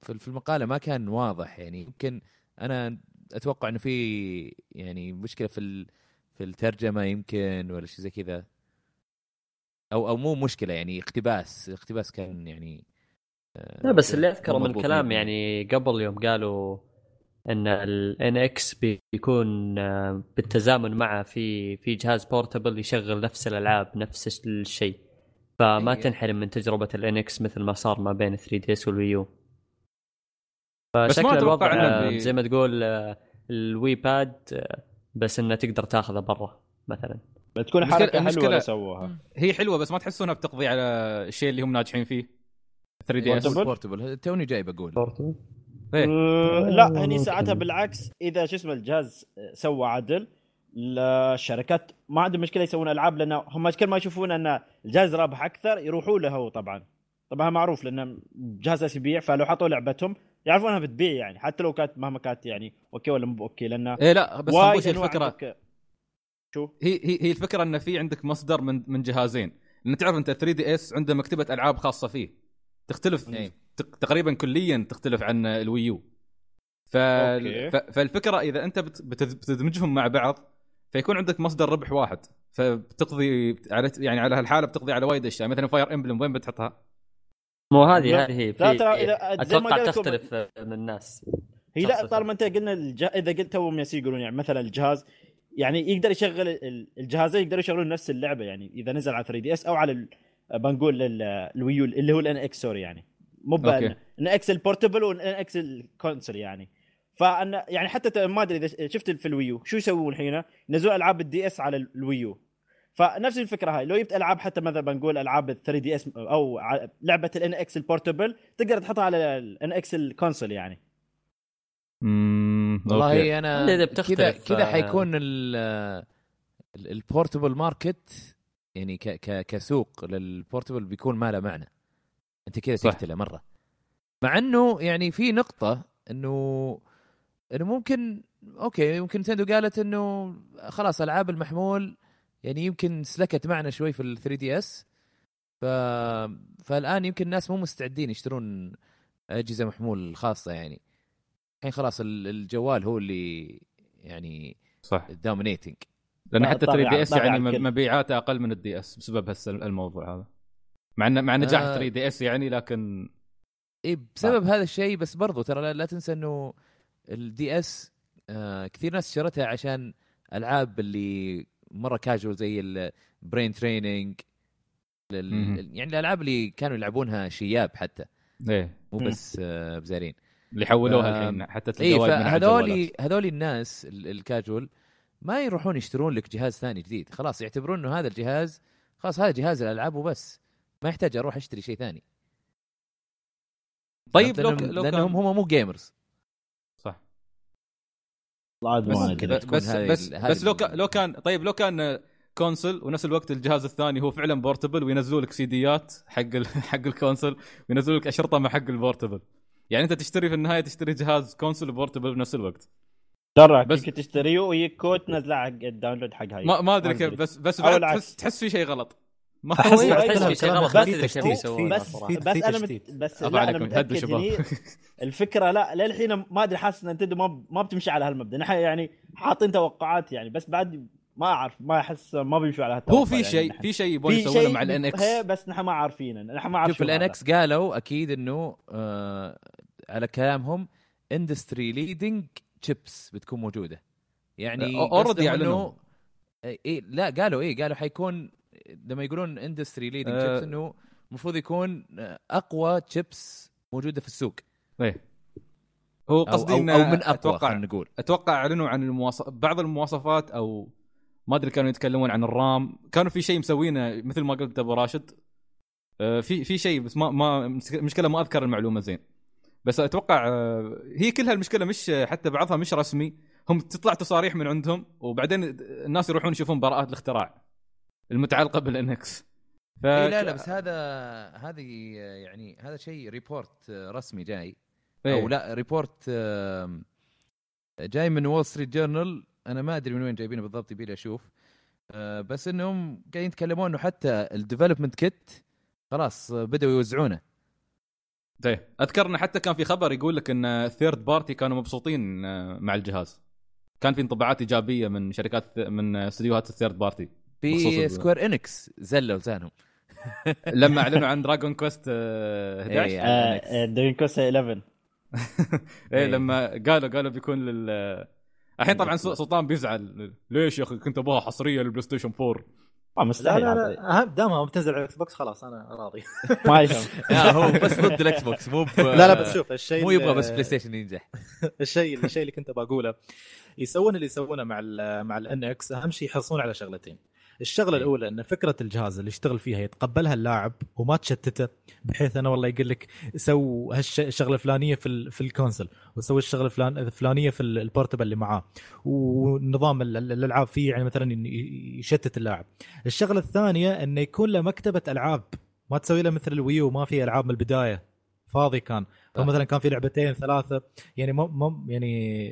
في في المقالة ما كان واضح يعني يمكن أنا أتوقع إنه في يعني مشكلة في ال- في الترجمة يمكن ولا شيء زي كذا أو أو مو مشكلة يعني اقتباس اقتباس كان يعني آه، لا بس اللي أذكره من الكلام 100%. يعني قبل يوم قالوا إن ال NX بيكون آه، بالتزامن معه في في جهاز portable يشغل نفس الألعاب نفس الشيء فما إيه. تنحرم من تجربة ال NX مثل ما صار ما بين 3DS وال Wii U فشكل أتوقع الوضع آه، بي- زي ما تقول آه، ال Wii Pad آه، بس إنه تقدر تاخذه برا مثلا. بتكون حركة حلوة المشكلة- لو سووها. هي حلوة بس ما تحسونها بتقضي على الشيء اللي هم ناجحين فيه؟ 3DS؟ Portable توني جاي بقول. إيه. لا هني ساعتها بالعكس إذا شو اسمه الجهاز سوى عدل الشركات ما عندهم مشكلة يسوون ألعاب لأن هم كل ما يشوفون إن الجهاز رابح أكثر يروحوا له هو طبعا. طبعا معروف لأن جهاز يبيع فلو حطوا لعبتهم يعرفون أنها بتبيع يعني حتى لو كانت مهما كانت يعني أوكي ولا مو أوكي لأن إيه لا بس أنواع الفكرة عندك- شو؟ هي هي هي الفكرة إن في عندك مصدر من من جهازين. لأن تعرف أنت 3DS عنده مكتبة ألعاب خاصة فيه. تختلف. تق- تقريبا كليا تختلف عن ال Wii U. ف... ف... فالفكرة إذا أنت. بت- بتدمجهم مع بعض فيكون عندك مصدر ربح واحد. فبتقضي على يعني على هالحالة بتقضي على وايد أشياء. مثلا Fire Emblem وين بتحطها؟ مو هذه. هذه هي لا في- ترى أتوقع تختلف من الناس. هي لا طالما أنت قلنا الج... إذا قلت تو يقولون يعني مثلا الجهاز يعني يقدر يشغل ال- الجهازين يقدروا يشغلون نفس اللعبة يعني إذا نزل على 3DS أو على ال... بنقول ال- ال Wii U اللي هو ال NX sorry يعني. مو okay. NX ال portable وال NX ال console يعني. فانا يعني حتى ما أدري إذا شفت في ال Wii U شو يسوون الحين ينزلون ألعاب ال DS على ال Wii U. فنفس الفكرة هاي لو جبت ألعاب حتى مثلا بنقول ألعاب ال 3DS أو لعبة ال NX ال portable تقدر تحطها على ال NX ال console يعني. امم والله أنا كذا كذا حيكون ال- ال- ال portable market يعني ك ك كسوق لل portable بيكون ما له معنى. أنت كذا. تقتله مرة. مع إنه يعني في نقطة إنه إنه ممكن okay يمكن Nintendo قالت إنه خلاص ألعاب المحمول يعني يمكن سلكت معنا شوي في ال 3DS ف... فالآن يمكن الناس مو مستعدين يشترون أجهزة محمول خاصة يعني الحين خلاص ال- الجوال هو اللي يعني صح dominating لأن حتى طاغي 3DS يعني. مبيعاته أقل من ال DS بسبب هسه الموضوع هذا مع انه مع نجاح آه. 3DS يعني لكن إي بسبب هذا الشيء بس برضو ترى لا, لا تنسى إنه ال DS آه كثير ناس شرتها عشان ألعاب اللي مرة كاجوال زي ال Brain Training. يعني الألعاب اللي كانوا يلعبونها شياب حتى. إيه. مو. بس آه بزارين. اللي حولوها الحين حتى وايد من فهذولي هذولي الناس ال- الكاجوال ما يروحون يشترون لك جهاز ثاني جديد. خلاص يعتبرون إنه هذا الجهاز خلاص هذا جهاز الألعاب وبس. ما يحتاج أروح أشتري شيء ثاني. طيب لو لأنهم هم مو gamers عاد بس بس بس بس لو كان لو كان طيب لو كان console ونفس الوقت الجهاز الثاني هو فعلا portable وينزلوا لك سيديات حق ال... <laughs> حق ال console وينزلوا لك أشرطة مع حق ال portable. يعني أنت تشتري في النهاية تشتري جهاز console و portable بنفس الوقت. ترى بس- تشتريه ويجيك كود تنزله حق ال download حق هاي ما ما أدري كيف بس بس. تحس تحس في شيء غلط. ما أحس هو غلط، بس بس بس بس أنا. مت... بس لا أنا متأكد الفكرة لا للحين ما أدري حاسس إن Nintendo ما ما بتمشي على هالمبدأ. نحن يعني حاطين توقعات يعني بس بعد ما أعرف ما أحس ما بيمشوا على هالتوقع هو في يعني شيء. في شيء يبون يسوونه مع ال NX؟ بس نحن ما عارفينه نحن ما عارفين شوف ال NX قالوا أكيد إنه آه على كلامهم industry leading chips بتكون موجودة. يعني قصدهم أعلنوا. إنه- إيه لا قالوا إيه قالوا حيكون لما يقولون industry leading. chips إنه المفروض يكون أقوى تشيبس موجودة في السوق. إيه. هو قصدي أو, إنه أو من أقوى أتوقع نقول. أتوقع أعلنوا عن المواصف... بعض المواصفات أو ما أدري كانوا يتكلمون عن ال RAM. كانوا في شيء مسوينه مثل ما قلت أبو راشد. آه، في في شيء بس ما ما مشكلة ما أذكر المعلومة زين. بس أتوقع آه، هي كلها المشكلة مش حتى بعضها مش رسمي. هم تطلع تصاريح من عندهم وبعدين الناس يروحون يشوفون براءات الاختراع. المتعلقة بال NX ف... إيه لا لا بس هذا هذه يعني هذا شيء report رسمي جاي. إيه. أو لا report جاي من Wall Street Journal أنا ما أدري من وين جايبينه بالضبط يبي لي أشوف. آه، بس إنهم قاعدين يتكلمون إنه حتى ال development kit خلاص بدأوا يوزعونه. إيه. أذكر إنه حتى كان في خبر يقول لك إن ال third party كانوا مبسوطين آه، مع الجهاز. كان في انطباعات إيجابية من شركات من استديوهات ال third party في Square Enix زلوا لسانهم. <laughs> لما أعلنوا عن Dragon Quest 11 إيه، على ال NX. Dragon Quest 11 إيه إيه. لما قالوا قالوا بيكون لل الحين طبعا سلطان بيزعل. ليش يا أخي كنت أبغاها حصرية لل PlayStation 4 آه، لا مستحيل لا. لا دامها بتنزل على ال Xbox خلاص أنا راضي. <laughs> ما يفهم <laughs> لا هو بس ضد ال Xbox مو. لا لا بس شوف الشيء مو يبغى بس PlayStation ينجح. الشيء الشيء اللي كنت بقوله يسوون اللي يسوونه مع ال مع ال NX أهم شيء يحرصون على شغلتين. الشغلة إيه. الأولى إن فكرة الجهاز اللي يشتغل فيها يتقبلها اللاعب وما تشتته بحيث انه والله يقول لك سو هالشغله الفلانية في ال- في ال console وسوي الشغلة الفلان الفلانية في ال- ال portable اللي معاه. ونظام ال- ال- الألعاب فيه يعني مثلا يشتت اللاعب. الشغلة الثانية إنه يكون له مكتبة ألعاب ما تسوي له مثل ال Wii U ما في ألعاب من البداية. فاضي كان. فمثلا كان في لعبتين ثلاثة. يعني ما ما يعني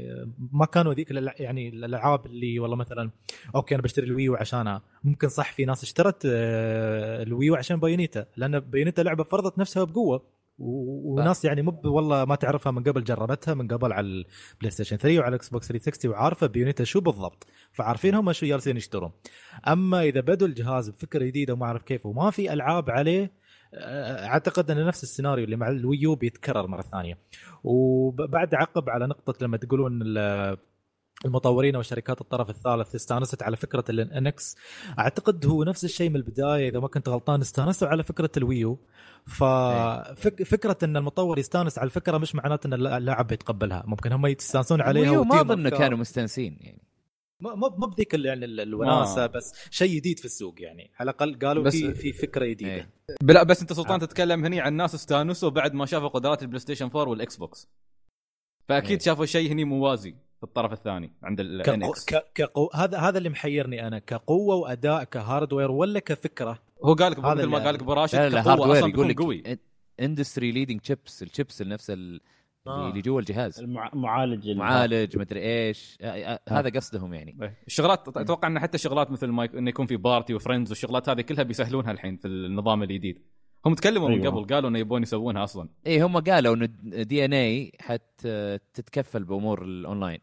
ما كانوا ذيك يعني الألعاب اللي والله مثلا okay أنا بشتري ال Wii U عشانها. ممكن صح في ناس اشترت آه، ال Wii U عشان Bayonetta. لأن Bayonetta لعبة فرضت نفسها بقوة. و- وناس يعني مو والله ما تعرفها من قبل جربتها من قبل على ال PlayStation 3 وعلى ال Xbox 360 وعارفة Bayonetta شو بالضبط. فعارفين هم شو جالسين يشترون. أما إذا بدوا الجهاز بفكرة جديدة وما أعرف كيف وما في ألعاب عليه أعتقد أن نفس السيناريو اللي مع ال Wii U بيتكرر مرة ثانية. وبعد عقب على نقطة لما تقولون ال- المطورين أو شركات الطرف الثالث استانست على فكرة ال NX أعتقد هو نفس الشيء من البداية. إذا ما كنت غلطان استانسوا على فكرة ال Wii U ففكره أن المطور يستانس على الفكرة مش معناته أن اللاعب بيتقبلها ممكن هم يستانسون عليها Wii U ما أظن. كانوا مستانسين يعني. ما ما بذيك ال- يعني ال- الوناسة آه. بس شيء جديد في السوق يعني. على الأقل قالوا بس- في في فكرة جديدة. إيه. بلا بس أنت سلطان تتكلم هني عن ناس استانسوا بعد ما شافوا قدرات البلاي ستيشن 4 والإكس بوكس. فأكيد إيه. شافوا شيء هني موازي في الطرف الثاني عند ال NX كقو... كقو... هذا هذا اللي محيرني أنا. كقوة وأداء ك hardware ولا كفكرة؟ هو قال لك مثل ما قال لك براشد hardware أصلا يقول لك قوي. industry leading chips ال chips نفس ال- آه. اللي جوا الجهاز. المعالج معالج مدري إيش. آه، آه، هذا قصدهم يعني. إيه. الشغلات أتوقع إن حتى شغلات مثل ما انه يكون في party و friends والشغلات هذه كلها بيسهلونها الحين في النظام الجديد. هم تكلموا من أيوة. قبل قالوا انه يبون يسوونها أصلا. اي هم قالوا انه DeNA حت تتكفل بأمور الأونلاين.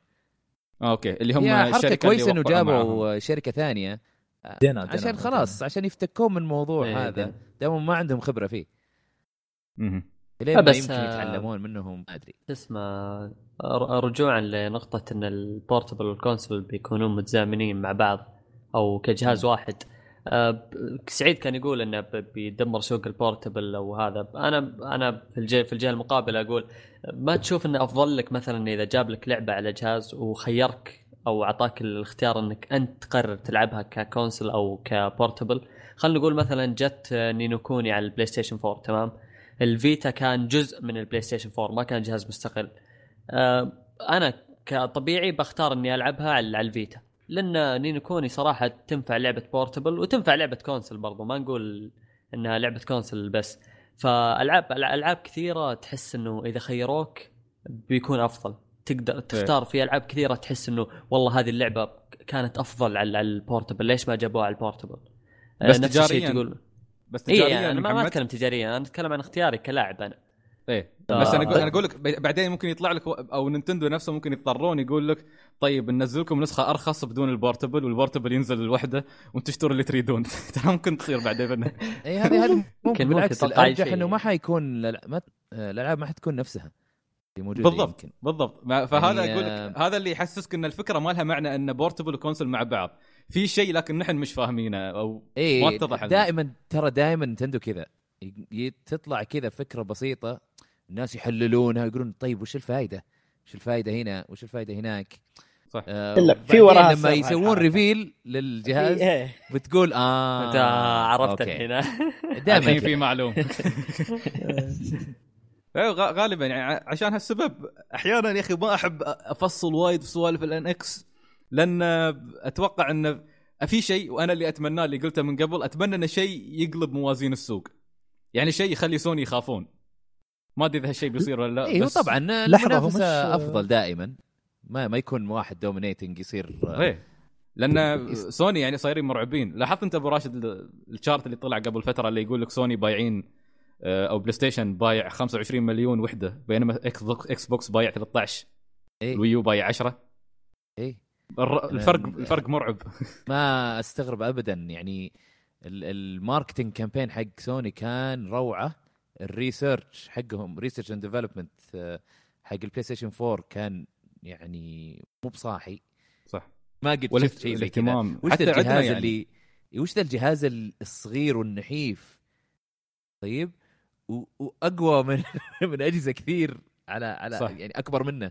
آه أوكي. اللي هم حركة الشركة كويسة إنه. جابوا شركة ثانية. DeNA DeNA عشان خلاص عشان يفتكون من الموضوع إيه، هذا. دام ما عندهم خبرة فيه. لين ما بس، يمكن آه، يتعلمون منهم ما أدري. اسمه رجوعا لنقطة إن ال portable وال console بيكونون متزامنين مع بعض أو كجهاز واحد. آه، سعيد كان يقول إنه بيدمر سوق ال portable أو هذا. أنا أنا في الجهة في الجهة المقابلة أقول ما تشوف انه أفضل لك مثلا إذا جاب لك لعبة على جهاز وخيرك أو أعطاك الاختيار إنك أنت تقرر تلعبها ك console أو ك portable خلينا نقول مثلا جت نينو كوني على البلاي ستيشن 4 تمام؟ الفيتا كان جزء من البلاي ستيشن 4 ما كان جهاز مستقل. آه، أنا كطبيعي بختار إني ألعبها على الفيتا لأن نينو كوني صراحة تنفع لعبة portable وتنفع لعبة console برضو ما نقول إنها لعبة console بس. فالعاب ألعاب كثيرة تحس إنه إذا خيروك بيكون أفضل. تقدر تختار في ألعاب كثيرة تحس إنه والله هذه اللعبة كانت أفضل على ال portable ليش ما جابوها على ال portable؟ آه، بس تجارياً تقول بس اي تجاريا يعني أنا ما, أتكلم تجاريا أنا أتكلم عن اختياري كلاعب أنا. إيه. آه. بس أنا أقول أنا أقول لك بعدين ممكن يطلع لك أو نينتندو نفسه ممكن يضطرون يقول لك طيب ننزل لكم نسخة أرخص بدون ال portable وال portable ينزل لوحده وأنتم تشتروا اللي تريدون. <laughs> ترى ممكن تصير بعدين. اي هذه هذه <laughs> ممكن بالعكس الارجح. إنه ما حيكون الألعاب ما حتكون نفسها. موجودة بالضبط يمكن. بالضبط. فهذا يعني، أقول لك آه، هذا اللي يحسسك إن الفكرة ما لها معنى إن portable و console مع بعض. في شيء لكن نحن مش فاهمينه أو ما اي اتضح. دائما ترى دائما نينتندو كذا تطلع كذا فكرة بسيطة الناس يحللونها ويقولون طيب وش الفائده؟ وش الفائده هنا؟ وش الفائده هناك؟ صح. آه في وراها لما يسوون. <laughs> reveal للجهاز إيه. بتقول آه أنت عرفت. الحين <laughs> دائما. في معلوم <laughs> أيوة، غالبا يعني ع- عشان هالسبب أحيانا يا أخي ما أحب أفصل وايد في سوالف ال NX لأن أتوقع أن في شيء وأنا اللي أتمناه اللي قلته من قبل أتمنى انه شيء يقلب موازين السوق. يعني شيء يخلي سوني يخافون. ما أدري إذا هالشيء بيصير ولا لا اي هو بس- طبعا المنافسة مش- أفضل دائما. ما ما يكون واحد dominating يصير إيه. لأن سوني يعني صايرين مرعبين. لاحظت أنت أبو راشد ال- ال chart اللي طلع قبل فترة اللي يقول لك سوني بايعين آه، أو بلاي ستيشن بايع 25 مليون وحدة بينما إكس بوكس بايع 13 اي ال Wii U بايع 10 اي الفرق أنا- الفرق مرعب <laughs> ما أستغرب ابدا يعني ال- ال marketing campaign حق سوني كان روعة ال research حقهم research and development حق البلاي ستيشن 4 كان يعني مو بصاحي صح ما قد شفت شيء زي كذا. وش ذا الجهاز يعني. اللي وش ذا الجهاز ال- الصغير والنحيف طيب. وأقوى من <laughs> من أجهزة كثير على على صح. يعني أكبر منه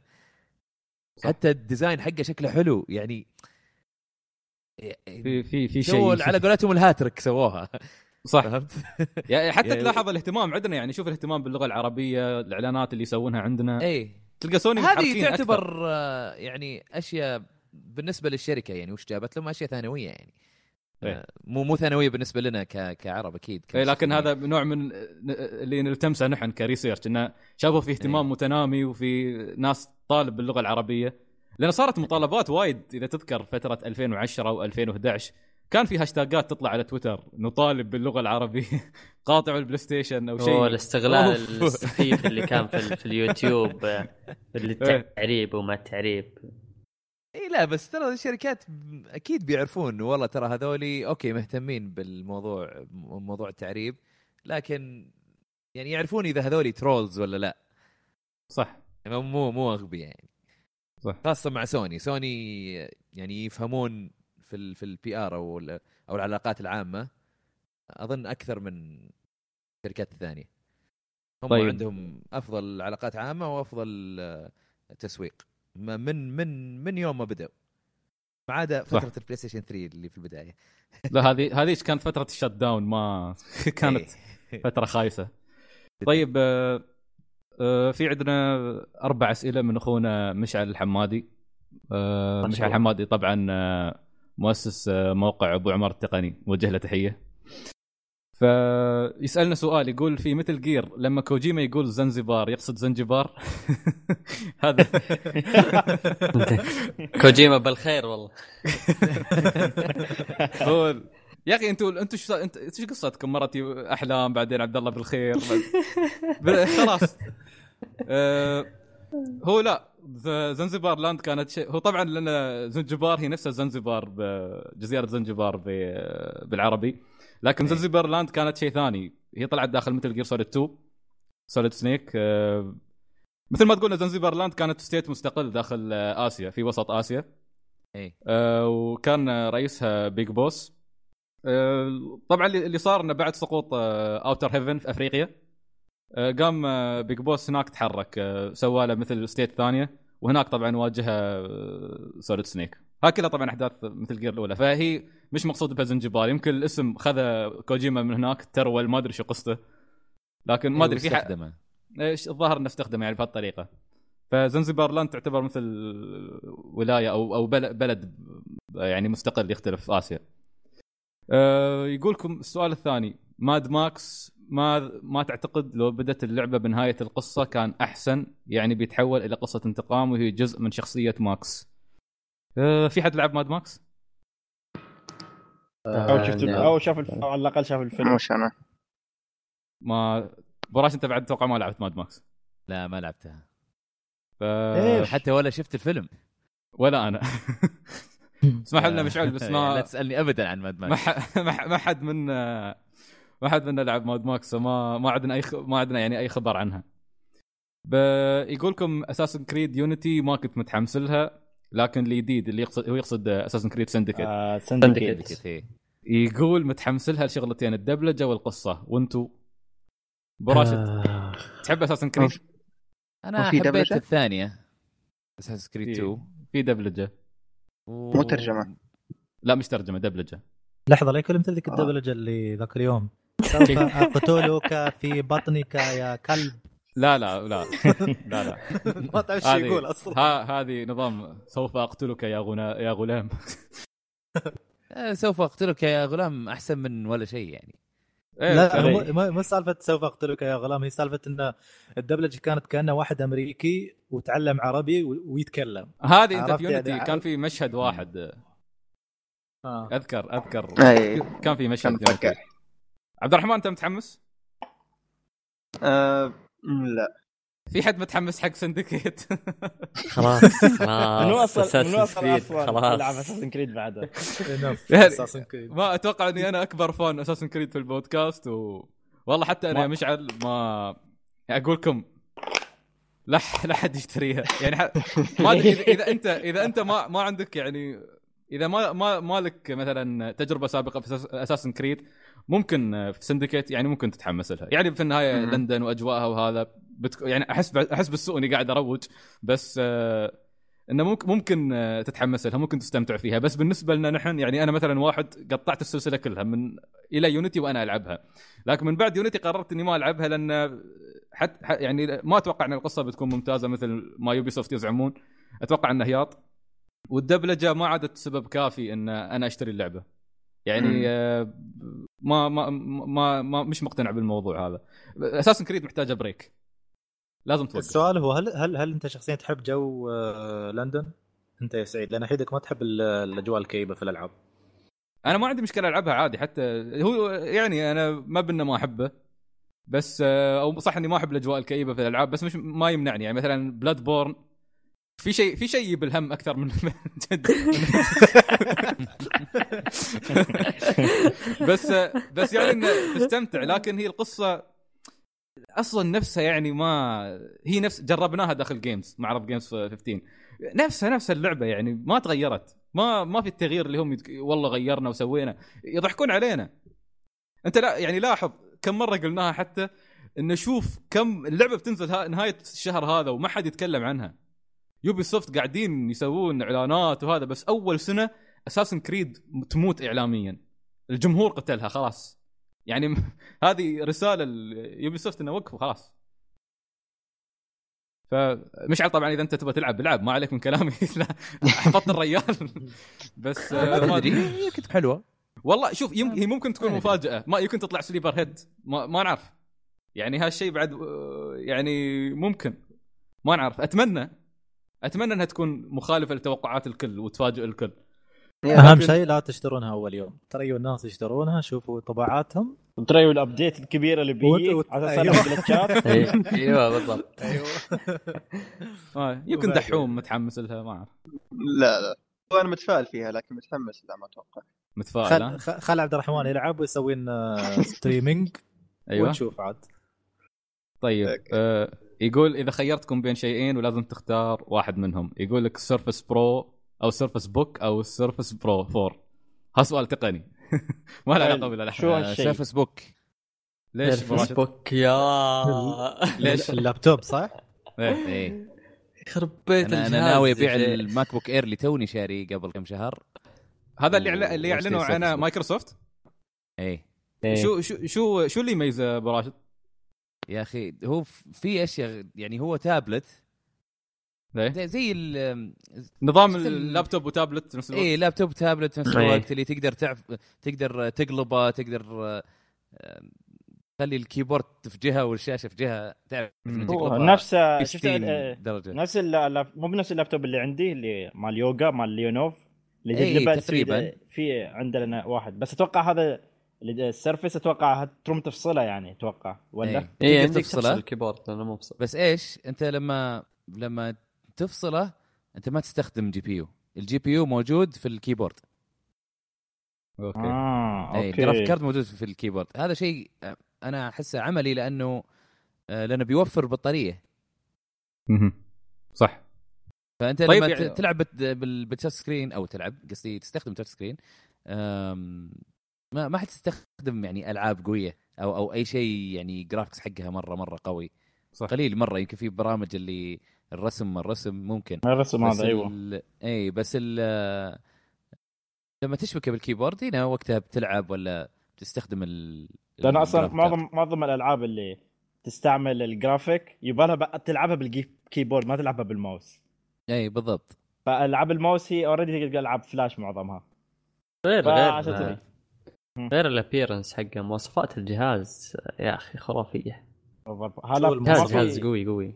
صح. حتى ال design حقه شكله حلو يعني في في في شيء. على قولتهم الهاتريك سووها. صح. فهمت؟ <laughs> يعني حتى يعني- تلاحظ الاهتمام عندنا يعني شوف الاهتمام باللغة العربية الإعلانات اللي يسوونها عندنا. إي. تلقى سوني هذه متحركين أكثر. تعتبر آه، يعني أشياء بالنسبة للشركة يعني وش جابت لهم؟ أشياء ثانوية يعني. مو مو ثانوية بالنسبة لنا ك... كعرب أكيد. إيه لكن. هذا نوع من اللي نلتمسه نحن ك research إنه شافوا في اهتمام إيه. متنامي وفي ناس طالب باللغة العربية. لأن صارت مطالبات وايد إذا تذكر فترة 2010 و2011 كان في هاشتاجات تطلع على تويتر نطالب باللغة العربية. <laughs> قاطعوا البلاي ستيشن أو هو شيء الاستغلال أوف. السخيف اللي كان في, في اليوتيوب <laughs> آه، التعريب وما التعريب. اي لا بس ترى الشركات أكيد بيعرفون والله ترى هذولي أوكي مهتمين بالموضوع موضوع التعريب لكن يعني يعرفون إذا هذولي trolls ولا لا. صح. يعني مو مو أغبياء يعني. صح. خاصة مع سوني. سوني يعني يفهمون في ال في ال PR أو ال- أو العلاقات العامة. أظن أكثر من الشركات الثانية هم طيب. عندهم أفضل علاقات عامة وأفضل آه، تسويق. من من من يوم ما بدأوا؟ ما عدا صح. فترة البلاي ستيشن 3 اللي في البداية. لا هذه هذه كانت فترة ال shutdown؟ ما <laughs> كانت إيه. فترة خايسة. طيب آه، آه، في عندنا أربع أسئلة من أخونا مشعل الحمادي. آه، مشعل. الحمادي طبعا مؤسس موقع أبو عمر التقني. وجه له تحية. فيسألنا سؤال يقول في Metal Gear لما كوجيما يقول زنزبار يقصد زنجبار؟ <laughs> هذا. <laughs> كوجيما بالخير والله. <laughs> هو يا أخي أنتوا أنتوا شو أنت شو قصتكم؟ مرتي أحلام بعدين عبد الله بالخير. خلاص. آه، هو لا ز- Zanzibar Land كانت شيء هو طبعا لأن زنجبار هي نفسها زنزبار بجزيره زنجبار بالعربي. لكن إيه. Zanzibar Land كانت شيء ثاني. هي طلعت داخل Metal Gear Solid 2 Solid Snake آه، مثل ما تقولنا Zanzibar Land كانت state مستقل داخل آه، آسيا في وسط آسيا. اي آه، وكان رئيسها Big Boss آه، طبعا اللي صار إنه بعد سقوط Outer Heaven في أفريقيا. آه، قام آه، Big Boss هناك تحرك آه، سوى له مثل state ثانية. وهناك طبعا واجهه Solid Snake هاي كلها طبعا أحداث Metal Gear الأولى. فهي مش مقصود بها زنجبار يمكن الاسم خذ كوجيما من هناك troll ما أدري شو قصته لكن ما أدري في استخدمه إيش الظاهر إنه استخدمه يعني بهالطريقة ف Zanzibar Land تعتبر مثل ولاية أو أو بل- بلد يعني مستقل يختلف في آسيا. أه يقولكم السؤال الثاني Mad Max ما ما تعتقد لو بدت اللعبة بنهاية القصة كان أحسن يعني بيتحول إلى قصة انتقام وهي جزء من شخصية ماكس. أه في حد لعب Mad Max؟ أو شفت نعم. أو شاف الف... على الأقل شاف الفيلم مش أنا ما براش أنت بعد أتوقع ما لعبت Mad Max. لا ما لعبتها ف... إيش؟ حتى ولا شفت الفيلم ولا أنا <laughs> اسمح لنا مشعل بس <laughs> لا ما تسألني ابدا عن Mad ما <laughs> Max ما حد من ما حد منا لعب Mad Max وما ما عندنا أي خ... ما عندنا يعني أي خبر عنها. ب... يقول لكم Assassin's Creed Unity ما كنت متحمس لها لكن الجديد اللي يقصد هو يقصد Assassin's Creed Syndicate آه Syndicate. يقول متحمس لها لشغلتين الدبلجة والقصة وأنت بو راشد آه. تحب Assassin's Creed؟ أنا حبيت دبلجة؟ الثانية Assassin's Creed في 2 في دبلجة و... مو ترجمة. لا مش ترجمة دبلجة لحظة لا يكون مثل ذيك آه. الدبلجة اللي ذاك اليوم أقتلك في بطنك يا كلب لا لا لا. <laughs> لا لا. <laughs> ما تعرف شو هذه- يقول أصلا. ها هذه نظام سوف أقتلك يا غنا يا غلام. <laughs> آه، سوف أقتلك يا غلام أحسن من ولا شيء يعني. إيه، لا مو- سالفة سوف أقتلك يا غلام هي سالفة إن الدبلجة كانت كأنه واحد أمريكي وتعلم عربي ويتكلم. هذه أنت في يونيتي يعني- كان في مشهد واحد. آه. أذكر أذكر. أي. كان في مشهد. عبد الرحمن أنت متحمس؟ آه لا. في حد متحمس حق سندكيت <laughs> خلاص خلاص. منو أصلا Assassin's منو أصلا خلاص. اساسن كريد بعده. Enough. <laughs> يعني- Assassin's Creed. ما أتوقع إني أنا أكبر فان اساسن كريد في البودكاست و... والله حتى أنا يا مشعل ما أقول لكم لا لا حد يشتريها. يعني ح... ما أدري اذا, إذا انت إذا أنت ما ما عندك يعني إذا ما ما ما لك مثلا تجربة سابقة في اساسن كريد ممكن في سندكيت يعني ممكن تتحمس لها. يعني في النهاية مم. لندن وأجواءها وهذا بتك... يعني أحس ب... أحس بالسوء إني قاعد أروج بس آه... إنه ممكن ممكن آه، تتحمس لها ممكن تستمتع فيها. بس بالنسبة لنا نحن يعني أنا مثلا واحد قطعت السلسلة كلها من إلى يونيتي وأنا ألعبها. لكن من بعد يونيتي قررت إني ما ألعبها لأن حتى يعني ما أتوقع إن القصة بتكون ممتازة مثل ما Ubisoft يزعمون. أتوقع انه هياط. والدبلجة ما عادت سبب كافي إن أنا أشتري اللعبة. يعني آه، ما ما ما, ما مش مقتنع بالموضوع هذا. Assassin's Creed محتاجة break لازم توقف. السؤال هو هل هل هل أنت شخصيا تحب جو آه، لندن؟ أنت يا سعيد لأن أحيدك ما تحب ال- الأجواء الكئيبة في الألعاب. أنا ما عندي مشكلة ألعبها عادي حتى هو يعني أنا ما بنا ما أحبه بس آه، أو صح إني ما أحب الأجواء الكئيبة في الألعاب بس مش ما يمنعني. يعني مثلا Bloodborne في شيء في شيء يجيب الهم أكثر من جد. بس بس يعني إنه تستمتع لكن هي القصة أصلا نفسها يعني ما هي نفس جربناها داخل Games معرض Games 15 نفسها نفس اللعبة يعني ما تغيرت. ما ما في التغيير اللي هم يتك... والله غيرنا وسوينا. يضحكون علينا. أنت لا يعني لاحظ كم مرة قلناها حتى انه شوف كم اللعبة بتنزل ها... نهاية الشهر هذا وما حد يتكلم عنها. Ubisoft قاعدين يسوون إعلانات وهذا بس أول سنة Assassin's Creed تموت اعلاميا. الجمهور قتلها خلاص. يعني <laughs> هذه رسالة Ubisoft إنه وقفوا خلاص. فمشعل طبعا إذا أنت تبغى تلعب العب ما عليك من كلامي. <laughs> لا حبطت الريال. <laughs> بس آه، ما أدري. كنت حلوة. والله شوف يم... هي ممكن تكون. مفاجأة. ما يمكن تطلع sleeper hit. ما, ما نعرف. يعني هالشيء بعد آه، يعني ممكن. ما نعرف. أتمنى أتمنى أنها تكون مخالفة لتوقعات الكل وتفاجئ الكل. أهم شيء لا تشترونها أول يوم. ترى الناس يشترونها شوفوا انطباعاتهم. تريوا ال update الكبيره اللي بيجي وت- على أيوه. أساس glitch ات <laughs> إيه، أيوه بالضبط. أيوه. <laughs> آه يمكن. دحوم متحمس لها ما أعرف. لا لا. هو أنا متفائل فيها لكن متحمس لا ما أتوقع. متفائل خل خل عبد الرحمن يلعب ويسوي لنا <laughs> streaming أيوه. ونشوف عاد. طيب. يقول إذا خيرتكم بين شيئين ولازم تختار واحد منهم يقول لك Surface Pro أو Surface Book أو Surface Pro 4 ها سؤال تقني <laughs> ما له علاقة بالألعاب شو هالشيء؟ Surface Book ليش Surface Book يا <laughs> ليش؟ <laughs> اللابتوب صح؟ إيه. إيه يخرب بيت أنا, أنا ناوي أبيع. ال MacBook Air اللي توني شاري قبل كم شهر هذا اللي اللي واشتري يعلنوا عنه Surface Book. Microsoft إيه إيه. شو شو شو شو اللي يميزه أبو راشد؟ يا أخي هو في أشياء يعني هو تابلت إيه؟ زي, زي ال نظام ال laptop و tablet نفس الوقت اي laptop tablet في نفس إيه. الوقت اللي تقدر تعرف تقدر تقلبه تقدر آه، تخلي ال keyboard في جهة والشاشة في جهة تعرف نفس شفت 60 درجة نفس ال lap مو بنفس اللابتوب اللي عندي اللي مال يوغا مال Lenovo اللي إيه، تقريباً. في عندنا واحد بس أتوقع هذا ال Surface أتوقع تروم تفصله يعني أتوقع. ولا؟ إيه. إيه تقدر عندك تفصله. تفصل ال keyboard لأنه مو بص- بس إيش؟ أنت لما لما تفصله أنت ما تستخدم GPU. ال GPU موجود في ال keyboard. Okay. آه اي okay. Graphic card موجود في ال keyboard. هذا شيء آه، أنا أحسه عملي لأنه آه، لأنه بيوفر بطارية. مهم. صح. فأنت طيب لما يعني- تلعب بال touch screen أو تلعب قصدي تستخدم touch screen ما ما حتستخدم يعني ألعاب قوية أو أو أي شيء يعني graphics حقها مرة مرة قوي. صح. قليل مرة. يمكن في برامج اللي الرسم الرسم ممكن. الرسم هذا أيوه. ال... اي بس ال... لما تشبكه بال keyboard هنا وقتها بتلعب ولا تستخدم ال لأن أصلا. معظم معظم الألعاب اللي تستعمل الجرافيك يبغى لها تلعبها بال keyboard ما تلعبها بالماوس. اي بالضبط. فألعاب الماوس هي already تلقى العاب فلاش معظمها. غير غير. غير ال appearance حق مواصفات الجهاز يا أخي خرافية. هلا جهاز جهاز قوي قوي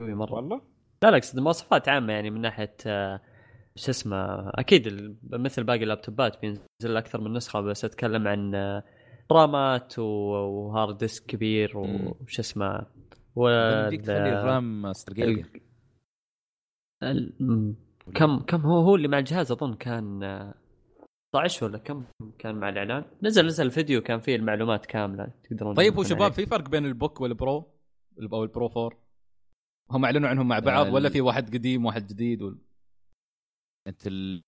قوي مرة. والله؟ لا لا أقصد مواصفات عامة يعني من ناحية آه، شو اسمه أكيد ال- مثل باقي اللابتوبات بينزل أكثر من نسخة بس أتكلم عن آه، رامات و- و hard disk كبير. وش اسمه تخلي وال ال RAM ال- ال-. كم كم هو هو اللي مع الجهاز أظن كان آه، 16 ولا كم كان مع الإعلان؟ نزل نزل الفيديو كان فيه المعلومات كاملة تقدرون طيب هو تدخلون شباب عليه. في فرق بين ال Book وال Pro؟ أو ال Pro 4 هم أعلنوا عنهم مع بعض ال- ولا في واحد قديم واحد جديد؟ ولا أنت ال-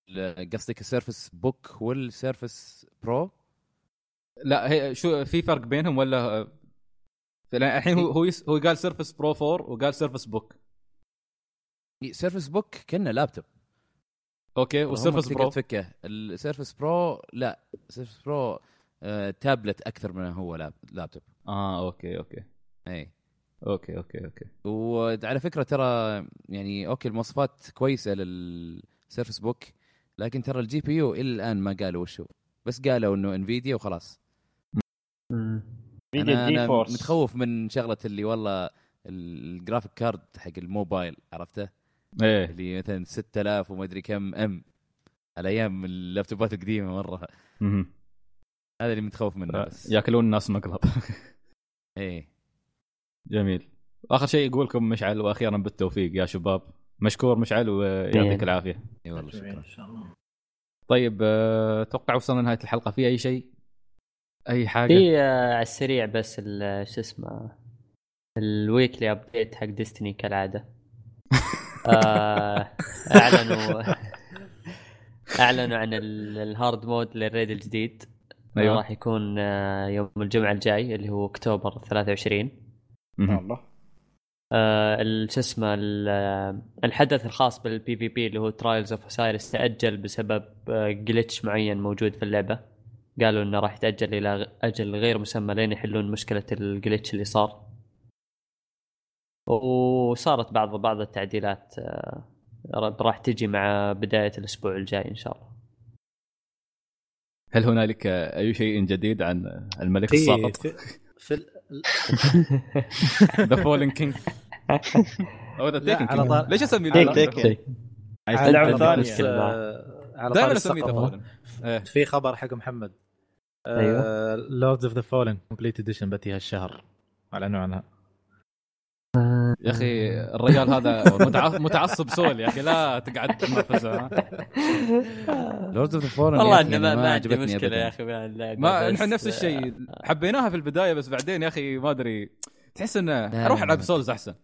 قصدك ال Surface Book وال Surface Pro؟ لا هي شو في فرق بينهم ولا؟ الحين هو هو يس- هو قال Surface Pro 4 وقال Surface Book. Surface Book كانه laptop. Okay وال Surface Pro؟ تفكه ال Surface Pro لا ال Surface Pro آه تابلت أكثر من هو lap laptop. آه okay okay. إي. Okay okay okay. وعلى فكرة ترى يعني okay المواصفات كويسة لل Surface Book لكن ترى ال GPU إلى الآن ما قالوا وش هو. بس قالوا إنه NVIDIA وخلاص. أنا, أنا متخوف من شغلة اللي والله ال graphic card حق الموبايل عرفته؟ إيه. اللي مثلا 6000 وما أدري كم أم على أيام اللابتوبات القديمة مرة. مهم. هذا اللي متخوف منه بس. ياكلون الناس مقلب <laughs> إيه. جميل. آخر شيء يقول لكم مشعل وأخيرا بالتوفيق يا شباب. مشكور مشعل ويعطيك إيه. العافية. إي والله شكرا. ان شاء الله طيب آه، أتوقع وصلنا لنهاية الحلقة. في أي شيء؟ أي حاجة؟ في آه، على السريع بس ال- شو اسمه ال weekly update حق Destiny كالعادة. آه، <laughs> اعلنوا <laughs> أعلنوا عن ال- ال hard mode لل raid الجديد. أيوة. راح يكون آه، يوم الجمعة الجاي اللي هو أكتوبر 23 مهم. والله آه، ال- شو اسمه ال- آه، الحدث الخاص بال PvP اللي هو Trials of Osiris تأجل بسبب glitch معين موجود في اللعبة. قالوا إنه راح يتأجل إلى أجل غير مسمى لين يحلون مشكلة ال glitch اللي صار. وصارت بعض بعض التعديلات آه، راح تجي مع بداية الأسبوع الجاي إن شاء الله هل هنالك أي شيء جديد عن الملك الساقط في, ذا فولن كينج أو ذا تيكن على طار- ليش أسميه تيك ذا تيك. شيء. على طار-. آه، دائما أسميه ذا فولن إيه. في خبر حق محمد أيوة. لورد اوف ذا فولن كومبليت اديشن بتي هالشهر اعلنوا عنها يا أخي الرجال هذا متع- متعصب Souls يا أخي لا تقعد تنافسه ها؟ Lords of the Fallen والله إنه ما, ما عندي مشكلة يا أخي ما نحن نفس الشيء. حبيناها في البداية بس بعدين يا أخي ما أدري. تحس إنه أروح ألعب. Souls أحسن.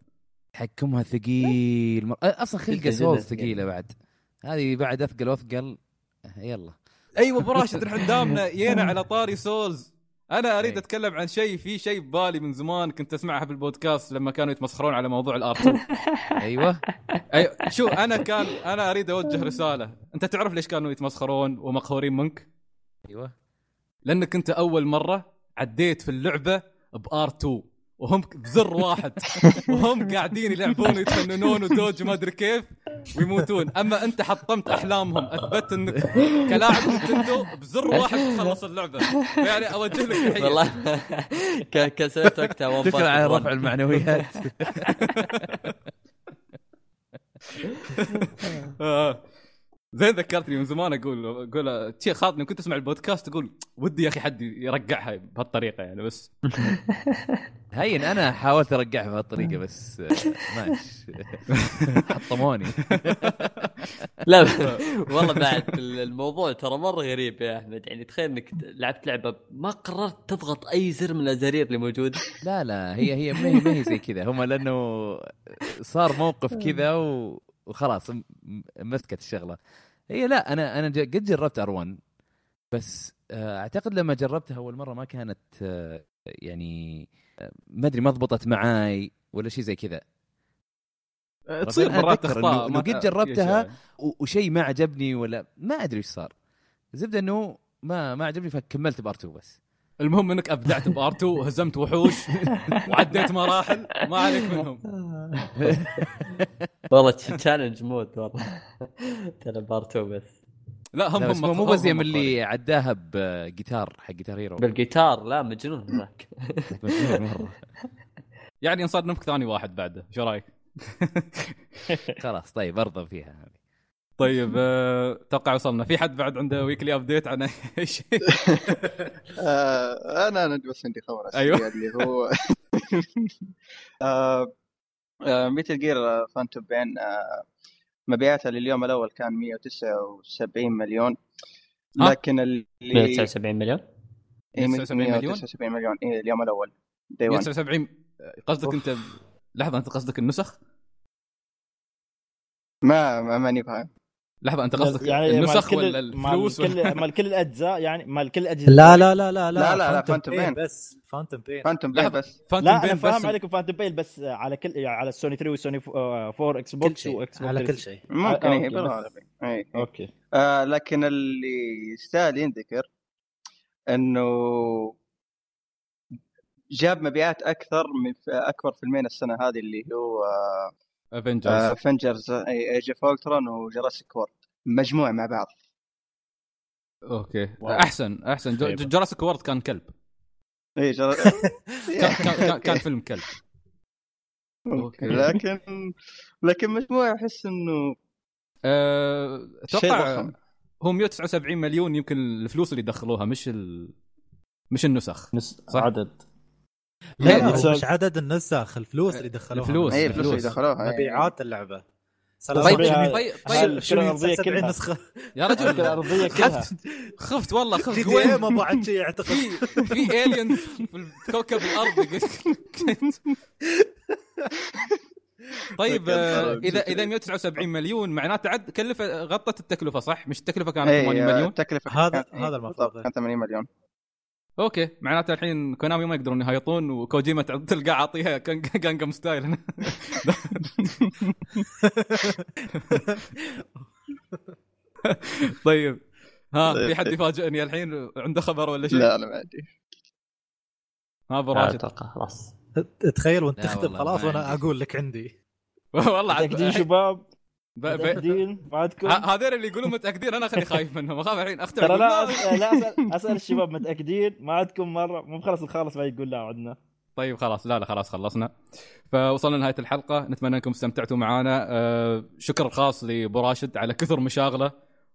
تحكمها ثقيل. مر... أصلا خلقة Souls ثقيل. ثقيلة بعد. هذه بعد أثقل وأثقل. يلا. أيوه ابو راشد نحن دامنا يينا على طاري Souls أنا أريد أي. أتكلم عن شيء في شيء ببالي من زمان كنت أسمعها في البودكاست لما كانوا يتمسخرون على موضوع ال R2 <laughs> أيوه. أيوة شو أنا كان أنا أريد أوجه رسالة. أنت تعرف ليش كانوا يتمسخرون ومقهورين منك؟ أيوه. لأنك أنت أول مرة عديت في اللعبة ب R2 وهم بزر واحد. <laughs> وهم قاعدين يلعبون ويتفننون و dodge ما أدري كيف ويموتون. أما أنت حطمت أحلامهم. أثبت أنك كلاعب نينتندو بزر واحد تخلص اللعبة. يعني أوجه لك تحية. والله <laughs> سويت وقتها شكرا على. رفع المعنويات. <laughs> آه. زين ذكرتني من زمان أقول أقول شي خاطني كنت أسمع البودكاست أقول ودي يا أخي حد يرقعها بهالطريقة يعني بس. <laughs> هين أنا حاولت ارجعها بهالطريقة <laughs> بس آه، ماشي <laughs> حطموني. لا والله بعد الموضوع ترى مرة غريب يا أحمد. يعني تخيل إنك لعبت لعبة ما قررت تضغط أي زر من الازارير اللي موجوده لا لا هي هي ما هي ما هي زي كذا. هم لأنه صار موقف كذا و- وخلاص مسكت الشغلة. هي لا أنا أنا قد جربت ار1 بس آه، أعتقد لما جربتها أول مرة ما كانت آه، يعني آه، ما أدري ما ضبطت معاي ولا شيء زي كذا. تصير مرات اخطاء إنه قد جربتها وشيء ما عجبني ولا ما أدري إيش صار. زبده إنه ما ما عجبني فكملت ب R2 بس. المهم انك ابدعت ب R2 وهزمت وحوش وعديت مراحل ما عليك منهم. <laughs> والله challenge mode والله. ترى ب R2 بس. لا هم لا، هم بس مو بس هم اللي عداها بجيتار حق Guitar Hero بالجيتار لا مجنون ذاك مجنون مرة. يعني نصنفك ثاني واحد بعده شو رأيك؟ خلاص طيب ارضى فيها. هذه طيب آه، أتوقع وصلنا في حد بعد عنده weekly update عن أي شيء <laughs> آه أنا أنا بس عندي خبر. أيوه. اللي هو <laughs> آه آه Metal Gear Phantom Pain آه مبيعاتها لليوم الأول كان 179 مليون؟ لكن اللي 179 مليون إيه، 179 مليون؟ 179 مليون إيه اليوم الأول دي 1 179 قصدك أنت لحظة أنت قصدك النسخ؟ ما ما ماني فاهم لحظة أنت قصدك يعني مال النسخ كل- ولا مال الفلوس كل ولا؟ مال كل الأجزاء يعني مال كل الاجهزه لا لا لا لا لا، لا، لا، فانتوم فانتوم بين بين. بس فانتوم بين فانتوم بين. بس. فانتوم لا أنا بين فاهم بس عليكم فانتوم بيل بس على كل يعني على السوني 3 والسوني 4 إكس كل بوكس واكس بوكس على كل شيء. ممكن آه، إيه أوكي، بالغالب. إيه. okay. آه لكن اللي يستاهل ينذكر إنه جاب مبيعات أكثر من أكبر فيلمين السنة هذه اللي هو Avengers Avengers Age of Ultron و Jurassic World مجموع مع بعض. okay. wow. أحسن أحسن. Jurassic World كان كلب. إي Jur... <laughs> كان, كان, كان, فيلم كلب. okay. لكن لكن مجموع أحس إنه أه، شيء أتوقع ضخم. هو 179 مليون يمكن الفلوس اللي دخلوها مش ال... مش النسخ. نس... صح. عدد. لا يعني لا مش عدد النسخ الفلوس اللي دخلوها الفلوس. اي الفلوس اللي. دخلوها إيه. مبيعات اللعبة طيب طيب، طيب طيب، طيب 70 كلها. نسخة يا رجل الأرضية <laughs> كلها خفت خفت والله جي خفت اي وين ما بعد شيء أعتقد في في الين في كوكب الأرض <laughs> طيب آه، إذا إذا 179 مليون معناته عد كلف غطت التكلفة صح؟ مش التكلفة كانت إيه، 80 آه، مليون؟ التكلفه هذا- كانت- إيه، هذا المفروض. بالضبط، كان 80 مليون okay. معناته الحين Konami ما يقدرون يهيطون وكوجيما تلقى عاطيها <laughs> Gangnam Style. <laughs> طيب. ها في حد يفاجئني الحين؟ عنده خبر ولا شيء؟ لا أنا ما عندي ها أبو لا راشد أتوقع خلاص. تخيل وأنت لا تختم خلاص وأنا. أقول لك عندي. <laughs> والله عاد شباب. متأكدين؟ بعدكم؟ هذول اللي يقولون متأكدين أنا خلي خايف منهم. أخاف الحين اختم ترى لا أسأل لا اسال أسأل الشباب متأكدين. ما عندكم مره مو بخلص الخالص بعد يقول لا عندنا. طيب خلاص. لا لا خلاص خلصنا. فوصلنا لنهاية الحلقة. نتمنى أنكم استمتعتوا معنا آه شكر خاص لأبو راشد على كثر مشاغلة.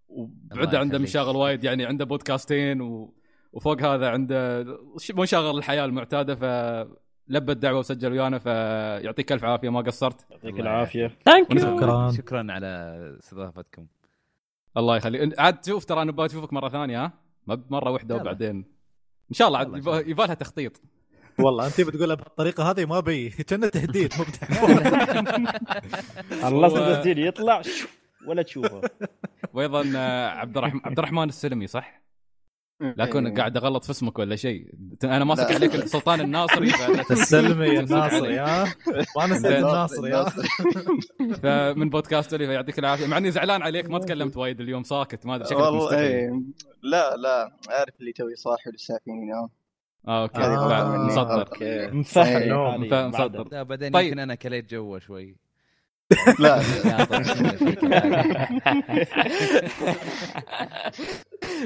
وبعده الله عنده. مشاغل وايد يعني عنده بودكاستين و... وفوق هذا عنده مشاغل الحياة المعتادة فلبى الدعوة وسجل ويانا فيعطيك ألف عافية ما قصرت. يعطيك العافية. ثانك شكرا شكرا على استضافتكم. الله يخليك عاد تشوف ترى أنا بشوفك اشوفك مرة ثانية ها؟ ما بمره واحدة. وبعدين. إن شاء الله عاد. يبالها تخطيط. والله أنت بتقولها بالطريقة هذه ما بي. <laughs> كأنه تهديد مو. <laughs> خلصت التسجيل يطلع شو، ولا تشوفه. وأيضا آه، عبد الرحمن عبد الرحمن السلمي صح؟ لا أكون إيه. قاعد أغلط في اسمك ولا شيء أنا ماسك. عليك سلطان الناصري فلا تس- السلمي تمسك الناصري. ها ما نسيت الناصري ها <laughs> فمن بودكاست لي فيعطيك العافية مع إني زعلان عليك ما تكلمت وايد اليوم ساكت ما أدري شكلك والله إيه. لا لا عارف اللي توي صاحي ولسه فيني نوم آه okay. مصدر. يا. مصدر. لا بعدين طيب. يمكن أنا كليت جوه شوي لا.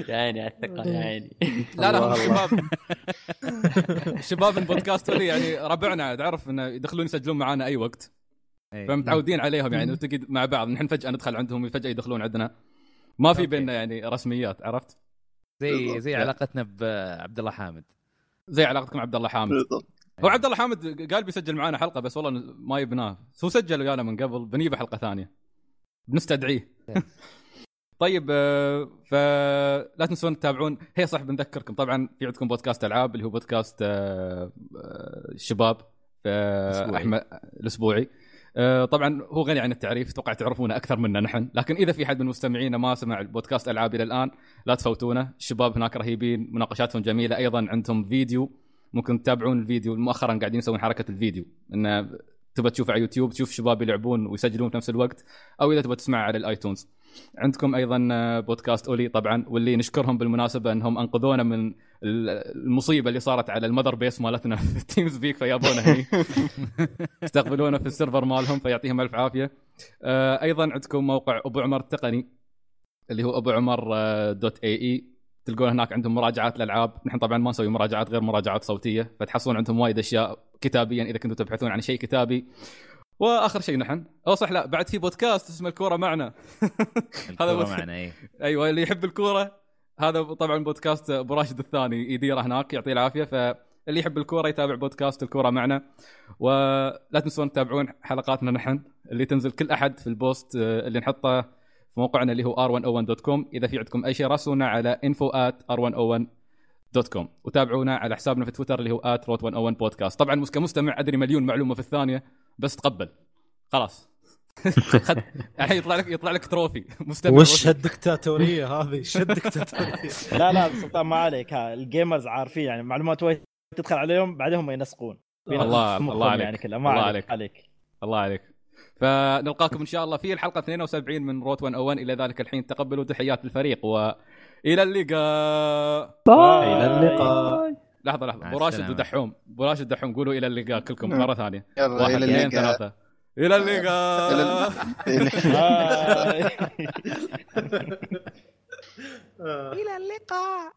يا عيني على الثقة يا عيني. لا لا هم شباب. شباب من بودكاست لي يعني ربعنا تعرف انه يدخلون يسجلون معنا أي وقت. إيه. فمتعودين عليهم يعني نلتقي مع بعض. نحن فجأة ندخل عندهم فجاه يدخلون عندنا. ما في. بيننا يعني رسميات عرفت؟ زي زي علاقتنا بعبد الله حامد. زي علاقتكم عبد الله حامد. بالضبط. هو عبد الله حامد قال بيسجل معنا حلقة بس والله ما يبناه. هو سجل ويانا من قبل بنيبه حلقه ثانية. بنستدعيه. <laughs> طيب آه، فلا تنسون تتابعون. هي صح بنذكركم طبعا في عندكم بودكاست ألعاب اللي هو بودكاست آه، آه، الشباب. أحمد الأسبوعي. طبعا هو غني عن التعريف أتوقع تعرفونه أكثر منا نحن. لكن إذا في حد من مستمعينا ما سمع البودكاست ألعاب إلى الآن لا تفوتونه. الشباب هناك رهيبين مناقشاتهم جميلة أيضا عندهم فيديو ممكن تتابعون الفيديو مؤخرا قاعدين يسوون حركة الفيديو. انه تبى تشوف على يوتيوب تشوف شباب يلعبون ويسجلون في نفس الوقت أو إذا تبى تسمع على ال iTunes. عندكم أيضا بودكاست أولي طبعا واللي نشكرهم بالمناسبة إنهم أنقذونا من ال- المصيبة اللي صارت على ال Mother Base مالتنا في TeamSpeak فيابونا هني. <laughs> استقبلونا في ال server مالهم فيعطيهم ألف عافية. آه، أيضا عندكم موقع أبو عمر التقني اللي هو أبو عمر آه، dot ae تلقون هناك عندهم مراجعات الالعاب نحن طبعا ما نسوي مراجعات غير مراجعات صوتية فتحصلون عندهم وايد أشياء كتابيا إذا كنتم تبحثون عن شيء كتابي. وآخر شيء نحن. أو صح لا بعد في بودكاست اسمه الكورة معنا. <laughs> هذا معنا اي <laughs> أيوه اللي يحب الكورة. هذا طبعا بودكاست أبو راشد الثاني يديره هناك يعطيه العافية. فاللي يحب الكورة يتابع بودكاست الكورة معنا. ولا تنسون تتابعون حلقاتنا نحن اللي تنزل كل أحد في البوست آه، اللي نحطه. في موقعنا اللي هو r101.com إذا في عندكم أي شيء راسلونا على info@r101.com وتابعونا على حسابنا في تويتر اللي هو @rot101 بودكاست طبعا مس- كمستمع أدري مليون معلومة في الثانية بس تقبل. خلاص. <laughs> الحين يطلع لك يطلع لك trophy مستمع وش. هالدكتاتوريه هذه؟ وش هالدكتاتوريه؟ <laughs> لا لا سلطان ما عليك. ها ال gamers عارفين يعني معلومات وايد تدخل عليهم بعدين هم ينسقون. الله- الله عليك. يعني الله عليك. عليك. الله عليك. فنلقاكم إن شاء الله في الحلقة 72 من روت 101 إلى ذلك الحين تقبلوا تحيات الفريق وإلى اللقاء. إلى اللقاء. لحظة لحظة. ابو راشد. ودحوم. ابو راشد ودحوم قولوا إلى اللقاء كلكم مرة ثانية. يلا واحد إلى اثنين ثلاثة. إلى اللقاء. إلى- <laughs> bye. إلى اللقاء.